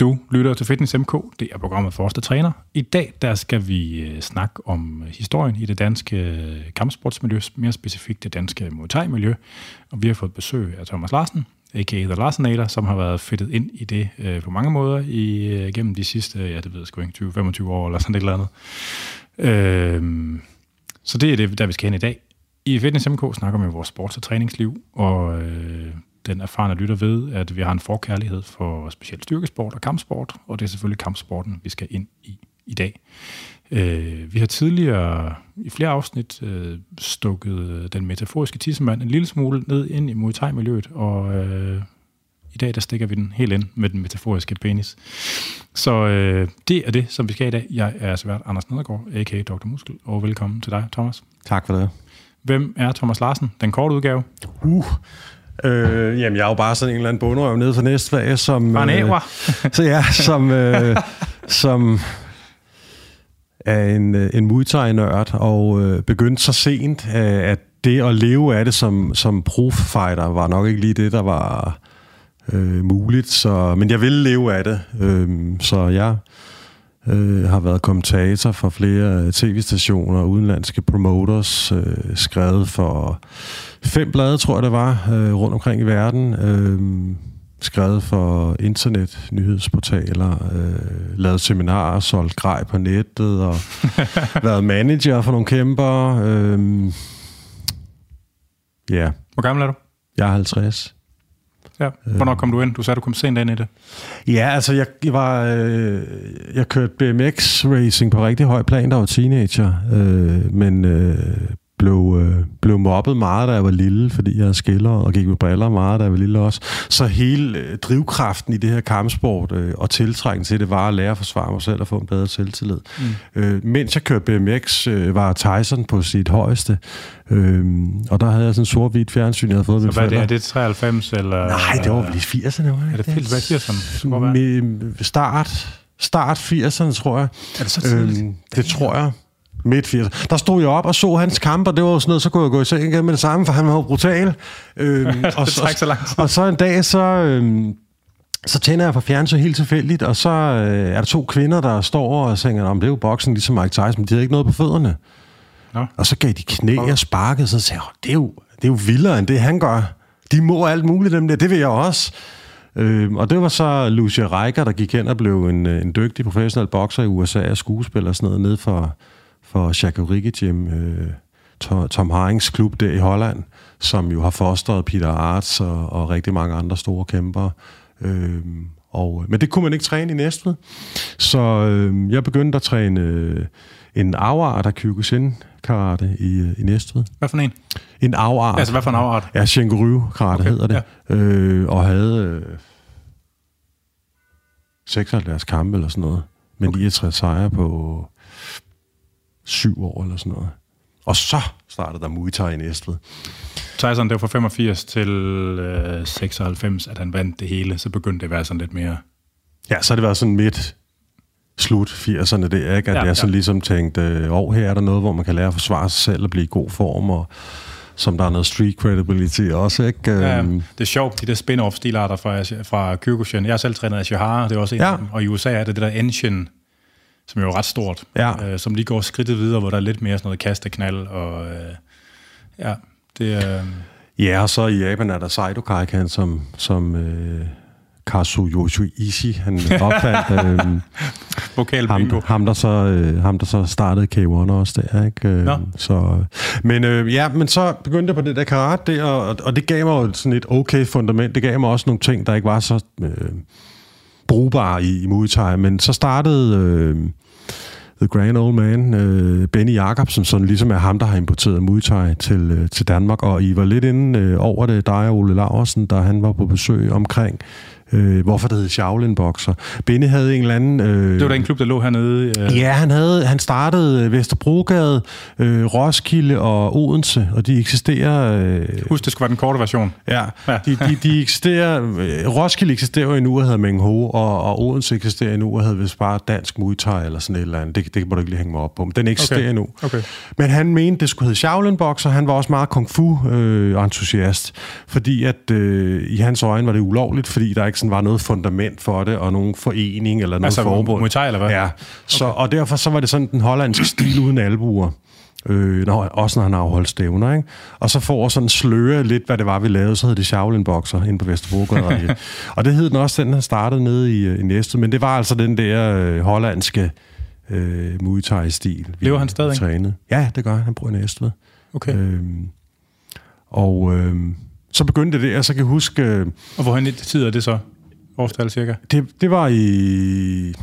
Du lytter til Fitness MK, det er programmet for os, der træner. I dag der skal vi øh, snakke om øh, historien i det danske øh, kampsportsmiljø, mere specifikt det danske Muay Thai-miljø. Og vi har fået besøg af Thomas Larsen, a.k.a. The Larsenator, som har været fedtet ind i det øh, på mange måder i, øh, gennem de sidste, ja det ved jeg sgu ikke, 20-25 år eller sådan et eller andet. Øh, så det er det, der vi skal hen i dag. I Fitness MK snakker vi om vores sports- og træningsliv, og øh, den erfarne lytter ved, at vi har en forkærlighed for specielt styrkesport og kampsport, og det er selvfølgelig kampsporten, vi skal ind i i dag. Øh, vi har tidligere i flere afsnit øh, stukket den metaforiske tissemand en lille smule ned ind i Muay Thai-miljøet, og øh, i dag der stikker vi den helt ind med den metaforiske penis. Så øh, det er det, som vi skal i dag. Jeg er svært Anders Nedergaard, a.k.a. Dr. Muskel, og velkommen til dig, Thomas. Tak for det. Hvem er Thomas Larsen? Den korte udgave. Uh, Øh, jamen, jeg er jo bare sådan en eller anden bundrøv nede for Næstvag, som... Bare øh, Så ja, som, øh, som er en, øh, en Muay og øh, begyndte så sent, øh, at det at leve af det som, som profighter var nok ikke lige det, der var øh, muligt. Så, men jeg ville leve af det, øh, så jeg øh, har været kommentator for flere tv-stationer, udenlandske promoters, øh, skrevet for fem blade, tror jeg det var, øh, rundt omkring i verden. Øh, skrevet for internet, nyhedsportaler, øh, lavet seminarer, solgt grej på nettet og været manager for nogle kæmper. Øh, ja. Yeah. Hvor gammel er du? Jeg er 50. Ja. Hvornår kom du ind? Du sagde, du kom sent ind i det. Ja, altså jeg, jeg var øh, jeg kørte BMX racing på rigtig høj plan, der var teenager, øh, men øh, blev, øh, blev mobbet meget, da jeg var lille, fordi jeg skiller og gik med briller meget, da jeg var lille også. Så hele øh, drivkraften i det her kampsport øh, og tiltrækken til det var at lære at forsvare mig selv og få en bedre selvtillid. Mm. Øh, mens jeg kørte BMX, øh, var Tyson på sit højeste, øh, og der havde jeg sådan en sort-hvidt fjernsyn, jeg havde fået Så hvad er det? Er det 93 eller? Nej, det var vel i 80'erne. Var er det helt hvad 80'erne? Start, start 80'erne, tror jeg. Er det så tidligt? Øh, det tror jeg midt 80'erne. Der stod jeg op og så hans kamp, og det var sådan noget, så kunne jeg gå i seng igen med det samme, for han var brutal. Øhm, og, så, så lang tid. og så en dag, så... Øhm, så tænder jeg på fjernsyn helt tilfældigt, og så øh, er der to kvinder, der står og tænker, om det er jo boksen ligesom Mike Tyson, men de havde ikke noget på fødderne. Nå. Og så gav de knæ og sparkede, så sagde jeg, det er, jo, det er jo vildere end det, han gør. De må alt muligt, dem der. Det vil jeg også. Øh, og det var så Lucia Reicher, der gik hen og blev en, øh, en dygtig professionel bokser i USA og skuespiller og sådan noget, ned for, for Shakurigi Gym, øh, Tom Harings klub der i Holland, som jo har fostret Peter Arts og, og rigtig mange andre store kæmpere. Øh, og, men det kunne man ikke træne i Næstved. Så øh, jeg begyndte at træne øh, en afart af Kyokushin karate i, øh, i Næstved. Hvad for en? En afart. Altså hvad for en afart? Ja, Shenguryu karate okay, hedder det. Ja. Øh, og havde øh, 76 kampe eller sådan noget. Men okay. 69 sejre på syv år eller sådan noget. Og så startede der Muay Thai i Næstved. Tyson, det var fra 85 til øh, 96, at han vandt det hele, så begyndte det at være sådan lidt mere... Ja, så har det været sådan midt slut 80'erne, det er ikke? At ja, jeg sådan ja. ligesom tænkte, åh, her er der noget, hvor man kan lære at forsvare sig selv og blive i god form, og som der er noget street credibility også, ikke? Ja, øhm. det er sjovt, de der spin-off stilarter fra, fra Kyrgyzstan. Jeg har selv trænet Ashihara, det er også en ja. af dem. Og i USA er det det der Engine som er jo ret stort, ja. øh, som lige går skridtet videre, hvor der er lidt mere sådan noget kasteknald, og øh, ja, det er... Øh... Ja, og så i Japan er der Saido Kaikan, som, som øh, Kazu Yoshioishi, han opfandt. øh, Vokal ham, ham, der så, øh, ham, der så startede K1 også der, ikke? Øh, Nå. så, men øh, ja, men så begyndte jeg på det der karate der, og, og det gav mig sådan et okay fundament. Det gav mig også nogle ting, der ikke var så... Øh, brugbare i, i Muay Thai, men så startede øh, The Grand Old Man, øh, Benny Jacobsen, som ligesom er ham, der har importeret Muay Thai til, øh, til Danmark, og I var lidt inde øh, over det, dig og Ole Laversen, da han var på besøg omkring øh, hvorfor det hed Shaolin Boxer. Benny havde en eller anden... Øh, det var da en klub, der lå hernede? Øh. Ja, han, havde, han startede Vesterbrogade, øh, Roskilde og Odense, og de eksisterer... Øh, Husk, det skulle være den korte version. Ja, ja. De, de, de eksisterer... Øh, Roskilde eksisterer jo endnu og hedder Meng Ho, og, og Odense eksisterer endnu og hedder vist bare Dansk Muay Thai eller sådan et eller andet. Det, det må du ikke lige hænge mig op på, men den eksisterer okay. endnu. Okay. Men han mente, det skulle hedde Shaolin Boxer. Han var også meget kung fu-entusiast, øh, fordi at øh, i hans øjne var det ulovligt, fordi der ikke ikke var noget fundament for det, og nogen forening eller noget altså, forbund. Altså eller hvad? Ja, så, okay. og derfor så var det sådan den hollandske stil uden albuer. Øh, når, også når han afholdt stævner, ikke? Og så får sådan sløre lidt, hvad det var, vi lavede, så hed det Shaolin Boxer inde på Vesterbrogade. og det hed den også, den han startede nede i, øh, i Næstved, men det var altså den der øh, hollandske øh, Muay Thai-stil. Lever han stadig? Trænede. Ja, det gør han. Han i Næstved. Okay. Øhm, og øh, så begyndte det, og så kan jeg huske... Øh, og hvor han tid er det så? Årstal cirka? Det, det var i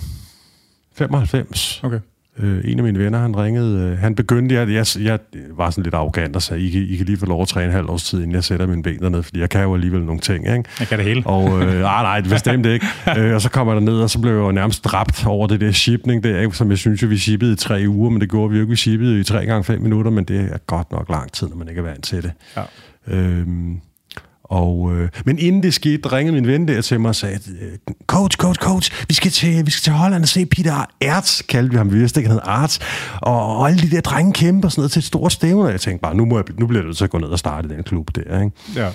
95. Okay. Øh, en af mine venner, han ringede, øh, han begyndte, jeg, jeg, jeg var sådan lidt arrogant og sagde, I, kan, I kan lige få lov at træne en halv års tid, inden jeg sætter mine ben derned, fordi jeg kan jo alligevel nogle ting, ikke? Jeg kan det hele. Og, øh, ah, nej, det bestemte ikke. øh, og så kommer jeg ned og så blev jeg jo nærmest dræbt over det der shipping der, ikke? som jeg synes jo, vi shippede i tre uger, men det gjorde vi jo ikke. Vi shippede i tre gange fem minutter, men det er godt nok lang tid, når man ikke er vant til det. Ja. Øhm, og, øh, men inden det skete, ringede min ven der til mig og sagde, øh, coach, coach, coach, vi skal til, vi skal til Holland og se Peter Ertz, kaldte vi ham, vi vidste ikke, han hed Arts, og, og alle de der drenge kæmper sådan noget til et stort stævne, og jeg tænkte bare, nu, må jeg, nu bliver det til at gå ned og starte den klub der, ikke? Ja.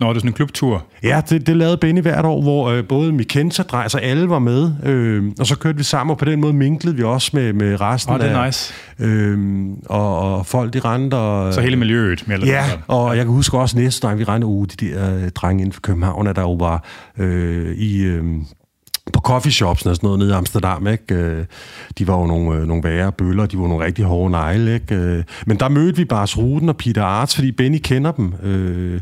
Nå, det er sådan en klubtur. Ja, det, det lavede Benny hvert år, hvor øh, både Mikenza så alle var med, øh, og så kørte vi sammen, og på den måde minklede vi også med, med resten oh, det er af... nice. Øh, og, og folk, de rendte og... Så hele miljøet, mere eller Ja, og jeg kan huske også næste gang, vi rendte ude, de der øh, drenge inden for København, der jo var øh, i... Øh, på coffeeshops og sådan noget nede i Amsterdam, ikke? Øh, de var jo nogle, øh, nogle værre bøller, de var nogle rigtig hårde negle, ikke? Øh, men der mødte vi bare Ruden og Peter Arts, fordi Benny kender dem.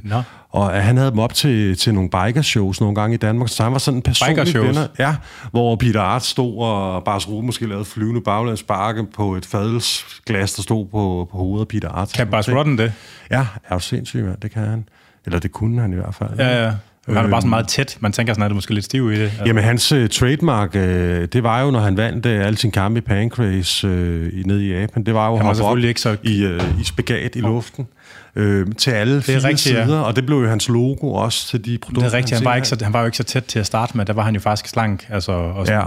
Nå. Og han havde dem op til, til nogle bikershows nogle gange i Danmark, så han var sådan en personlig venner, ja, hvor Peter Arts stod, og Bars Ruden måske lavede flyvende baglandsbakke på et fadelsglas, der stod på, på hovedet af Peter Arts. Kan Bars Ruden det? Ja, er du sindssygt, mand. det kan han. Eller det kunne han i hvert fald. Ja, ja. Han er bare så meget tæt. Man tænker sådan, at det måske lidt stiv i det. Altså. Jamen, hans uh, trademark, uh, det var jo, når han vandt uh, alle sine kampe i Pancrase uh, nede i Japan. Det var jo han var selvfølgelig ikke så... i, uh, i spagat i luften uh, til alle fire rigtigt, sider, ja. og det blev jo hans logo også til de produkter. Det er rigtigt, han, han, var, ikke så, han var jo ikke så tæt til at starte med, der var han jo faktisk slank, altså, og sådan,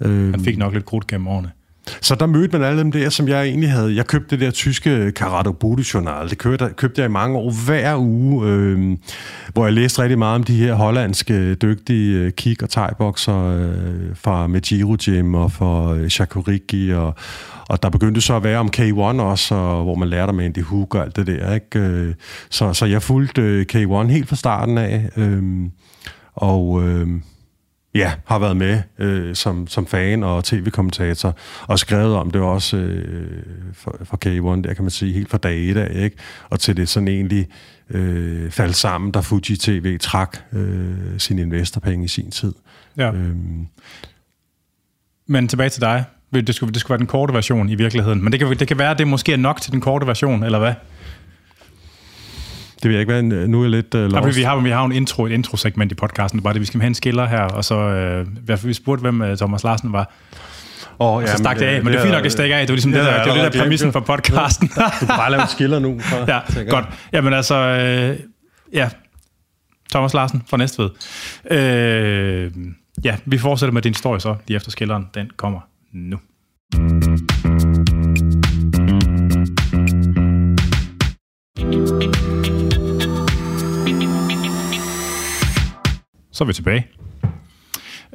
ja. øh, han fik nok lidt krudt gennem årene. Så der mødte man alle dem der, som jeg egentlig havde. Jeg købte det der tyske Karate Budi Journal. Det købte, købte jeg i mange år, hver uge, øh, hvor jeg læste rigtig meget om de her hollandske dygtige øh, kick- og thai øh, fra Mejiro Gym og fra øh, Shakuriki. Og, og der begyndte så at være om K1 også, og, hvor man lærte om Andy Hook og alt det der. Ikke? Øh, så, så jeg fulgte K1 helt fra starten af. Øh, og... Øh, ja, har været med øh, som, som fan og tv-kommentator, og skrevet om det også øh, for, for K1, der kan man sige, helt fra dag et af, ikke? og til det sådan egentlig øh, faldt sammen, da Fuji TV trak øh, sine investorpenge i sin tid. Ja. Øhm. Men tilbage til dig. Det skulle, det skulle være den korte version i virkeligheden. Men det kan, det kan være, at det måske er nok til den korte version, eller hvad? Det vil jeg ikke være. Nu er jeg lidt uh, lost. Ja, vi, har, vi har en intro, et intro-segment i podcasten. Bare det, vi skal have en skiller her, og så uh, vi spurgte, hvem uh, Thomas Larsen var. Oh, ja, så stak det af, men det er fint nok, det stikker af. Det var ligesom det, det, der, det, var det der præmissen for podcasten. du kan bare lave en skiller nu. For, ja, godt. Jamen altså, øh, ja, Thomas Larsen fra Næstved. Øh, ja, vi fortsætter med din historie så, lige efter skilleren. Den kommer nu. Så er vi tilbage.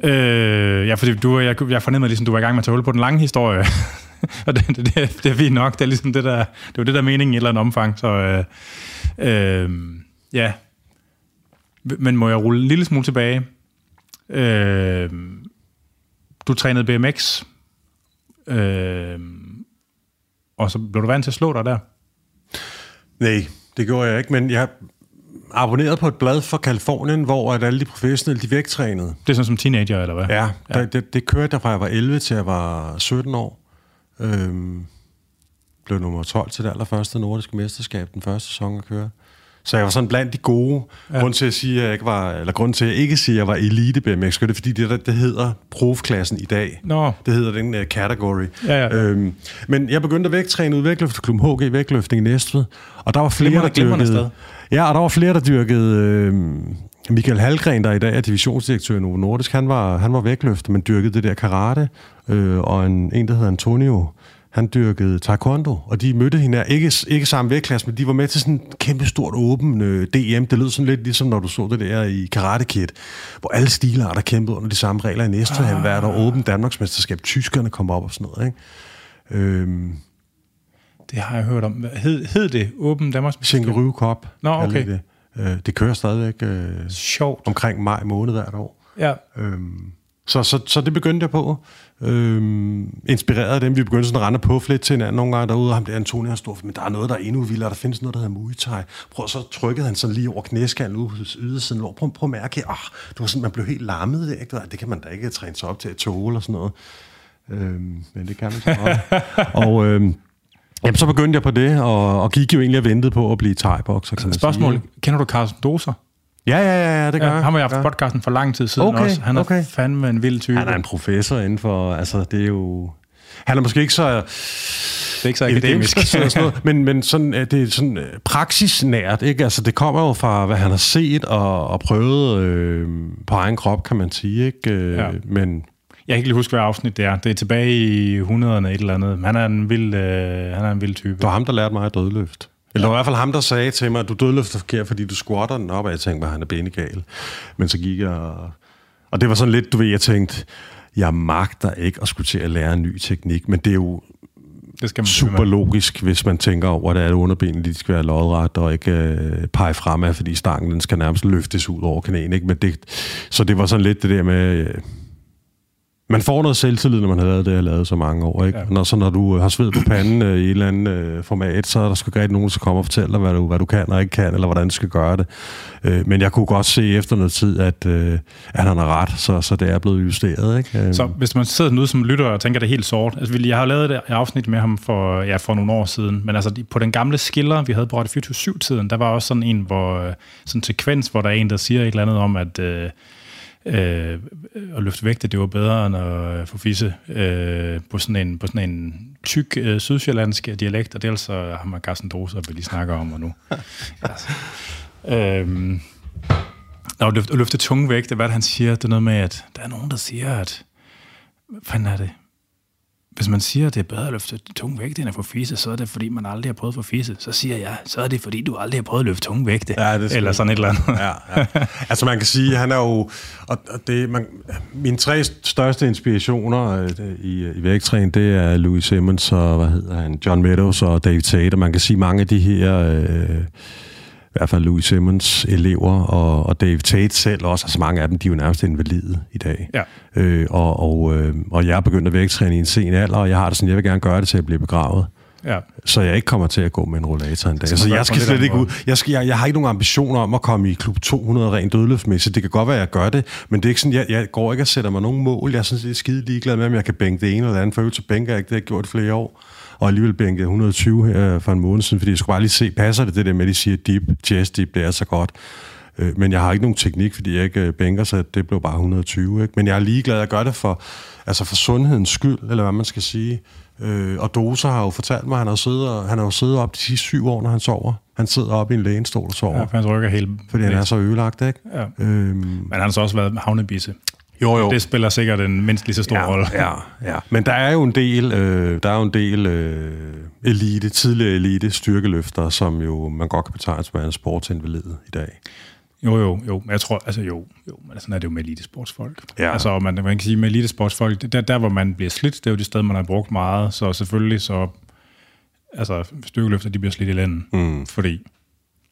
Øh, ja, fordi du, jeg, jeg fornemmede ligesom, du var i gang med at tage hul på den lange historie. og det, det, det, det er fint nok. Det er ligesom det der, det var det der meningen i et eller andet omfang. Så øh, øh, ja. Men må jeg rulle en lille smule tilbage? Øh, du trænede BMX. Øh, og så blev du vant til at slå dig der? Nej, det gjorde jeg ikke, men jeg abonneret på et blad fra Kalifornien, hvor at alle de professionelle, de vægtrænede. Det er sådan som teenager, eller hvad? Ja, ja. Det, det, det kørte jeg fra jeg var 11 til jeg var 17 år. Øhm, blev nummer 12 til det allerførste nordiske mesterskab, den første sæson at køre. Så jeg var sådan blandt de gode. Ja. Grund til at sige, at jeg ikke var, eller grund til at jeg ikke sige, at jeg var elite BMX, det er fordi, det, det hedder profklassen i dag. Nå. Det hedder den uh, category. Ja, ja. Øhm, men jeg begyndte at vægttræne ud Vægtløfteklub HG Vægtløftning i Næstved, og der var flere, der dyrkede... Ja, og der var flere, der dyrkede... Øh, Michael Halgren, der i dag er divisionsdirektør i Novo Nordisk, han var, han var vægtløfter, men dyrkede det der karate, øh, og en, en, der hedder Antonio Han dyrkede taekwondo, og de mødte hende ikke, ikke samme vægtklasse, men de var med til sådan en kæmpe stort åben øh, DM. Det lød sådan lidt ligesom, når du så det der i Karate Kid, hvor alle stilarter kæmpede under de samme regler i næste ah. hvert år. Åben Danmarksmesterskab. Tyskerne kom op og sådan noget, ikke? Øhm, det har jeg hørt om. Hed, hed det Åben Danmarksmesterskab? Shingaroo Cup. Nå, okay. Det. Øh, det kører stadigvæk øh, Sjovt. omkring maj måned hvert år. Ja. Øhm, så, så, så det begyndte jeg på. Øhm, inspireret af dem. Vi begyndte sådan at rende på lidt til hinanden nogle gange derude, og ham der Antonio har stor, men der er noget, der er endnu vildere. Der findes noget, der hedder Muay Thai. Prøv, så trykkede han sådan lige over knæskallen ude hos ydersiden. Prøv, prøv at mærke, ah, det var sådan, man blev helt lammet. Det, ikke? det kan man da ikke træne sig op til at tåle og sådan noget. Øhm, men det kan man så Og øhm, jamen, så begyndte jeg på det, og, og gik jo egentlig og ventede på at blive thai-bokser. Spørgsmål, sige. kender du Carsten Doser? Ja, ja, ja, ja det gør ja, jeg. Ham har jeg haft ja. podcasten for lang tid siden okay, også. Han er okay. fandme en vild type. Han er en professor inden for, altså det er jo... Han er måske ikke så... Det er ikke så akademisk. sådan noget, men, men sådan, det er sådan øh, praksisnært, ikke? Altså, det kommer jo fra, hvad han har set og, og prøvet øh, på egen krop, kan man sige, ikke? Øh, ja. Men, jeg kan ikke lige huske, hvad afsnit det er. Det er tilbage i 100'erne et eller andet. Han er en vild, øh, han er en vild type. Det var ham, der lærte mig at dødløft. Eller ja. i hvert fald ham, der sagde til mig, at du dødløfter forkert, fordi du squatter den op, og jeg tænkte, at han er benegal. Men så gik jeg, og, det var sådan lidt, du ved, jeg tænkte, jeg magter ikke at skulle til at lære en ny teknik, men det er jo det skal man super logisk, hvis man tænker over, at underbenene de skal være lodret og ikke øh, pege fremad, fordi stangen den skal nærmest løftes ud over knæen. Ikke? Men det, så det var sådan lidt det der med... Øh, man får noget selvtillid, når man har lavet det, jeg har lavet så mange år. Ikke? Ja. Når, så når du har sved på panden øh, i et eller andet øh, format, så er der sgu ikke nogen, der komme og fortælle dig, hvad du, hvad du kan og ikke kan, eller hvordan du skal gøre det. Øh, men jeg kunne godt se efter noget tid, at, øh, at han har ret, så, så det er blevet justeret. Ikke? Øh. Så hvis man sidder nu som lytter og tænker, det er helt sort. Altså, jeg har lavet et afsnit med ham for, ja, for nogle år siden, men altså på den gamle skiller, vi havde på Radio 24-7-tiden, der var også sådan en, hvor, øh, sådan en sekvens, hvor der er en, der siger et eller andet om, at... Øh, øh, at løfte vægte, det var bedre end at få fisse øh, på, sådan en, på sådan en tyk øh, sydsjællandsk dialekt, og det er altså ham og Carsten Droser, vi lige snakker om og nu. altså. øhm, du løfter, løfte tunge vægte, hvad det, han siger, det er noget med, at der er nogen, der siger, at hvad fanden er det? Hvis man siger, at det er bedre at løfte tunge vægte end at få fisse, så er det, fordi man aldrig har prøvet at få fisse. Så siger jeg, så er det, fordi du aldrig har prøvet at løfte tunge vægte. Ja, det eller sådan et eller andet. Ja, ja. Altså man kan sige, han er jo... Og det, man, mine tre største inspirationer øh, i, i vægttræning, det er Louis Simmons og, hvad hedder han, John Meadows og David Tate. Og man kan sige, mange af de her... Øh, i hvert fald Louis Simmons elever, og, og Dave Tate selv også, altså mange af dem, de er jo nærmest invalide i dag. Ja. Øh, og, og, øh, og jeg er begyndt at vægttræne i en sen alder, og jeg har det sådan, jeg vil gerne gøre det til at blive begravet. Ja. Så jeg ikke kommer til at gå med en rollator en dag. Så, så jeg skal slet ikke ud. Jeg, skal, jeg, jeg har ikke nogen ambitioner om at komme i klub 200 rent dødløftmæssigt. Det kan godt være, at jeg gør det, men det er ikke sådan, jeg, jeg går ikke og sætter mig nogen mål. Jeg er sådan set skide ligeglad med, om jeg kan bænke det ene eller det andet, for øvrigt så bænker jeg ikke. Det har jeg gjort flere år og alligevel bænkede 120 her for en måned siden, fordi jeg skulle bare lige se, passer det det der med, at de siger deep, chest deep, det er så godt. Øh, men jeg har ikke nogen teknik, fordi jeg ikke øh, bænker, så det blev bare 120. Ikke? Men jeg er ligeglad, at gøre det for, altså for sundhedens skyld, eller hvad man skal sige. Øh, og Dosa har jo fortalt mig, at han har, siddet, og, han har jo siddet op de sidste syv år, når han sover. Han sidder op i en lænestol og sover. Ja, for hans ryg er helt... Fordi han er så ødelagt, ikke? Ja. Øhm, Men han har så også været havnebisse. Jo, jo. Det spiller sikkert en mindst lige så stor ja, rolle. Ja, ja. Men der er jo en del, øh, der er jo en del øh, elite, tidligere elite styrkeløfter, som jo man godt kan betegne som en sportsinvalid i dag. Jo, jo, jo. Jeg tror, altså jo, jo men sådan er det jo med elitesportsfolk. Ja. Altså, man, man kan sige, med elitesportsfolk, der, der hvor man bliver slidt, det er jo de steder, man har brugt meget, så selvfølgelig så, altså styrkeløfter, de bliver slidt i landet, mm. fordi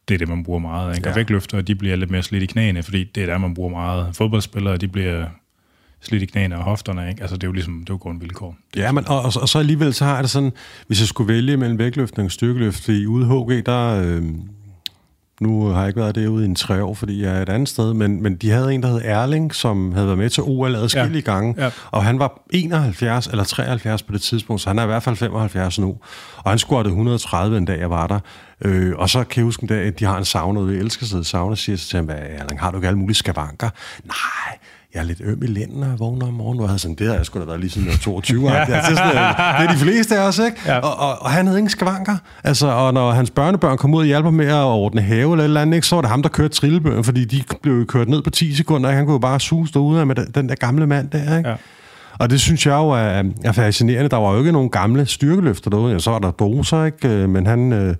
det er det, man bruger meget. Ikke? Ja. Og vægtløfter, de bliver lidt mere slidt i knæene, fordi det er der, man bruger meget. Fodboldspillere, de bliver slidt i knæene og hofterne. Ikke? Altså, det er jo ligesom, det er jo grundvilkår. Ja, men, og, og, og, så alligevel så har jeg det sådan, hvis jeg skulle vælge mellem vægtløftning og styrkeløft, i ude HG, der, øh, nu har jeg ikke været derude i en tre år, fordi jeg er et andet sted, men, men de havde en, der hed Erling, som havde været med til OL adskillige ja. gange, ja. og han var 71 eller 73 på det tidspunkt, så han er i hvert fald 75 nu. Og han scorede 130 en dag, jeg var der. Øh, og så kan jeg huske en dag, at de har en sauna, sidde i sauna, og siger til ham, Erling, har du ikke alle mulige skavanker? Nej, jeg er lidt øm i lænden, og jeg vågner om morgenen, og jeg havde sådan, det har jeg sgu da været lige siden jeg var 22. ja. det, er sådan, det er de fleste af os, ikke? Ja. Og, og, og, han havde ingen skavanker. Altså, og når hans børnebørn kom ud og hjalp med at ordne have eller et eller andet, ikke, så var det ham, der kørte trillebøger, fordi de blev kørt ned på 10 sekunder, og han kunne jo bare suge derude med den, den der gamle mand der, ikke? Ja. Og det synes jeg jo er, er fascinerende. Der var jo ikke nogen gamle styrkeløfter derude. Ja, så var der doser, ikke? Øh, men han øh,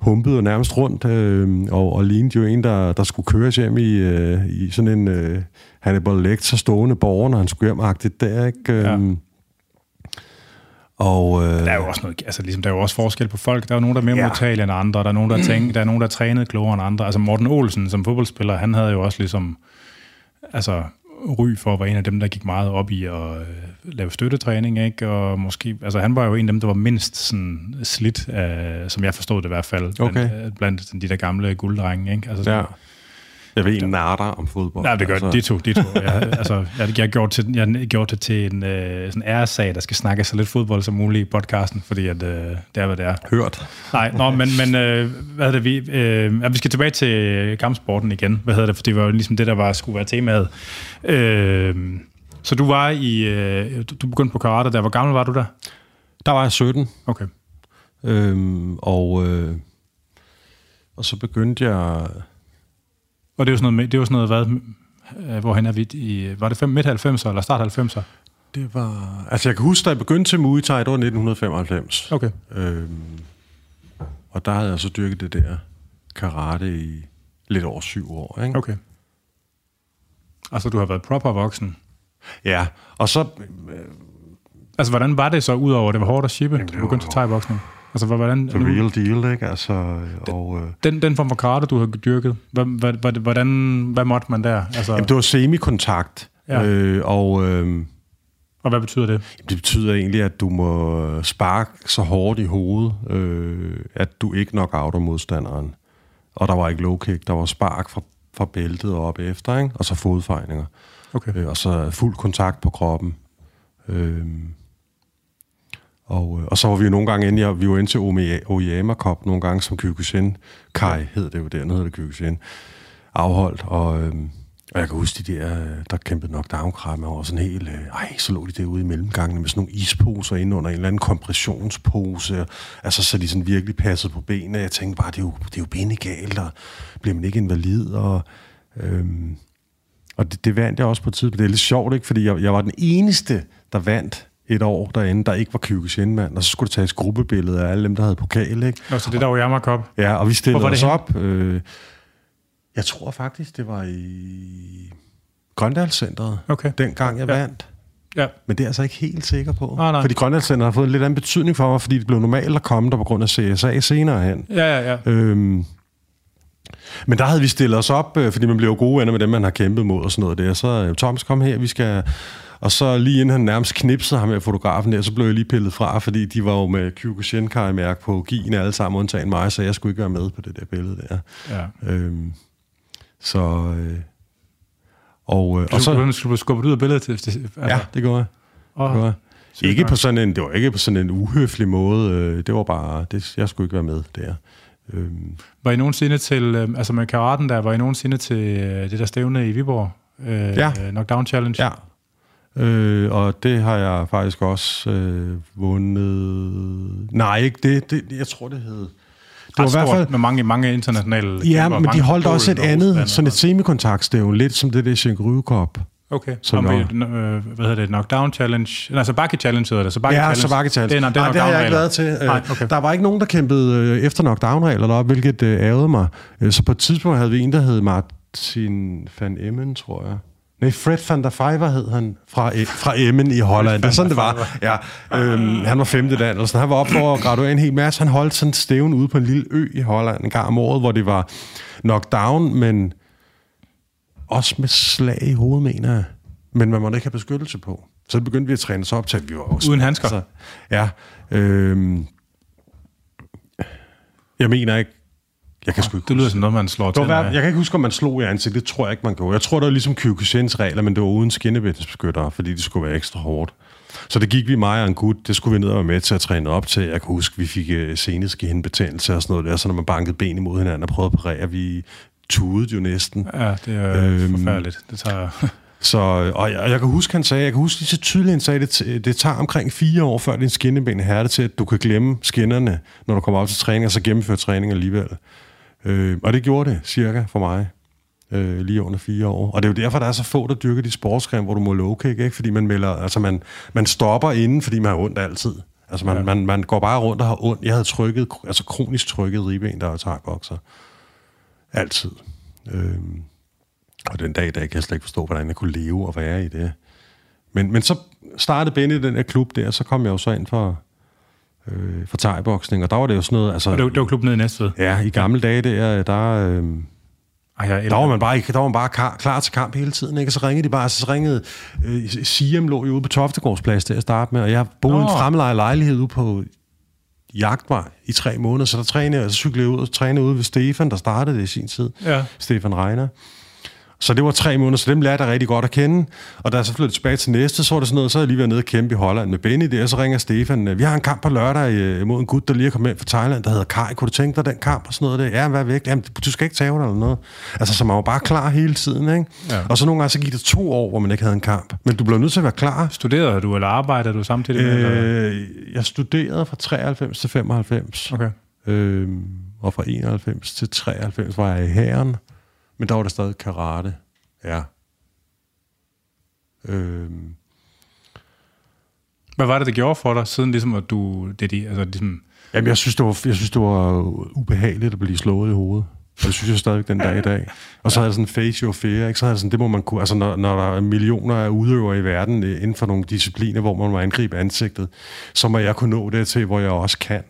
humpede nærmest rundt, øh, og, og lignede jo en, der, der skulle køres hjem i, øh, i sådan en øh, Hannibal Lecter stående borger, når han skulle hjem der, ikke? Ja. Øhm, og, øh, der er jo også noget, altså ligesom, der er jo også forskel på folk. Der er jo nogen, der er mere ja. modtagelige end andre. Der er nogen, der, tænker, der er nogen, der er trænet klogere end andre. Altså Morten Olsen som fodboldspiller, han havde jo også ligesom, altså ry for at være en af dem, der gik meget op i at øh, lave støttetræning, ikke? Og måske, altså han var jo en af dem, der var mindst sådan slidt, af, som jeg forstod det i hvert fald, okay. blandt, blandt de der gamle gulddrenge, ikke? Altså, ja. Jeg ved en natter om fodbold. Nej, det gør altså. de to. De to. Jeg, altså, jeg, jeg, gjort til, jeg gjort det til en øh, sådan æressag, der skal snakke så lidt fodbold som muligt i podcasten, fordi at, øh, det er, hvad det er. Hørt. Nej, nå, men, men øh, hvad hedder det, vi, øh, ja, vi skal tilbage til kampsporten igen. Hvad hedder det, for det var jo ligesom det, der var, skulle være temaet. Øh, så du var i, øh, du begyndte på karate der. Hvor gammel var du der? Der var jeg 17. Okay. Øhm, og, øh, og så begyndte jeg og det jo sådan noget, det jo sådan noget hvad, øh, hvorhen er vi i, var det midt 90'er eller start 90'er? Det var, altså jeg kan huske, da jeg begyndte til Muay Thai, det var 1995. Okay. Øhm, og der havde jeg så dyrket det der karate i lidt over syv år, ikke? Okay. Altså du har været proper voksen? Ja, og så... Øh, altså hvordan var det så, udover det var hårdt at shippe, du begyndte til thai-boksning? Altså, hvordan... The real deal, ikke? Altså, og, øh, den, den form for karate, du har dyrket, hvordan, hvad måtte man der? Altså... Jamen, det var semikontakt, ja. øh, og... Øh, og hvad betyder det? Det betyder egentlig, at du må sparke så hårdt i hovedet, øh, at du ikke nok outer modstanderen. Og der var ikke low kick, der var spark fra, fra bæltet og op efter, ikke? og så fodfejninger. Okay. Øh, og så fuld kontakt på kroppen. Øh, og, og så var vi jo nogle gange inde, ja, vi var inde til Oyama Cup nogle gange, som Kyokushin Kai hed det jo der, hedder det Kyokushin, afholdt, og, øh, og jeg kan huske de der, der kæmpede nok down over sådan helt, øh, ej, så lå de derude i mellemgangene med sådan nogle isposer inde under en eller anden kompressionspose, altså så de sådan virkelig passede på benene. Jeg tænkte bare, det er jo, det er jo benegalt, og bliver man ikke invalid, og... Øh, og det, det vandt jeg også på tid. Det er lidt sjovt, ikke? Fordi jeg, jeg var den eneste, der vandt et år derinde, der ikke var Kyokushin-mand, og så skulle der tages gruppebillede af alle dem, der havde pokal, ikke? Nå, så det der var Yamaha Cup? Ja, og vi stillede os op. Øh, jeg tror faktisk, det var i Grøndalscenteret, okay. dengang jeg ja. vandt. Ja. Men det er jeg altså ikke helt sikker på. Nej, nej. Fordi Grønlandscenteret har fået en lidt anden betydning for mig, fordi det blev normalt at komme der på grund af CSA senere hen. Ja, ja, ja. Øhm, men der havde vi stillet os op, øh, fordi man bliver jo gode venner med dem, man har kæmpet mod og sådan noget der. Så øh, Thomas, kom her, vi skal og så lige inden han nærmest knipsede ham med fotografen der, så blev jeg lige pillet fra, fordi de var jo med Kyokushinkai-mærke på gien alle sammen, undtagen mig, så jeg skulle ikke være med på det der billede der. Ja. Øhm, så... Øh, og, øh, og så... Du skulle skubbet ud af billedet? Til, altså. Ja, det går jeg. Oh, det går jeg. Ikke på sådan en, det var ikke på sådan en uhøflig måde. Øh, det var bare, det, jeg skulle ikke være med der. Øhm. Var I nogensinde til, øh, altså med karaten der, var I nogensinde til øh, det der stævne i Viborg? Øh, ja. Knockdown Challenge? Ja, Øh, og det har jeg faktisk også øh, vundet... Nej, ikke det, det. Jeg tror, det hed... Det var i hvert fald med mange, mange internationale... Ja, men de holdt også et andet, sådan et semikontaktstævn, lidt som det der Shingru Cup. Okay, som med, øh, hvad hedder det, Knockdown Challenge, nej, Sabaki Challenge hedder det, Sabaki ja, Challenge. Sabaki Challenge. Det, er, det, er, det har jeg ikke været til. Nej, okay. Der var ikke nogen, der kæmpede øh, efter knockdown-regler deroppe, hvilket øh, ærede mig. Øh, så på et tidspunkt havde vi en, der hed Martin van Emmen, tror jeg Nej, Fred van der Fiver hed han, fra, e- fra Emmen i Holland. Det er sådan, det var. Ja, øhm, han var femte dan, eller sådan. Han var op for at graduere en hel masse. Han holdt sådan stævn ude på en lille ø i Holland en gang om året, hvor det var knockdown, men også med slag i hovedet, mener jeg. Men man måtte ikke have beskyttelse på. Så begyndte vi at træne os op til, at vi var også... Uden handsker? Altså, ja. Øhm, jeg mener ikke, jeg kan sgu ikke Det lyder som noget, man slår til. Være, jeg kan ikke huske, om man slog i ansigt. Det tror jeg ikke, man gjorde. Jeg tror, det var ligesom Kyokushins regler, men det var uden skinnebindsbeskyttere, fordi det skulle være ekstra hårdt. Så det gik vi mig og en gut, det skulle vi ned og være med til at træne op til. Jeg kan huske, vi fik uh, seneskindbetændelse og sådan noget der, så når man bankede ben imod hinanden og prøvede at parere, vi tudede jo næsten. Ja, det er øhm, forfærdeligt. Det tager... Så, og jeg, jeg kan huske, han sagde, jeg kan huske lige så tydeligt, han sagde, det, det tager omkring fire år, før din skinneben er til, at du kan glemme skinnerne, når du kommer op til træning, og så gennemføre træning alligevel. Øh, og det gjorde det cirka for mig. øh, lige under fire år. Og det er jo derfor, der er så få, der dyrker de sportsgrene, hvor du må low kick, ikke? fordi man melder, altså man, man stopper inden, fordi man har ondt altid. Altså man, ja. man, man går bare rundt og har ondt. Jeg havde trykket, altså kronisk trykket ribben, der var thai-bokser. Altid. Øhm, og den dag, der kan jeg slet ikke forstå, hvordan jeg kunne leve og være i det. Men, men så startede Benny den her klub der, så kom jeg jo så ind for, øh, for thai-boksning, og der var det jo sådan noget... Altså, og det var, det var klubben nede i Næstved? Ja, i gamle dage der, der... Øh, ej, jeg der var man bare, der var man bare klar, klar til kamp hele tiden, ikke? Og så ringede de bare, så ringede øh, Siem lå jo ude på Toftegårdsplads til at starte med, og jeg boede i en fremlejet lejlighed ude på Jagtvej i tre måneder, så der trænede jeg, så cyklede jeg ud og trænede ude ved Stefan, der startede det i sin tid. Ja. Stefan Reiner. Så det var tre måneder, så dem lærte jeg rigtig godt at kende. Og da jeg så flyttede tilbage til næste, så var det sådan noget, så havde jeg lige været nede og kæmpe i Holland med Benny der, og så ringer Stefan, vi har en kamp på lørdag øh, mod en gut, der lige er kommet ind fra Thailand, der hedder Kai. Kunne du tænke dig den kamp og sådan noget der? Ja, hvad væk? Jamen, du skal ikke tage dig eller noget. Altså, så man var bare klar hele tiden, ikke? Ja. Og så nogle gange, så gik det to år, hvor man ikke havde en kamp. Men du blev nødt til at være klar. Studerede du, eller arbejdede du samtidig med? Øh, jeg studerede fra 93 til 95. Okay. Øh, og fra 91 til 93 var jeg i hæren. Men der var der stadig karate. Ja. Øhm. Hvad var det, det gjorde for dig, siden ligesom, at du... Det, de, altså, ligesom Jamen, jeg synes, det var, jeg synes, det var ubehageligt at blive slået i hovedet. Og det synes jeg stadigvæk den dag i dag. Og så er det sådan face your fear, ikke? Så er det sådan, det må man kunne... Altså, når, når der er millioner af udøvere i verden øh, inden for nogle discipliner, hvor man må angribe ansigtet, så må jeg kunne nå det til, hvor jeg også kan.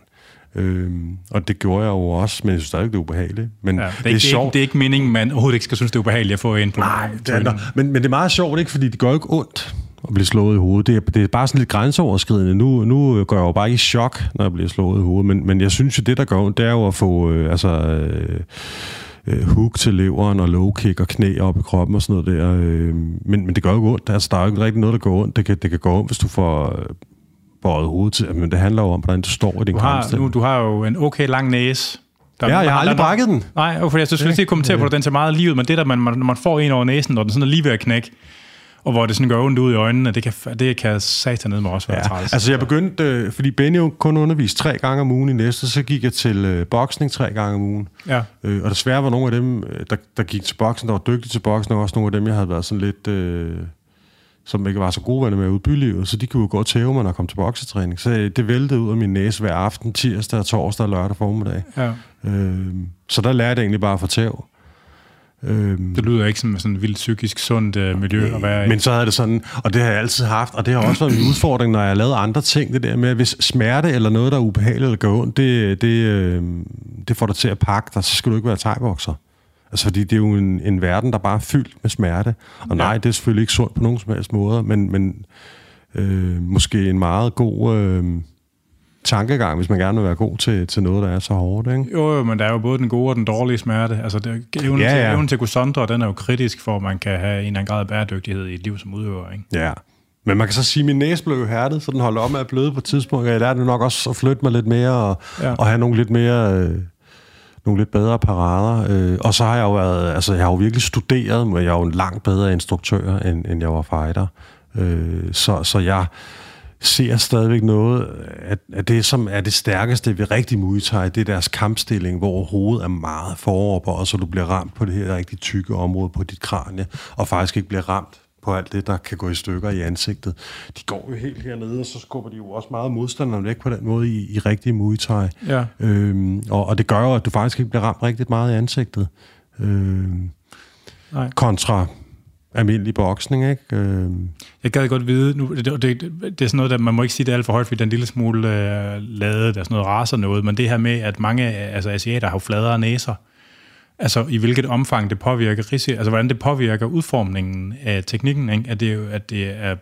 Øhm, og det gjorde jeg jo også, men jeg synes stadig, det er ubehageligt. Men ja, det, er det, er sjovt. Ikke, det er ikke meningen, man overhovedet ikke skal synes, det er ubehageligt at få en på Nej, det er, men, men det er meget sjovt, ikke? fordi det gør ikke ondt at blive slået i hovedet. Det er, det er bare sådan lidt grænseoverskridende. Nu, nu går jeg jo bare ikke i chok, når jeg bliver slået i hovedet, men, men jeg synes jo, det der gør ondt, det er jo at få øh, altså, øh, øh, hook til leveren og low kick og knæ op i kroppen og sådan noget der. Øh, men, men det gør jo ondt. Altså, der er jo ikke rigtig noget, der går ondt. Det kan, det kan gå ondt, hvis du får bøjet hovedet til. Men det handler jo om, hvordan du står i din har, nu, du har jo en okay lang næse. Der, ja, jeg har aldrig brækket den. Nej, for jeg synes, jeg kommentere på, at den til meget livet, men det der, man, når man får en over næsen, når den sådan er lige ved at knække, og hvor det sådan gør ondt ud i øjnene, det kan, det kan satan ned med også være ja, træls. Altså jeg begyndte, øh, fordi Benny kun underviste tre gange om ugen i næste, så gik jeg til øh, boksning tre gange om ugen. Ja. Øh, og desværre var nogle af dem, øh, der, der gik til boksen, der var dygtige til boksen, og også nogle af dem, jeg havde været sådan lidt... Øh, som ikke var så gode venner med ud bylivet, så de kunne jo gå og tæve mig, når jeg kom til boksetræning. Så det væltede ud af min næse hver aften, tirsdag, torsdag og lørdag formiddag. Ja. Øh, så der lærte jeg egentlig bare at fortæve. Øh, det lyder ikke som sådan et vildt psykisk sundt uh, miljø at være i. Men så havde det sådan, og det har jeg altid haft, og det har også været en udfordring, når jeg lavet andre ting, det der med, at hvis smerte eller noget, der er ubehageligt eller gør ondt, det, det, øh, det får dig til at pakke dig, så skal du ikke være tegbokser. Altså, fordi det er jo en, en verden, der bare er fyldt med smerte. Og nej, det er selvfølgelig ikke sundt på nogen som helst måder, men, men øh, måske en meget god øh, tankegang, hvis man gerne vil være god til, til noget, der er så hårdt, ikke? Jo, jo, men der er jo både den gode og den dårlige smerte. Altså, det, evnen, ja, ja. Til, evnen til at kunne sondre, den er jo kritisk for, at man kan have en eller anden grad af bæredygtighed i et liv som udøver, ikke? Ja, men man kan så sige, at min næse blev hærdet, så den holdt op med at bløde på et tidspunkt, og jeg lærte nok også at flytte mig lidt mere, og, ja. og have nogle lidt mere... Øh, nogle lidt bedre parader. Øh, og så har jeg jo været, altså jeg har jo virkelig studeret, men jeg er jo en langt bedre instruktør, end, end jeg var fighter. Øh, så, så jeg ser stadigvæk noget, at, at det, som er det stærkeste ved rigtig Muay Thai, det er deres kampstilling, hvor hovedet er meget forover, og så du bliver ramt på det her rigtig tykke område på dit kranie, og faktisk ikke bliver ramt på alt det, der kan gå i stykker i ansigtet. De går jo helt hernede, og så skubber de jo også meget modstanderne væk på den måde i, i rigtig Muay Thai. Ja. Øhm, og, og det gør jo, at du faktisk ikke bliver ramt rigtig meget i ansigtet. Øhm, Nej. Kontra almindelig boksning, ikke? Øhm. Jeg gad godt vide, nu, det, det, det, er sådan noget, der man må ikke sige det alt for højt, fordi den lille smule øh, lavet, der er sådan noget raser noget, men det her med, at mange altså, asiater har fladere næser, Altså i hvilket omfang det påvirker risi, altså hvordan det påvirker udformningen af teknikken, ikke? At det, jo, at det er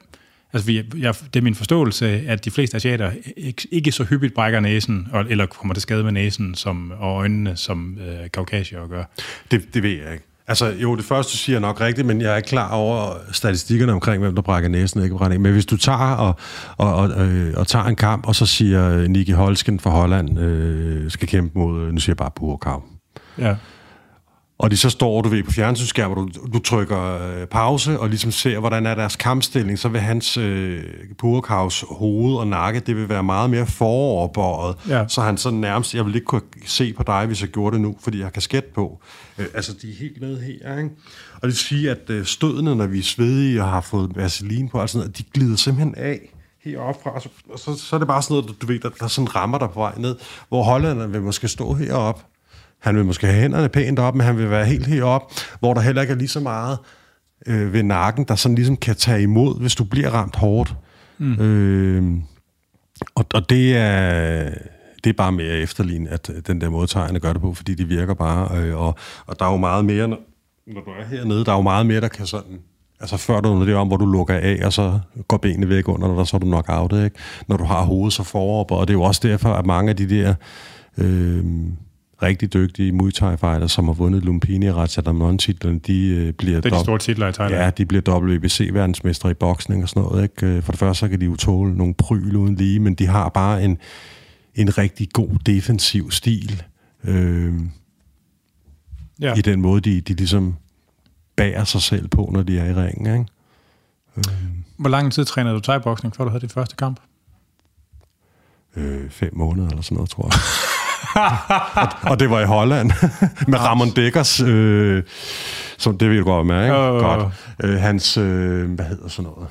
Altså, vi, jeg, det er min forståelse, at de fleste asiater ikke, ikke så hyppigt brækker næsen, og, eller kommer til skade med næsen som, og øjnene, som øh, kaukasier gør. Det, det ved jeg ikke. Altså, jo, det første du siger nok rigtigt, men jeg er klar over statistikkerne omkring, hvem der brækker næsen og ikke brækker Men hvis du tager og, og, og, øh, og tager en kamp, og så siger Nicky Holsken fra Holland, øh, skal kæmpe mod, nu siger jeg bare Burkau. Ja og de så står, du ved, på fjernsynsskærmen, du, du trykker øh, pause, og ligesom ser, hvordan er deres kampstilling, så vil hans øh, Purkhavs hoved og nakke, det vil være meget mere foroverbøjet, ja. så han sådan nærmest, jeg vil ikke kunne se på dig, hvis jeg gjorde det nu, fordi jeg har kasket på. Øh, altså, de er helt nede her, ikke? Og det vil sige, at øh, stødene, når vi er svedige og har fået vaseline på, altså, de glider simpelthen af heroppe fra, og så, og så, så er det bare sådan noget, du ved, der, der sådan rammer dig på vej ned, hvor hollænderne vil måske stå heroppe, han vil måske have hænderne pænt op, men han vil være helt heroppe, hvor der heller ikke er lige så meget øh, ved nakken, der sådan ligesom kan tage imod, hvis du bliver ramt hårdt. Mm. Øh, og, og det er det er bare mere efterlign, at den der måde, tegnene gør det på, fordi de virker bare, øh, og, og der er jo meget mere, når, når du er hernede, der er jo meget mere, der kan sådan, altså før du det om, hvor du lukker af, og så går benene væk under dig, så er du nok outet, ikke? Når du har hovedet så forover, og det er jo også derfor, at mange af de der øh, rigtig dygtige Muay Thai fighter, som har vundet Lumpini og Ratchadamnon-titlen, de øh, bliver... Det er de store titler i Thailand. Ja, de bliver WBC-verdensmestre i boksning og sådan noget. Ikke? Øh, for det første, så kan de jo tåle nogle pryl uden lige, men de har bare en, en rigtig god defensiv stil. Øh, ja. I den måde, de, de ligesom bærer sig selv på, når de er i ringen. Ikke? Øh. Hvor lang tid trænede du thai-boksning, før du havde din første kamp? Øh, fem måneder eller sådan noget, tror jeg. og, og det var i Holland, med Ramon Dekkers, øh, som det vil godt med, ikke? Uh, godt. Øh, hans, øh, hvad hedder sådan noget?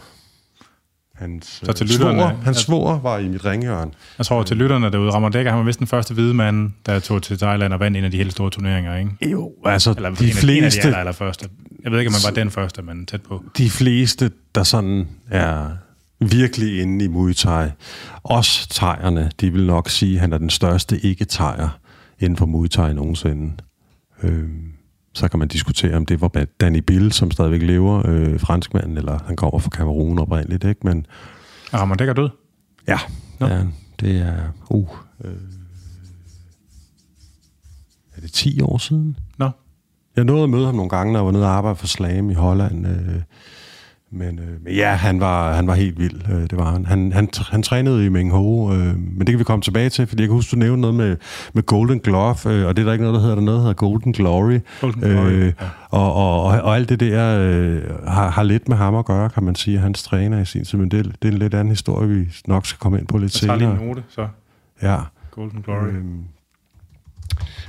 Hans, så til lytterne, svor, hans svor var i mit ringhjørn. Jeg tror, til lytterne derude, Ramon Dekker, han var vist den første hvide mand, der tog til Thailand og vandt en af de helt store turneringer, ikke? Jo, altså eller, de en fleste... En af de aller, første. Jeg ved ikke, om man var den første, men tæt på. De fleste, der sådan er virkelig inde i Muay Thai. Også thaierne, de vil nok sige, at han er den største ikke-thaier inden for Muay Thai nogensinde. Øh, så kan man diskutere, om det var Danny Bill, som stadigvæk lever, øh, franskmanden, eller han kommer fra Kamerun oprindeligt, ikke? Men, er Ramon Dækker død? Ja, no. ja, det er... Uh, øh, er det 10 år siden? Nå. No. Jeg nåede at møde ham nogle gange, når jeg var nede og arbejde for Slam i Holland. Øh, men, øh, men ja, han var, han var helt vild. Øh, det var han. Han, han, han trænede i Meng Ho, øh, men det kan vi komme tilbage til, fordi jeg kan huske, du nævnte noget med, med Golden Glove, øh, og det er der ikke noget, der hedder, der noget, der hedder Golden Glory. Golden Glory øh, ja. og, og, og, og alt det der øh, har, har lidt med ham at gøre, kan man sige, hans træner i sin tid, men det, det er en lidt anden historie, vi nok skal komme ind på lidt senere. Jeg tager lige en note, så. Ja. Golden Glory. Øh,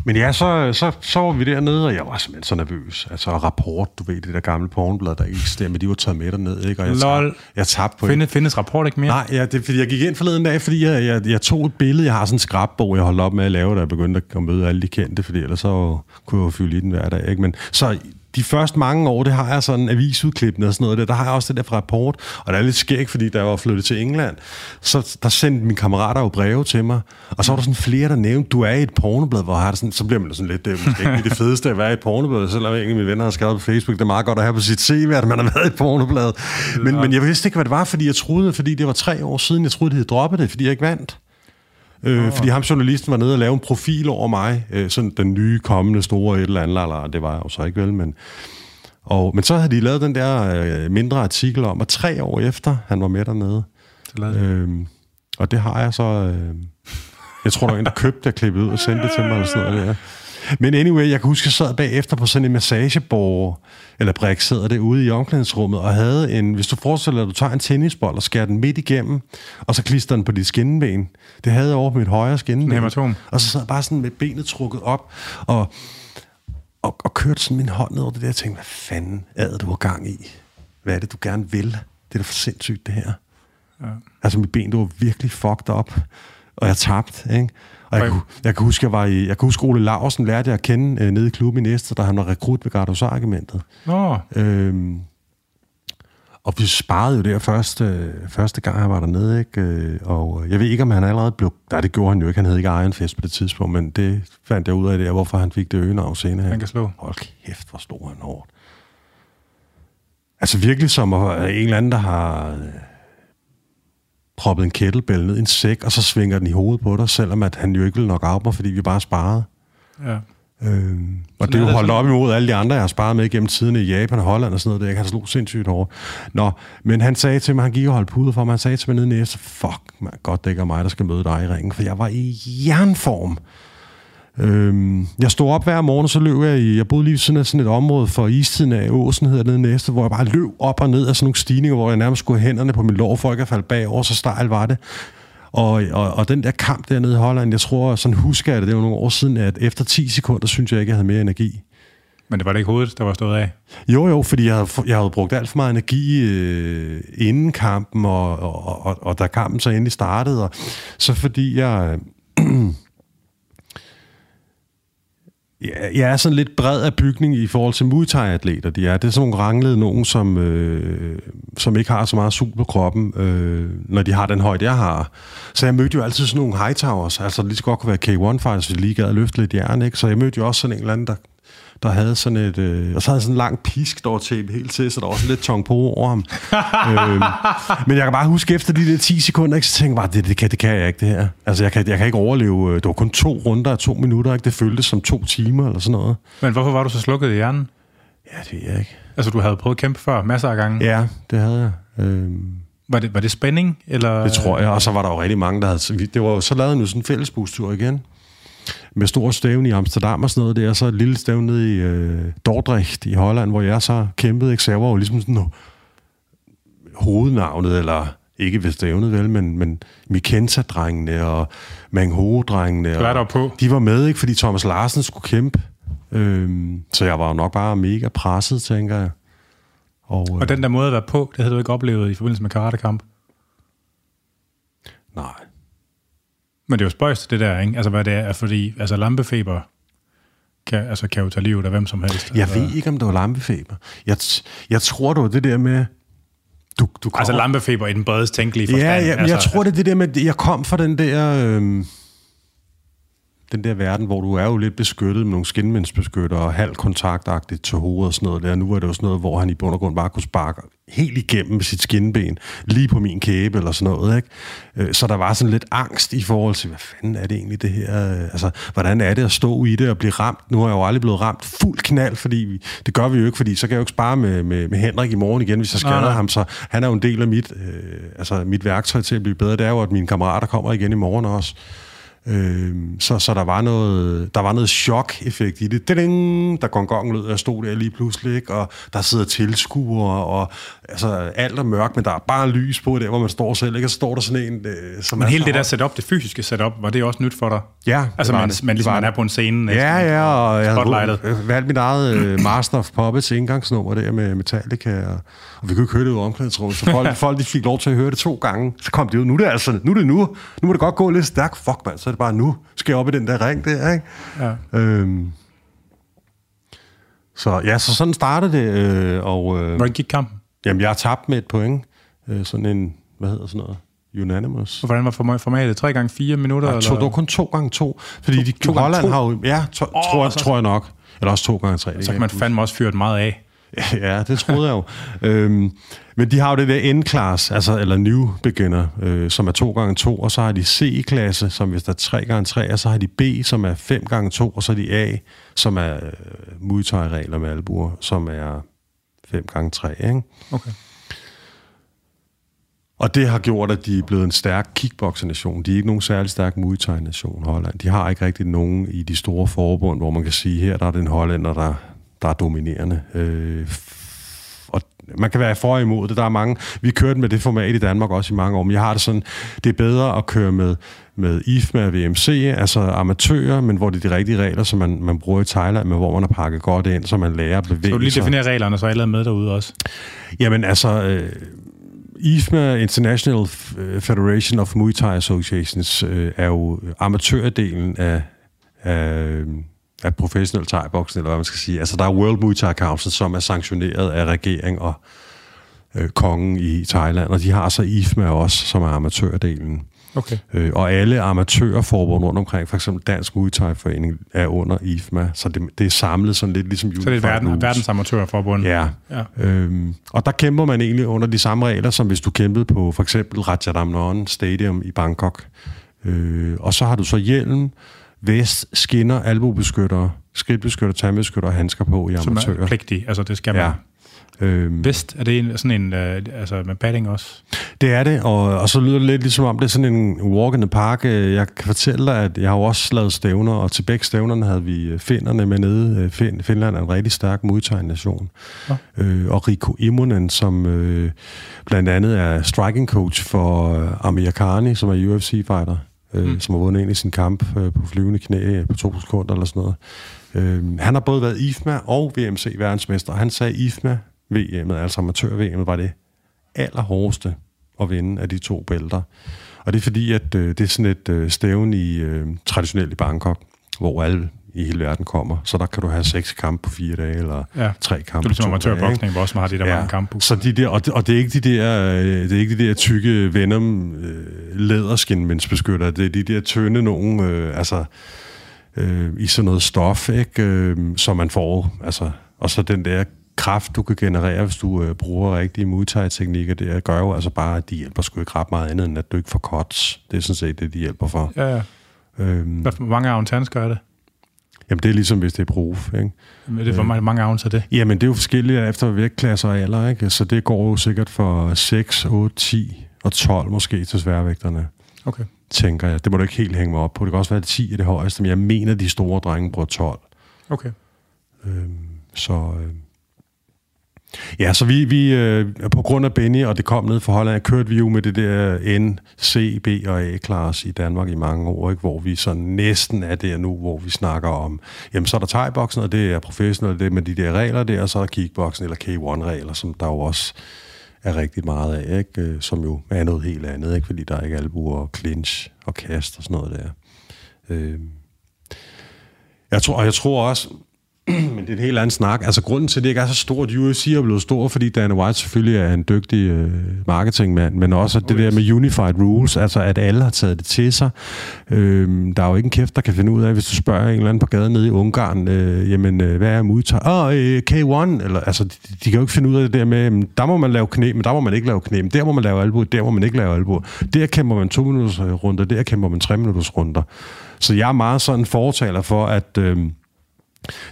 men ja, så, så, så var vi dernede, og jeg var simpelthen så nervøs. Altså rapport, du ved, det der gamle pornblad, der ikke eksisterer, men de var taget med derned, ikke? Og jeg Lol. Tab, jeg tabte på Findes, findes rapport ikke mere? Nej, ja, det fordi jeg gik ind forleden dag, fordi jeg, jeg, jeg tog et billede. Jeg har sådan en skrabbog, jeg holdt op med at lave, da jeg begyndte at møde alle de kendte, fordi ellers så kunne jeg jo fylde i den hver dag, ikke? Men så de første mange år, det har jeg sådan avisudklippende og sådan noget, der, der har jeg også det der fra rapport, og det er lidt skægt, fordi da jeg var flyttet til England, så der sendte mine kammerater jo breve til mig, og så var der sådan flere, der nævnte, du er i et pornoblad, hvor har det sådan, så bliver man sådan lidt, det er måske ikke det fedeste at være i et pornoblad, selvom en af mine venner har skrevet på Facebook, det er meget godt at have på sit CV, at man har været i et pornoblad. Men, ja. men jeg vidste ikke, hvad det var, fordi jeg troede, fordi det var tre år siden, jeg troede, de havde droppet det, fordi jeg ikke vandt. Øh, oh. Fordi ham journalisten var nede og lave en profil over mig, øh, sådan den nye kommende store et eller andet, eller det var jeg jo så ikke vel, men og, men så havde de lavet den der øh, mindre artikel om, at tre år efter, han var med dernede. Øhm, og det har jeg så... Øh, jeg tror, der var en, der købte det og klippede ud og sendte det til mig, eller sådan noget der. Men anyway, jeg kan huske, at jeg sad bagefter på sådan en massageborg, eller bræk sidder det ude i omklædningsrummet, og havde en, hvis du forestiller dig, at du tager en tennisbold og skærer den midt igennem, og så klister den på dit skinneben. Det havde jeg over på mit højre skinneben. Og så sad jeg bare sådan med benet trukket op, og og, og kørte sådan min hånd ned over det der, og tænkte, hvad fanden er du har gang i? Hvad er det, du gerne vil? Det er da for sindssygt, det her. Ja. Altså, mit ben, det var virkelig fucked up, og jeg tabte, ikke? Og jeg, kunne, jeg kan huske, jeg var i, jeg kan huske, Ole Larsen lærte jeg at kende øh, nede i klubben i Næste, da han var rekrut ved Gardosar-argumentet. Nå. Øhm, og vi sparede jo der første, første gang, han var dernede, ikke? Øh, og jeg ved ikke, om han allerede blev... Nej, det gjorde han jo ikke. Han havde ikke egen fest på det tidspunkt, men det fandt jeg ud af der, hvorfor han fik det øgenavn senere. Han kan slå. Hold kæft, hvor stor han hårdt. Altså virkelig som en eller anden, der har proppet en kettlebell ned i en sæk, og så svinger den i hovedet på dig, selvom at han jo ikke vil nok af mig, fordi vi bare sparede. Ja. Øhm, og det er jo holdt op imod alle de andre, jeg har sparet med gennem tiden i Japan og Holland og sådan noget. Det, han slog sindssygt hårdt. Nå, men han sagde til mig, han gik og holdt puder for mig, han sagde til mig nede næste, fuck, man, godt det ikke er mig, der skal møde dig i ringen, for jeg var i jernform. Øhm, jeg stod op hver morgen, og så løb jeg i... Jeg boede lige sådan, sådan et område for istiden af Åsen, hedder det næste, hvor jeg bare løb op og ned af sådan nogle stigninger, hvor jeg nærmest skulle hænderne på min lår, for ikke at falde bagover, så stejl var det. Og, og, og den der kamp dernede i Holland, jeg tror, sådan husker jeg det, det var nogle år siden, at efter 10 sekunder, synes jeg ikke, jeg havde mere energi. Men det var det ikke hovedet, der var stået af? Jo, jo, fordi jeg havde, jeg havde brugt alt for meget energi øh, inden kampen, og, og, og, og da kampen så endelig startede. Og så fordi jeg... jeg er sådan lidt bred af bygning i forhold til Muay Thai-atleter. De er. Det er sådan nogle ranglede nogen, som, øh, som ikke har så meget sul på kroppen, øh, når de har den højde, jeg har. Så jeg mødte jo altid sådan nogle high-towers. Altså lige så godt kunne være K1-fighters, hvis vi lige gad at løfte lidt jern. Ikke? Så jeg mødte jo også sådan en eller anden, der der havde sådan et... Øh, og så havde sådan en lang pisk, der var helt til, så der var også lidt tong på over ham. øhm, men jeg kan bare huske, efter de der 10 sekunder, ikke, så tænkte jeg bare, det, det, kan, det kan jeg ikke, det her. Altså, jeg kan, jeg kan ikke overleve... Øh, det var kun to runder af to minutter, ikke? Det føltes som to timer eller sådan noget. Men hvorfor var du så slukket i hjernen? Ja, det ved jeg ikke. Altså, du havde prøvet at kæmpe før, masser af gange? Ja, det havde jeg. Øhm, var det, var det spænding? Eller? Det tror jeg, og så var der jo rigtig mange, der havde... Det var jo, så lavede nu sådan en fællesbustur igen med stor stævne i Amsterdam og sådan noget der, og så et lille stævne nede i øh, Dordrecht i Holland, hvor jeg så kæmpede, ikke? Så jeg var jo ligesom sådan noget, hovednavnet, eller ikke ved stævnet vel, men, men Mikensa-drengene og Mangho-drengene. Du er der på. De var med, ikke? Fordi Thomas Larsen skulle kæmpe. Øhm, så jeg var jo nok bare mega presset, tænker jeg. Og, øh, og den der måde at være på, det havde du ikke oplevet i forbindelse med karatekamp? Nej. Men det er jo spøjst, det der, ikke? Altså, hvad det er, fordi altså, lampefeber kan, altså, kan jo tage livet af hvem som helst. Jeg altså. ved ikke, om det var lampefeber. Jeg, jeg tror, det var det der med... Du, du kommer... Altså lampefeber i den bredest tænkelige forstand. Ja, ja altså, jeg tror, det er det der med... Jeg kom fra den der... Øh, den der verden, hvor du er jo lidt beskyttet med nogle skinmændsbeskytter og halvt kontaktagtigt til hovedet og sådan noget der. Nu er det jo sådan noget, hvor han i bund og grund bare kunne sparke helt igennem med sit skinben, lige på min kæbe eller sådan noget. Ikke? Øh, så der var sådan lidt angst i forhold til, hvad fanden er det egentlig det her? Altså, hvordan er det at stå i det og blive ramt? Nu har jeg jo aldrig blevet ramt fuld knald, fordi vi, det gør vi jo ikke, fordi så kan jeg jo ikke spare med, med, med Henrik i morgen igen, hvis jeg skader ham. Så han er jo en del af mit, øh, altså mit værktøj til at blive bedre. Det er jo, at mine kammerater kommer igen i morgen også. Øh, så, så der var noget, der var noget chok-effekt i det. Ding, der gong lød, jeg stod der lige pludselig, ikke? og der sidder tilskuere, og altså, alt er mørkt, men der er bare lys på der, hvor man står selv, ikke? og så står der sådan en... Øh, som men hele det der setup, det fysiske setup, var det også nyt for dig? Ja. Altså, man, man, ligesom man er på en scene. Ja, ja, og jeg havde valgt mit eget øh, Master of Puppets indgangsnummer der med Metallica, og, og vi kunne ikke høre det ud omklædningsrummet, så folk, folk de fik lov til at høre det to gange. Så kom de ud, nu er det altså, nu er det nu, nu må det godt gå lidt stærkt. Fuck, man, så det bare nu. Skal jeg op i den der ring der, ikke? Ja. Øhm, så ja, så sådan startede det. Øh, og, øh, Hvordan gik kampen? Jamen, jeg har tabt med et point. Øh, sådan en, hvad hedder sådan noget? Unanimous. Hvordan var formatet? 3 gange 4 minutter? Ja, to, det var kun 2 gange 2 Fordi to, de, to Holland to? har jo... Ja, to, oh, tror, jeg, tror jeg nok. Eller også 2 gange 3 Så kan man fandme også fyre meget af. ja, det troede jeg jo. øhm, men de har jo det der N-class, altså, eller new beginner, øh, som er 2 gange 2 og så har de C-klasse, som hvis der er 3 gange 3 og så har de B, som er 5 gange 2 og så har de A, som er øh, Muay regler med albuer, som er 5 gange 3 ikke? Okay. Og det har gjort, at de er blevet en stærk kickboxer-nation. De er ikke nogen særlig stærk Muay Thai-nation, Holland. De har ikke rigtig nogen i de store forbund, hvor man kan sige, her der er den hollænder, der, der er dominerende. Øh, og man kan være for og imod det. Der er mange. Vi kørte med det format i Danmark også i mange år, men jeg har det sådan, det er bedre at køre med, med IFMA og VMC, altså amatører, men hvor det er de rigtige regler, som man, man bruger i Thailand, men hvor man har pakket godt ind, så man lærer at bevæge sig. Så du lige definere reglerne, så alle er med derude også? Jamen altså... Øh, IFMA, International Federation of Muay Thai Associations, øh, er jo amatørdelen af, af, af professionel thai eller hvad man skal sige. Altså, der er World Muay Thai Council, som er sanktioneret af regering og øh, kongen i Thailand, og de har så IFMA også, som er amatørdelen. Okay. Øh, og alle amatørforbund rundt omkring, for eksempel Dansk Muay Thai Forening, er under IFMA, så det, det er samlet sådan lidt ligesom Så det er verden, verdens amatørforbund? Ja. ja. Øhm, og der kæmper man egentlig under de samme regler, som hvis du kæmpede på for eksempel Ratchadamnon Stadium i Bangkok. Øh, og så har du så hjelm, vest, skinner, albubeskytter, skridtbeskytter, tandbeskytter og handsker på i amatører. Som er pligtige, altså det skal man. Ja. Øhm, Vest, er det en, sådan en, øh, altså med padding også? Det er det, og, og så lyder det lidt ligesom om, det er sådan en walk in the park. Øh, jeg kan fortælle dig, at jeg har jo også lavet stævner, og til begge stævnerne havde vi øh, finderne med nede. Find, Finland er en rigtig stærk modtagnation. Ja. Øh, og Rico Immonen, som øh, blandt andet er striking coach for øh, Amir Khani, som er UFC-fighter, øh, mm. som har vundet en i sin kamp øh, på flyvende knæ på to sekunder eller sådan noget. Øh, han har både været IFMA og VMC-verdensmester, og han sagde IFMA VM'et, altså amatør-VM'et, var det allerhårdeste at vinde af de to bælter. Og det er fordi, at øh, det er sådan et øh, stævne i øh, traditionelt i Bangkok, hvor alle i hele verden kommer. Så der kan du have seks kampe på fire dage, eller ja. tre kampe på ligesom amatørboksning, hvor også har de der ja. mange kampe. Så de der, og, det, og det er ikke de der, øh, det er ikke de der tykke Venom øh, det er de der tynde nogen, øh, altså øh, i sådan noget stof, ikke, øh, som man får, altså, og så den der kraft, du kan generere, hvis du øh, bruger rigtige Muay teknikker det gør jo altså bare, at de hjælper sgu ikke ret meget andet, end at du ikke får cuts. Det er sådan set det, de hjælper for. Ja, ja. Øhm, Hvor mange avantans gør det? Jamen, det er ligesom, hvis det er proof, ikke? Men det er for øh, mange avns er det? Jamen, det er jo forskellige efter vægtklasser og alder, ikke? Så det går jo sikkert for 6, 8, 10 og 12 måske til sværvægterne. Okay. Tænker jeg. Det må du ikke helt hænge mig op på. Det kan også være, at 10 er det højeste, men jeg mener, de store drenge bruger 12. Okay. Øhm, så... Øh, Ja, så vi, vi øh, på grund af Benny, og det kom ned fra Holland, kørte vi jo med det der N, C, B og A-klasse i Danmark i mange år, ikke? hvor vi så næsten er der nu, hvor vi snakker om, jamen så er der thai og det er professionelt, det er med de der regler der, og så er der kickboxen eller K1-regler, som der jo også er rigtig meget af, ikke? Øh, som jo er noget helt andet, ikke? fordi der er ikke albuer og clinch og kast og sådan noget der. Øh. Jeg tror, og jeg tror også, men det er en helt anden snak. Altså, grunden til, at det ikke er så stort, UFC er blevet stor, fordi Dana White selvfølgelig er en dygtig øh, marketingmand, men også det der med unified rules, altså at alle har taget det til sig. Øh, der er jo ikke en kæft, der kan finde ud af, hvis du spørger en eller anden på gaden nede i Ungarn, øh, jamen, øh, hvad er Muay Åh, oh, øh, K1, eller, altså, de, de, kan jo ikke finde ud af det der med, jamen, der må man lave knæ, men der må man ikke lave knæ, men der må man lave albu, der må man ikke lave albu. Der kæmper man to minutters øh, runder, der kæmper man tre minutters runder. Så jeg er meget sådan fortaler for, at... Øh,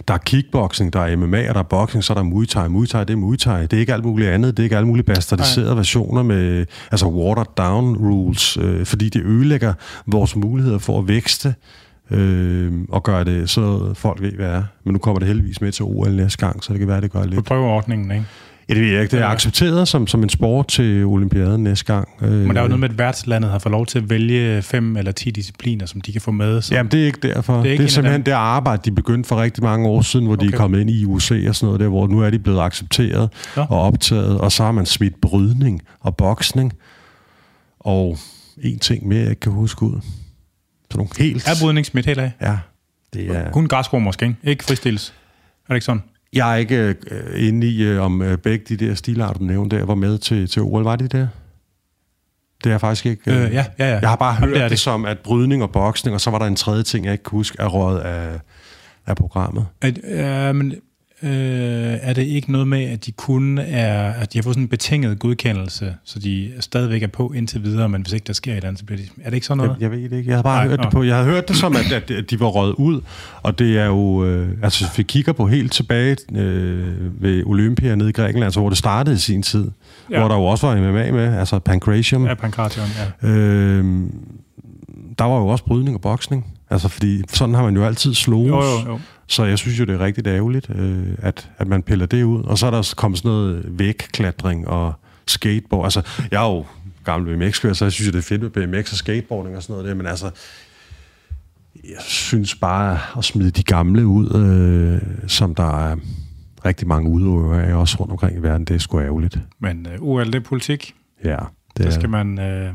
der er kickboxing, der er MMA, og der er boxing, så er der Muay Thai. Muay Thai, det er Muay Thai. Det er ikke alt muligt andet. Det er ikke alt muligt bastardiserede Nej. versioner med altså watered down rules, øh, fordi det ødelægger vores muligheder for at vækste øh, og gøre det så folk ved, hvad er. Men nu kommer det heldigvis med til OL næste gang, så det kan være, det gør lidt. På ordningen, ikke? Ja, det ved jeg ikke. Det er accepteret som, som en sport til olympiaden næste gang. Men der er jo noget med, at værtslandet har fået lov til at vælge fem eller ti discipliner, som de kan få med. Så... Jamen, det er ikke derfor. Det er, ikke det er simpelthen det arbejde, de begyndte for rigtig mange år siden, hvor okay. de er kommet ind i IOC og sådan noget der, hvor nu er de blevet accepteret ja. og optaget, og så har man smidt brydning og boksning. Og en ting mere, jeg ikke kan huske ud. Så nogle helt... Er brydning smidt helt af? Ja. Det er... Kun græsro måske, ikke? Ikke fristilles. Er det ikke sådan? Jeg er ikke øh, inde i, øh, om øh, begge de der stilarter, du nævnte der, var med til, til OL. Var de der? Det er jeg faktisk ikke. Øh, ja, ja, ja. Jeg har bare hørt Jamen, det, det som, at brydning og boksning, og så var der en tredje ting, jeg ikke kunne huske, er råd af, af programmet. At, øh, men øh, er det ikke noget med, at de kun er, at de har fået sådan en betinget godkendelse, så de stadigvæk er på indtil videre, men hvis ikke der sker et andet, så bliver de... Er det ikke sådan noget? Jeg, jeg ved det ikke. Jeg har bare Nej, hørt det på. Jeg har hørt det som, at, at de var røget ud, og det er jo... Øh, altså, hvis vi kigger på helt tilbage øh, ved Olympia nede i Grækenland, altså, hvor det startede i sin tid, ja. hvor der jo også var MMA med, altså Pancratium. Ja, Pancratium, ja. Øh, der var jo også brydning og boksning. Altså, fordi sådan har man jo altid slået. Jo, jo, jo. Så jeg synes jo, det er rigtig ærgerligt, øh, at, at man piller det ud. Og så er der kommet sådan noget vægklatring og skateboard. Altså, jeg er jo gammel BMX-kører, så jeg synes, det er fedt med BMX og skateboarding og sådan noget der, men altså, jeg synes bare at smide de gamle ud, øh, som der er rigtig mange udøvere af, også rundt omkring i verden, det er sgu ærgerligt. Men øh, UL, det er politik. Ja. Det, det skal man øh,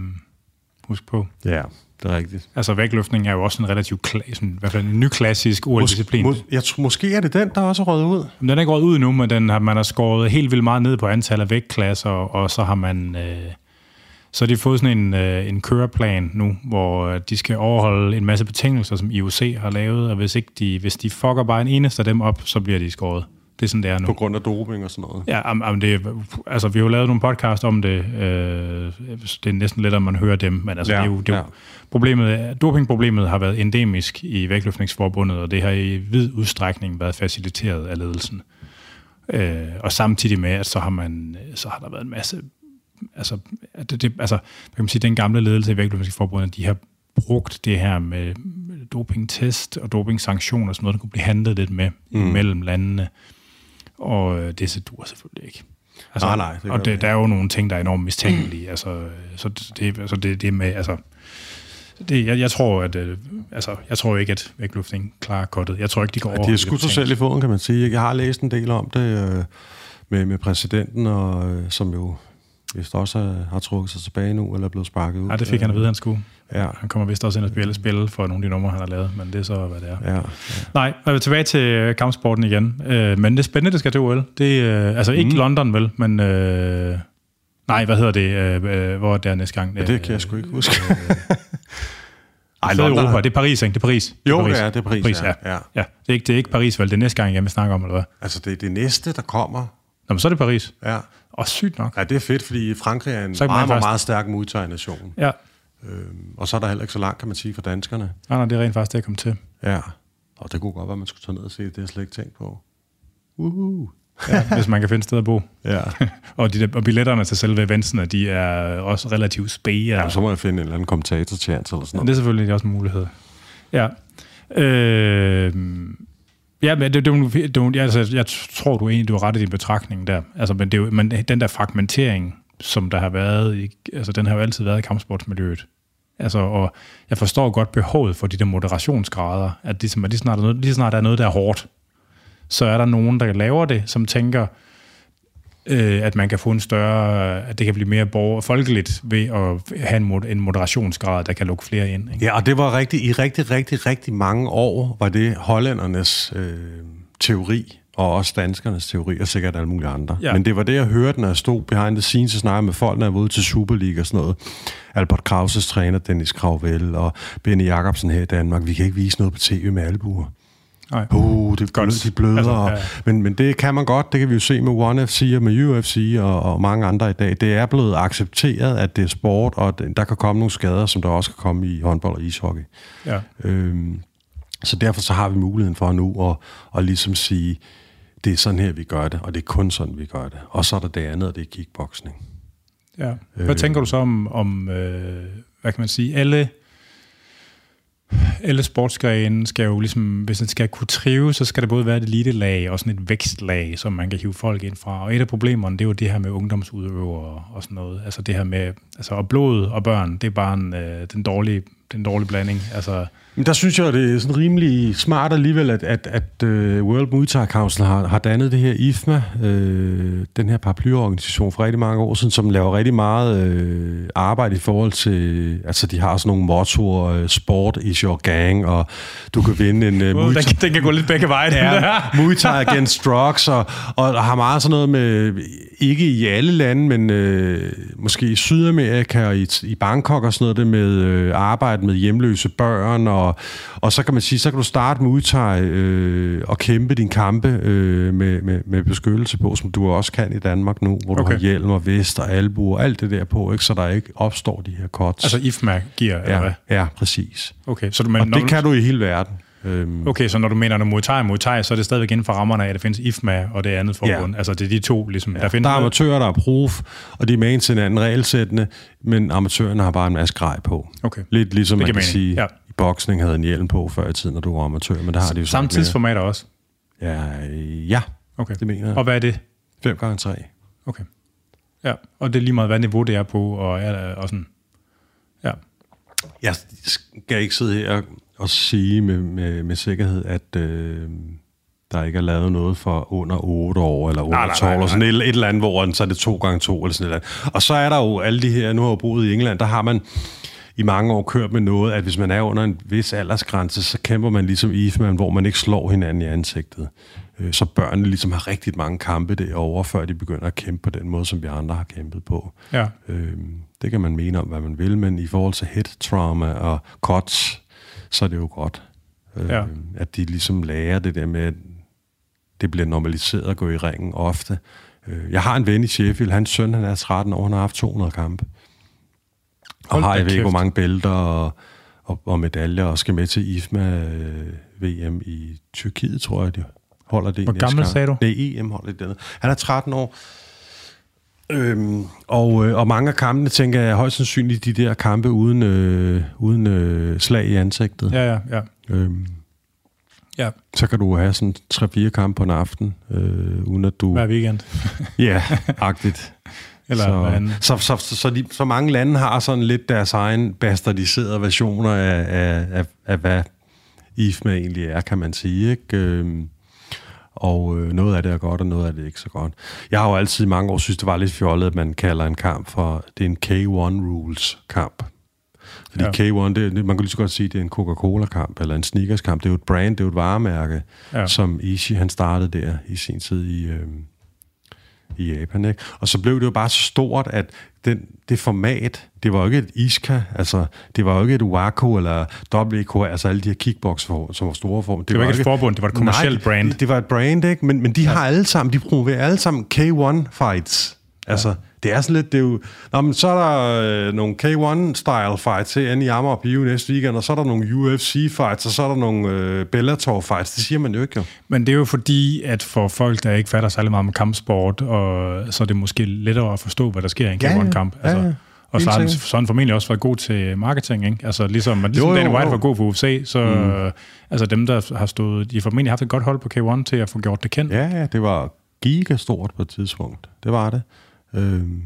huske på. Ja det er rigtigt. Altså vægtløftning er jo også en relativt kla- sådan, i hvert fald en ny klassisk OL-disciplin. Mås- jeg tror, måske er det den, der også er røget ud. Den er ikke røget ud nu, men den har, man har skåret helt vildt meget ned på antallet af vægtklasser, og så har man... Øh, så har de fået sådan en, øh, en køreplan nu, hvor de skal overholde en masse betingelser, som IOC har lavet, og hvis, ikke de, hvis de fucker bare en eneste af dem op, så bliver de skåret. Det er sådan, det er nu. På grund af doping og sådan noget? Ja, am, am det, altså, vi har jo lavet nogle podcast om det. Øh, det er næsten lidt, at man hører dem, men altså, ja, det er jo, det er ja. problemet, dopingproblemet har været endemisk i vægtløftningsforbundet, og det har i vid udstrækning været faciliteret af ledelsen. Øh, og samtidig med, at så har, man, så har der været en masse... Altså, det, det, altså kan man sige, den gamle ledelse i Vægtløftningsforbundet, de har brugt det her med dopingtest og dopingsanktioner og sådan noget, der kunne blive handlet lidt med mm. mellem landene. Og øh, det så dur selvfølgelig ikke. Altså, nej, nej. Det og det, der er jo nogle ting, der er enormt mistænkelige. Mm. Altså, så det, altså det, det med, altså, det, jeg, jeg tror, at øh, altså, jeg tror ikke, at vægtløftning klarer kottet. Jeg tror ikke, de går ja, over. De har skudt sig selv i foden, kan man sige. Jeg har læst en del om det øh, med, med præsidenten, og, øh, som jo vist også har, har trukket sig tilbage nu, eller er blevet sparket ud. Ja, det fik han at vide, han skulle. Ja. Han kommer vist også ind og spille spil for nogle af de numre, han har lavet, men det er så, hvad det er. Ja, ja. Nej, jeg vil tilbage til øh, kampsporten igen. Øh, men det er spændende, det skal til OL. Det er, øh, altså ikke mm. London, vel, men... Øh, nej, hvad hedder det? Øh, øh hvor er det næste gang? Ja, det kan jeg sgu ikke huske. Ej, London. Europa. Det er Paris, ikke? Det er Paris. Jo, det er, Paris. er, det er Paris, Paris ja. ja. ja. Det, er ikke, det er ikke Paris, vel? Det er næste gang, jeg vil snakke om, eller hvad? Altså, det er det næste, der kommer. Nå, men så er det Paris. Ja. Og sygt nok. Ja, det er fedt, fordi Frankrig er en meget, meget, meget, stærk modtager-nation. Ja. Øhm, og så er der heller ikke så langt, kan man sige, for danskerne. Nej, nej, det er rent faktisk det, jeg kom til. Ja. Og det kunne godt være, at man skulle tage ned og se det. Har jeg slet ikke tænkt på. Uhuh. ja, hvis man kan finde sted at bo. Ja. og, de der, og billetterne til selve eventsene, de er også relativt spæge. Ja, så må jeg finde en eller anden kommentator til eller sådan noget. Ja, det er selvfølgelig også en mulighed. Ja. Øh, Ja, men det, det, det, altså, jeg tror, du egentlig du har ret i din betragtning der. Altså, men, det, men den der fragmentering, som der har været, i, altså, den har jo altid været i kampsportsmiljøet. Altså, og jeg forstår godt behovet for de der moderationsgrader, at ligesom, at lige, snart er noget, lige snart der er noget, der er hårdt, så er der nogen, der laver det, som tænker, øh, at man kan få en større, at det kan blive mere borger, folkeligt ved at have en, en moderationsgrad, der kan lukke flere ind. Ikke? Ja, og det var rigtig, i rigtig, rigtig, rigtig mange år, var det hollændernes øh, teori, og også danskernes teori, og sikkert alle mulige andre. Ja. Men det var det, jeg hørte, når jeg stod behind the scenes og snakkede med folk, når jeg var ude til Superliga og sådan noget. Albert Krauses træner, Dennis Kravvel og Benny Jacobsen her i Danmark. Vi kan ikke vise noget på tv med albuer. Nej. Uh, det, Godt. de bløder. Altså, ja. men, men det kan man godt. Det kan vi jo se med One FC og med UFC og, og mange andre i dag. Det er blevet accepteret, at det er sport, og der kan komme nogle skader, som der også kan komme i håndbold og ishockey. Ja. Øhm, så derfor så har vi muligheden for nu at, at ligesom sige, det er sådan her, vi gør det, og det er kun sådan, vi gør det. Og så er der det andet, og det er kickboxing. Ja. Hvad øh, tænker du så om, om øh, hvad kan man sige, alle alle sportsgrene skal jo ligesom, hvis den skal kunne trive, så skal det både være et elite-lag og sådan et vækstlag, som man kan hive folk ind fra. Og et af problemerne, det er jo det her med ungdomsudøvere og sådan noget. Altså det her med, altså og blod og børn, det er bare en, øh, den, dårlige, den dårlige blanding. Altså, men der synes jeg, det er sådan rimelig smart alligevel, at, at, at uh, World Muay Thai Council har, har dannet det her IFMA, øh, den her paraplyorganisation for rigtig mange år siden, som laver rigtig meget øh, arbejde i forhold til, altså de har sådan nogle mottoer, øh, sport is your gang, og du kan vinde en uh, Muay Thai... Den, den kan gå lidt begge veje. Ja, Muay Thai against drugs, og, og har meget sådan noget med, ikke i alle lande, men øh, måske i Sydamerika og i, i Bangkok og sådan noget, det med øh, arbejde med hjemløse børn og og, og så kan man sige, så kan du starte med udtag øh, og kæmpe din kampe øh, med, med, med beskyttelse på, som du også kan i Danmark nu, hvor du okay. har hjelm og vest og albu og alt det der på, ikke, så der ikke opstår de her cuts. Altså IFMA giver, ja, eller hvad? Ja, præcis. Okay, så du, men, og det kan du i hele verden. Øhm. Okay, så når du mener, at Muay Thai Muay Thai, så er det stadigvæk inden for rammerne af, at der findes IFMA og det andet forbund. Ja. Altså det er de to, ligesom. Ja. Der, findes der er amatører, der er proof, og de er med til anden regelsættende, men amatørerne har bare en masse grej på. Okay. Lidt ligesom det man kan mening. sige, ja boksning havde en hjelm på før i tiden, når du var amatør, men der har de jo Samme tidsformater også? Ja, ja, okay. det mener jeg. Og hvad er det? 5 gange 3 Okay. Ja, og det er lige meget, hvad niveau det er på, og, er, og sådan. Ja. Jeg skal ikke sidde her og sige med, med, med sikkerhed, at øh, der ikke er lavet noget for under 8 år, eller under nej, 12, nej, nej, nej. sådan et, et eller andet, hvor så er det 2 gange 2 eller sådan noget. Og så er der jo alle de her, nu har jeg boet i England, der har man i mange år kørt med noget, at hvis man er under en vis aldersgrænse, så kæmper man ligesom IFMAN, hvor man ikke slår hinanden i ansigtet. Øh, så børnene ligesom har rigtig mange kampe derovre, før de begynder at kæmpe på den måde, som vi andre har kæmpet på. Ja. Øh, det kan man mene om, hvad man vil, men i forhold til head trauma og cuts, så er det jo godt, øh, ja. at de ligesom lærer det der med, at det bliver normaliseret at gå i ringen ofte. Jeg har en ven i Sheffield, hans søn han er 13 år, han har haft 200 kampe og har jeg ved ikke, hvor mange bælter og, og, og medaljer, og skal med til IFMA øh, VM i Tyrkiet, tror jeg, det holder det. Hvor gammel sagde du? Det er EM holder det. Han er 13 år. Øhm, og, øh, og mange af kampene, tænker jeg, er højst sandsynligt de der kampe uden, øh, uden øh, slag i ansigtet. Ja, ja, ja. Øhm, ja. Så kan du have sådan 3-4 kampe på en aften, øh, uden at du... Hver weekend. ja, agtigt. Eller så, så, så, så, så, de, så mange lande har sådan lidt deres egen bastardiserede versioner af, af, af, af hvad IFMA egentlig er, kan man sige. Ikke? Øhm, og øh, noget af det er godt, og noget af det er ikke så godt. Jeg har jo altid i mange år synes, det var lidt fjollet, at man kalder en kamp for, det er en K1 Rules kamp. Fordi ja. K1, det, man kan lige så godt sige, det er en Coca-Cola-kamp, eller en Snickers-kamp. Det er jo et brand, det er jo et varemærke, ja. som Ishi, han startede der i sin tid i, øh, i Japan. Ikke? Og så blev det jo bare så stort, at den, det format, det var jo ikke et Iska, altså det var jo ikke et Waco eller WK, altså alle de her kickbox, som var store form. Det, det var, var ikke et forbund, det var et kommersielt brand. Det, det var et brand, ikke? Men, men de ja. har alle sammen, de promoverer alle sammen K1 fights. Altså, det er sådan lidt, det er jo... Nå, men så er der øh, nogle K1-style fights herinde i Amager Bio næste weekend, og så er der nogle UFC-fights, og så er der nogle øh, Bellator-fights. Det siger man jo ikke, jo. Men det er jo fordi, at for folk, der ikke fatter særlig meget om kampsport, og så er det måske lettere at forstå, hvad der sker i en K1-kamp. Altså, ja, ja. Og så har, han, så har han formentlig også været god til marketing, ikke? Altså ligesom, ligesom jo, jo, Dana White var god for UFC, så mm. altså dem, der har stået, de har formentlig haft et godt hold på K1 til at få gjort det kendt. Ja, ja, det var gigastort på et tidspunkt. Det var det. Øhm,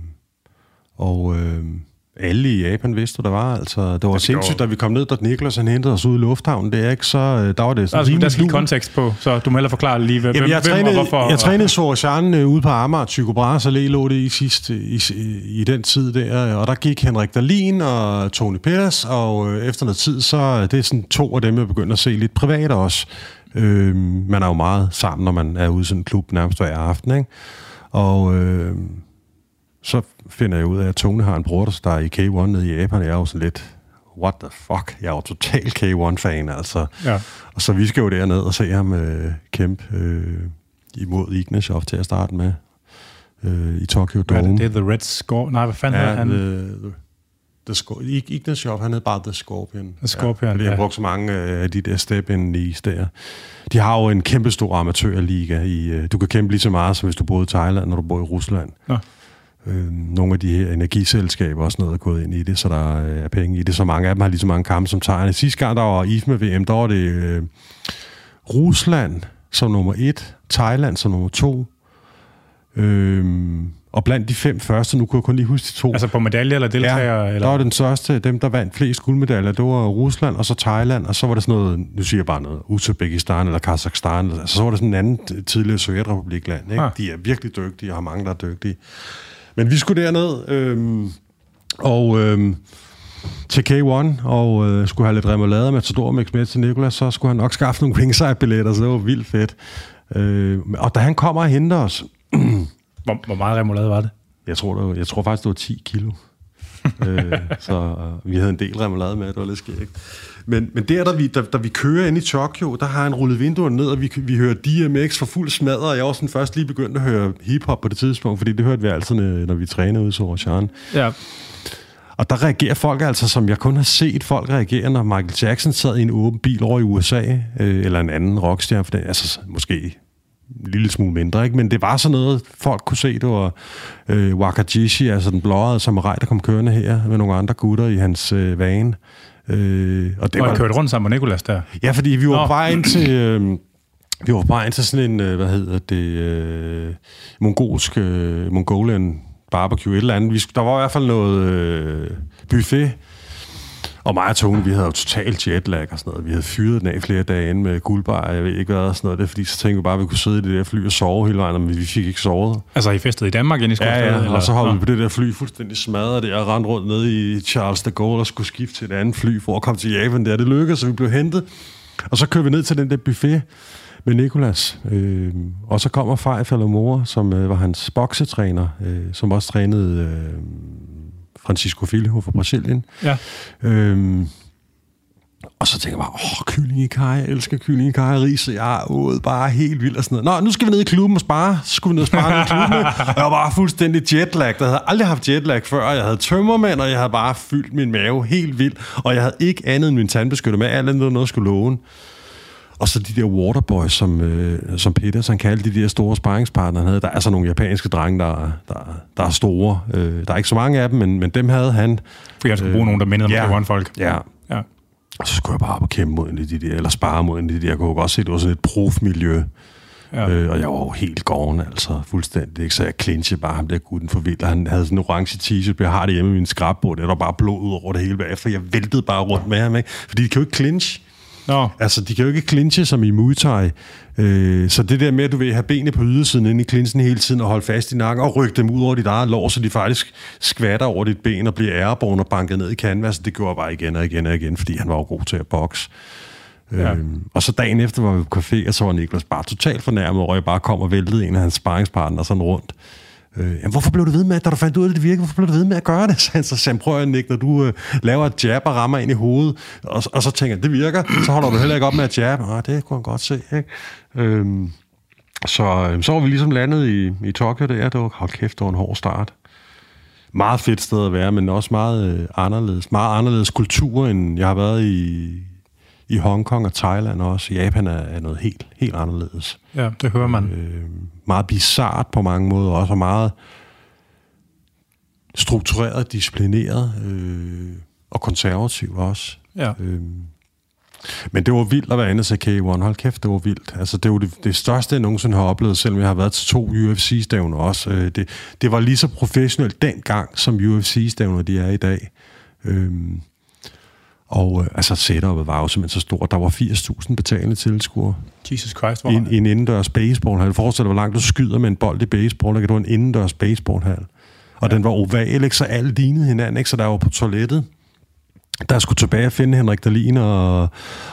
og øhm, alle i Japan vidste, der var. Altså, det var sindssygt, da vi kom ned, da Niklas han hentede os ud i lufthavnen. Det er ikke så... Øh, der var det sådan altså, der skal kontekst på, så du må heller forklare lige, hvem, Jamen, jeg hvem trænede, og hvorfor... Jeg trænede Sorochan øh, ude på Amager, Tycho Brahes Allé lå det i, sidste, i, i, i, den tid der, og der gik Henrik Dalin og Tony Peters, og øh, efter noget tid, så det er sådan to af dem, jeg begynder at se lidt privat også. Øh, man er jo meget sammen, når man er ude i sådan en klub nærmest hver aften, ikke? Og... Øh, så finder jeg ud af, at Tony har en bror, der er i K1 nede i Japan. Jeg er jo sådan lidt, what the fuck? Jeg er jo total K1-fan, altså. Ja. Og så vi skal jo derned og se ham øh, kæmpe øh, imod Ignashov til at starte med øh, i Tokyo Dome. Hvad er det? Det er The Red Scorpion? Nej, hvad fanden ja, han? The, the, the Scor- Ignashov, han hed bare The Scorpion. The Scorpion, ja. Fordi ja. han brugte så mange øh, af de der step in leagues der. De har jo en kæmpe stor amatørliga. I, øh, du kan kæmpe lige så meget, som hvis du boede i Thailand, når du bor i Rusland. Ja øh, nogle af de her energiselskaber og sådan noget er gået ind i det, så der er penge i det. Så mange af dem har lige så mange kampe som Thailand. Sidste gang, der var IFMA VM, der var det øh, Rusland som nummer et, Thailand som nummer to, øh, og blandt de fem første, nu kunne jeg kun lige huske de to. Altså på medaljer eller deltagere? Ja, eller? der var den største, dem der vandt flest guldmedaljer, det var Rusland og så Thailand, og så var der sådan noget, nu siger jeg bare noget, Uzbekistan eller Kazakhstan, altså så var der sådan en anden tidligere Sovjetrepublikland. Ikke? Ah. De er virkelig dygtige, og har mange, der er dygtige. Men vi skulle derned, øhm, og øhm, til K1, og øh, skulle have lidt remoulade med Tador Mix med til Nicolas, så skulle han nok skaffe nogle ringside-billetter, så det var vildt fedt. Øh, og da han kommer og henter os... hvor, hvor meget remoulade var det? Jeg tror, det var, jeg tror faktisk, det var 10 kilo. øh, så øh, vi havde en del remoulade med, det var lidt skægt. Men, men der, da vi, da, da vi kører ind i Tokyo, der har han rullet vinduerne ned, og vi, vi hører DMX for fuld smadret, og jeg var sådan først lige begyndt at høre hiphop på det tidspunkt, fordi det hørte vi altid, når vi trænede ude så Rochan. Ja. Og der reagerer folk altså, som jeg kun har set folk reagere, når Michael Jackson sad i en åben bil over i USA, øh, eller en anden rockstjerne, for det, altså måske en lille smule mindre, ikke? men det var sådan noget, folk kunne se, det var øh, Wakajishi, altså den blåede samurai, der kom kørende her med nogle andre gutter i hans øh, vane. Øh, og det og var, kørte rundt sammen med Nikolas der? Ja, fordi vi var bare ind til... Øh, vi var bare ind til sådan en, øh, hvad hedder det, øh, mongolsk, øh, Mongolian barbecue, et eller andet. Vi, der var i hvert fald noget øh, buffet, og mig og Tone, vi havde jo totalt jetlag og sådan noget. Vi havde fyret den af flere dage ind med guldbar, jeg ved ikke hvad, og sådan noget. Det er, fordi så tænkte vi bare, at vi kunne sidde i det der fly og sove hele vejen, men vi fik ikke sovet. Altså I festede i Danmark ind i Ja, ja, eller? og så har vi på det der fly fuldstændig smadret det, og rendte rundt ned i Charles de Gaulle og skulle skifte til et andet fly for at komme til Japan der. Det lykkedes, så vi blev hentet. Og så kører vi ned til den der buffet med Nikolas. Øh, og så kommer Fejf eller mor, som øh, var hans boksetræner, øh, som også trænede øh, Francisco Filho fra Brasilien. Ja. Øhm, og så tænker jeg bare, åh, kylling i kaj, jeg elsker kylling i kaj, ris, jeg er ude bare helt vildt og sådan noget. Nå, nu skal vi ned i klubben og spare. Så skulle vi ned og spare i klubben. Og jeg var bare fuldstændig jetlag. Jeg havde aldrig haft jetlag før. Jeg havde tømmermænd, og jeg havde bare fyldt min mave helt vildt. Og jeg havde ikke andet end min tandbeskytter med, alt andet noget skulle låne. Og så de der waterboys, som, øh, som Peterson kaldte de der store sparringspartnere, han havde. Der er så nogle japanske drenge, der, der, der er store. Øh, der er ikke så mange af dem, men, men dem havde han. For jeg skulle bruge øh, nogen, der mindede ja, om folk. Ja. ja. Og så skulle jeg bare op og kæmpe mod en af de der, eller spare mod en af de der. Jeg kunne også se, det var sådan et profmiljø. Ja. Øh, og jeg var jo helt gården, altså fuldstændig. Ikke? Så jeg clinchede bare ham der gutten for vildt. Han havde sådan en orange t-shirt, jeg har det hjemme i min skrabbord. Det var bare blod ud over det hele bagefter. Jeg væltede bare rundt med ham, ikke? fordi de kan jo ikke clinch. No. Altså, de kan jo ikke clinche som i Muay Thai. Øh, så det der med, at du vil have benene på ydersiden inde i clinchen hele tiden og holde fast i nakken og rykke dem ud over dit eget lår, så de faktisk skvatter over dit ben og bliver æreborn og banket ned i canvas. Det gjorde jeg bare igen og igen og igen, fordi han var jo god til at bokse. Ja. Øhm, og så dagen efter var vi på café, og så var Niklas bare totalt fornærmet over, at jeg bare kom og væltede en af hans sparringspartnere sådan rundt. Øh, jamen, hvorfor blev du ved med, da du fandt ud af, at det virkede, hvorfor blev du ved med at gøre det? Så han så sagde, prøv at Nick, når du øh, laver et jab og rammer ind i hovedet, og, og så tænker det virker, så holder du heller ikke op med at jab. Ah, det kunne han godt se, ikke? Øhm, så, øh, så var vi ligesom landet i, i Tokyo der, det var, hold kæft, det var en hård start. Meget fedt sted at være, men også meget øh, anderledes. Meget anderledes kultur, end jeg har været i, i Hongkong og Thailand også. Japan er, er noget helt, helt anderledes. Ja, det hører man. Øh, meget bizart på mange måder, også og meget struktureret, disciplineret øh, og konservativ også. Ja. Øh, men det var vildt at være inde til K1. Hold kæft, det var vildt. Altså, det var det, det største, jeg nogensinde har oplevet, selvom jeg har været til to UFC-stævner også. Øh, det, det var lige så professionelt dengang, som UFC-stævner de er i dag. Øh, og øh, altså, setupet var jo simpelthen så stort. Der var 80.000 betalende tilskuere. Jesus Christ, hvor en, en indendørs baseballhal. Forestil dig, hvor langt du skyder med en bold i baseball. Det var en indendørs baseballhal. Og ja. den var oval, ikke? så alle lignede hinanden. Ikke? Så der var på toilettet, der skulle tilbage og finde Henrik Dahlin og,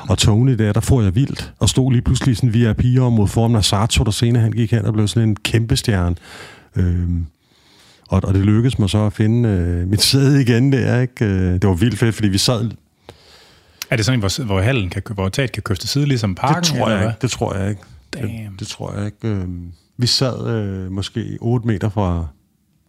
og Tony der, der får jeg vildt, og stod lige pludselig sådan VIP-område foran Nasato, der senere han gik hen og blev sådan en kæmpe stjerne. Øhm, og, og det lykkedes mig så at finde øh, mit sæde igen der, ikke? Øh, det var vildt fedt, fordi vi sad er det sådan, hvor, hvor hallen kan, hvor taget kan køres til side, ligesom parken? Det tror jeg ikke. Det tror jeg ikke. Damn. Det, det tror jeg ikke. Øhm, vi sad øh, måske 8 meter fra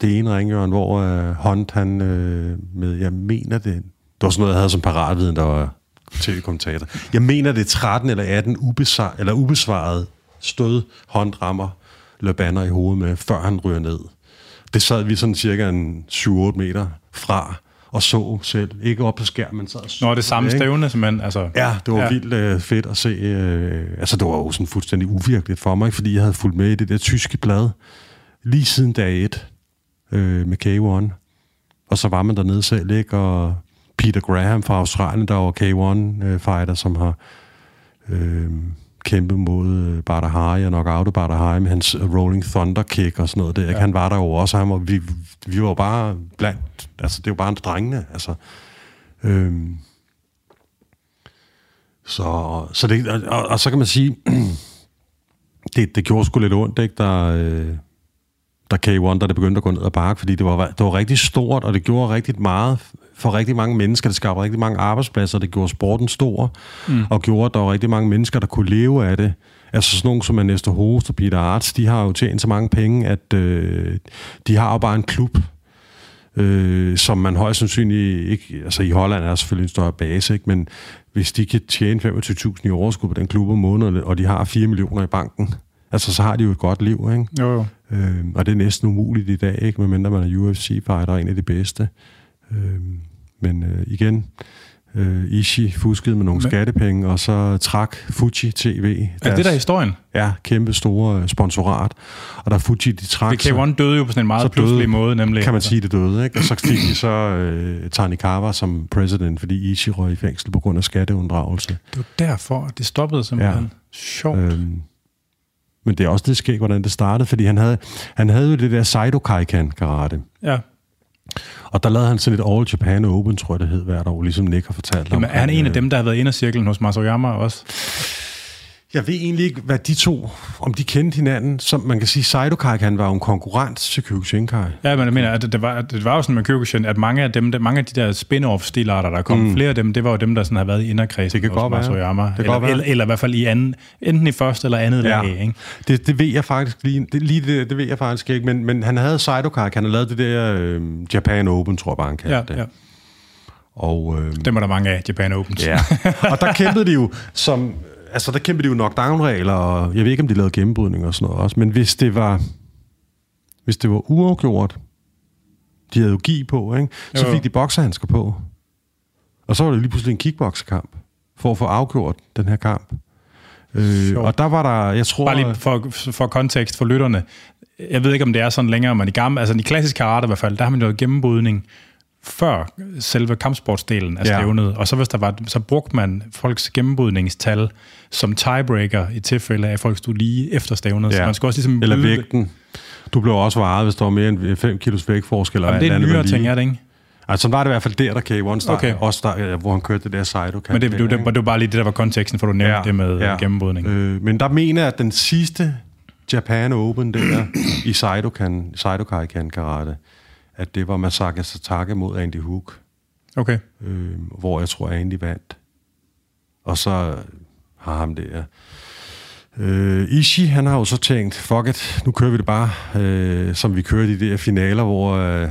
det ene ringhjørn, hvor øh, Hunt, han øh, med, jeg mener det, det var sådan noget, jeg havde som paratviden, der var tv-kommentator. Jeg mener, det er 13 eller 18 ubesvar, eller ubesvaret stød, Hunt rammer Le Banner i hovedet med, før han ryger ned. Det sad vi sådan cirka en 7-8 meter fra og så selv. Ikke op på skærmen, så så. Nå, det samme ikke? stævne, simpelthen. Altså, ja, det var ja. vildt øh, fedt at se. Øh, altså, det var jo sådan fuldstændig uvirkeligt for mig, fordi jeg havde fulgt med i det der tyske blad lige siden dag 1 øh, med K1. Og så var man dernede selv, ikke? Og Peter Graham fra Australien, der var K1-fighter, øh, som har... Øh, kæmpe mod øh, Badahari og knockoutet Badahari med hans øh, Rolling Thunder kick og sådan noget der. Ja. Han var der jo også, var, vi, vi var bare blandt, altså det var bare en drengene, altså. Øhm, så, så det, og, og, så kan man sige, det, det gjorde sgu lidt ondt, ikke, der, øh, der K1, der det begyndte at gå ned ad bakke, fordi det var, det var rigtig stort, og det gjorde rigtig meget for rigtig mange mennesker. Det skabte rigtig mange arbejdspladser, det gjorde sporten stor, mm. og gjorde, at der var rigtig mange mennesker, der kunne leve af det. Altså sådan nogle som er Næste Host og Peter Arts, de har jo tjent så mange penge, at øh, de har jo bare en klub, øh, som man højst sandsynligt ikke... Altså i Holland er selvfølgelig en større base, ikke? men hvis de kan tjene 25.000 i overskud på den klub om måneden, og de har 4 millioner i banken, altså så har de jo et godt liv, ikke? Jo, jo. Øh, og det er næsten umuligt i dag, ikke? medmindre man er UFC-fighter, en af de bedste. Øh, men øh, igen, øh, Ishi fuskede med nogle Men, skattepenge, og så trak Fuji TV. Deres, er det der historien? Ja, kæmpe store øh, sponsorat. Og der Fuji, de trak K1 døde jo på sådan en meget pludselig måde, nemlig. Kan man sige, det døde, ikke? Og så fik de så øh, Tanikawa som president, fordi Ishi røg i fængsel på grund af skatteunddragelse. Det var derfor, det stoppede simpelthen. Ja. Sjovt. Øhm, men det er også det skæg, hvordan det startede, fordi han havde, han havde jo det der Saido Kaikan karate. Ja. Og der lavede han sådan et All Japan Open, tror jeg det hed hvert år, ligesom Nick har fortalt Jamen, om. er han en af øh, dem, der har været inde cirklen hos Masayama også? Jeg ved egentlig ikke, hvad de to, om de kendte hinanden. Som man kan sige, Saido han var jo en konkurrent til Kyokushinkai. Ja, men jeg mener, at det var, det var jo sådan med Kyokushin, at mange af, dem, mange af de der spin-off stilarter, der kom, mm. flere af dem, det var jo dem, der sådan har været i inderkredsen det kan godt Masoyama. Det eller, eller, eller, i hvert fald i anden, enten i første eller andet ja. lag. Ikke? Det, det ved jeg faktisk lige, det, lige det, det ved jeg faktisk ikke, men, men han havde Saido han havde lavet det der øh, Japan Open, tror jeg bare, han kaldte ja, det. Ja. Og, øh, Dem er der mange af, Japan Opens. Ja, og der kæmpede de jo som altså der kæmpede de jo knockdown-regler, og jeg ved ikke, om de lavede gennembrydning og sådan noget også, men hvis det var, hvis det var uafgjort, de havde jo gi på, ikke? så fik de bokserhandsker på. Og så var det lige pludselig en kickboxerkamp, for at få afgjort den her kamp. Øh, og der var der, jeg tror... Bare lige for, for kontekst for lytterne. Jeg ved ikke, om det er sådan længere, men i gamle, altså i klassisk karate i hvert fald, der har man jo gennembrydning før selve kampsportsdelen af stævnet, ja. og så hvis der var, så brugte man folks gennembrydningstal som tiebreaker i tilfælde af, at folk stod lige efter stævnet. Ja. Så man skulle også ligesom Eller vægten. Du blev også varet, hvis der var mere end 5 kilos vægtforskel. Jamen, det er en nyere ting, er det ikke? Altså, sådan var det i hvert fald der, der K1 startede, okay. også der, hvor han kørte det der side Men det, det, det, det, var bare lige det, der var konteksten, for du nævnte ja, det med ja. gennembrydning. Øh, men der mener jeg, at den sidste Japan Open der i Saidokan, Saidokai Karate, at det var Masaka Satake mod Andy Hook. Okay. Øh, hvor jeg tror, Andy vandt. Og så har ham der... Øh, Ishi, han har jo så tænkt, fuck it, nu kører vi det bare, øh, som vi kørte i de der finaler, hvor øh,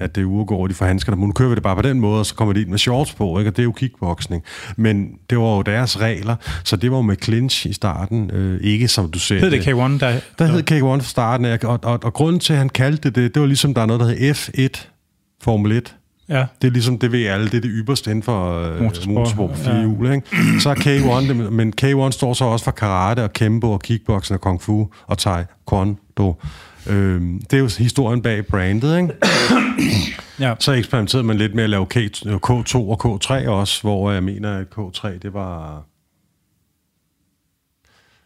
at det uafgår, de får handsker, men nu kører vi det bare på den måde, og så kommer de ind med shorts på, ikke? og det er jo kickboxing. Men det var jo deres regler, så det var jo med clinch i starten, øh, ikke som du ser Hed det K1? Der, der hed K1 fra starten, og, og, og, grunden til, at han kaldte det, det var ligesom, der er noget, der hedder F1, Formel 1. Ja. Det er ligesom, det ved alle, det er det ypperste inden for øh, motorsport, motorsport på fire ja. hjul. Ikke? Så er K1, det, men K1 står så også for karate og kempo og kickboxing og kung fu og taekwondo. Øh, det er jo historien bag brandet, ikke? ja. Så eksperimenterede man lidt med at lave K2 og K3 også, hvor jeg mener, at K3, det var...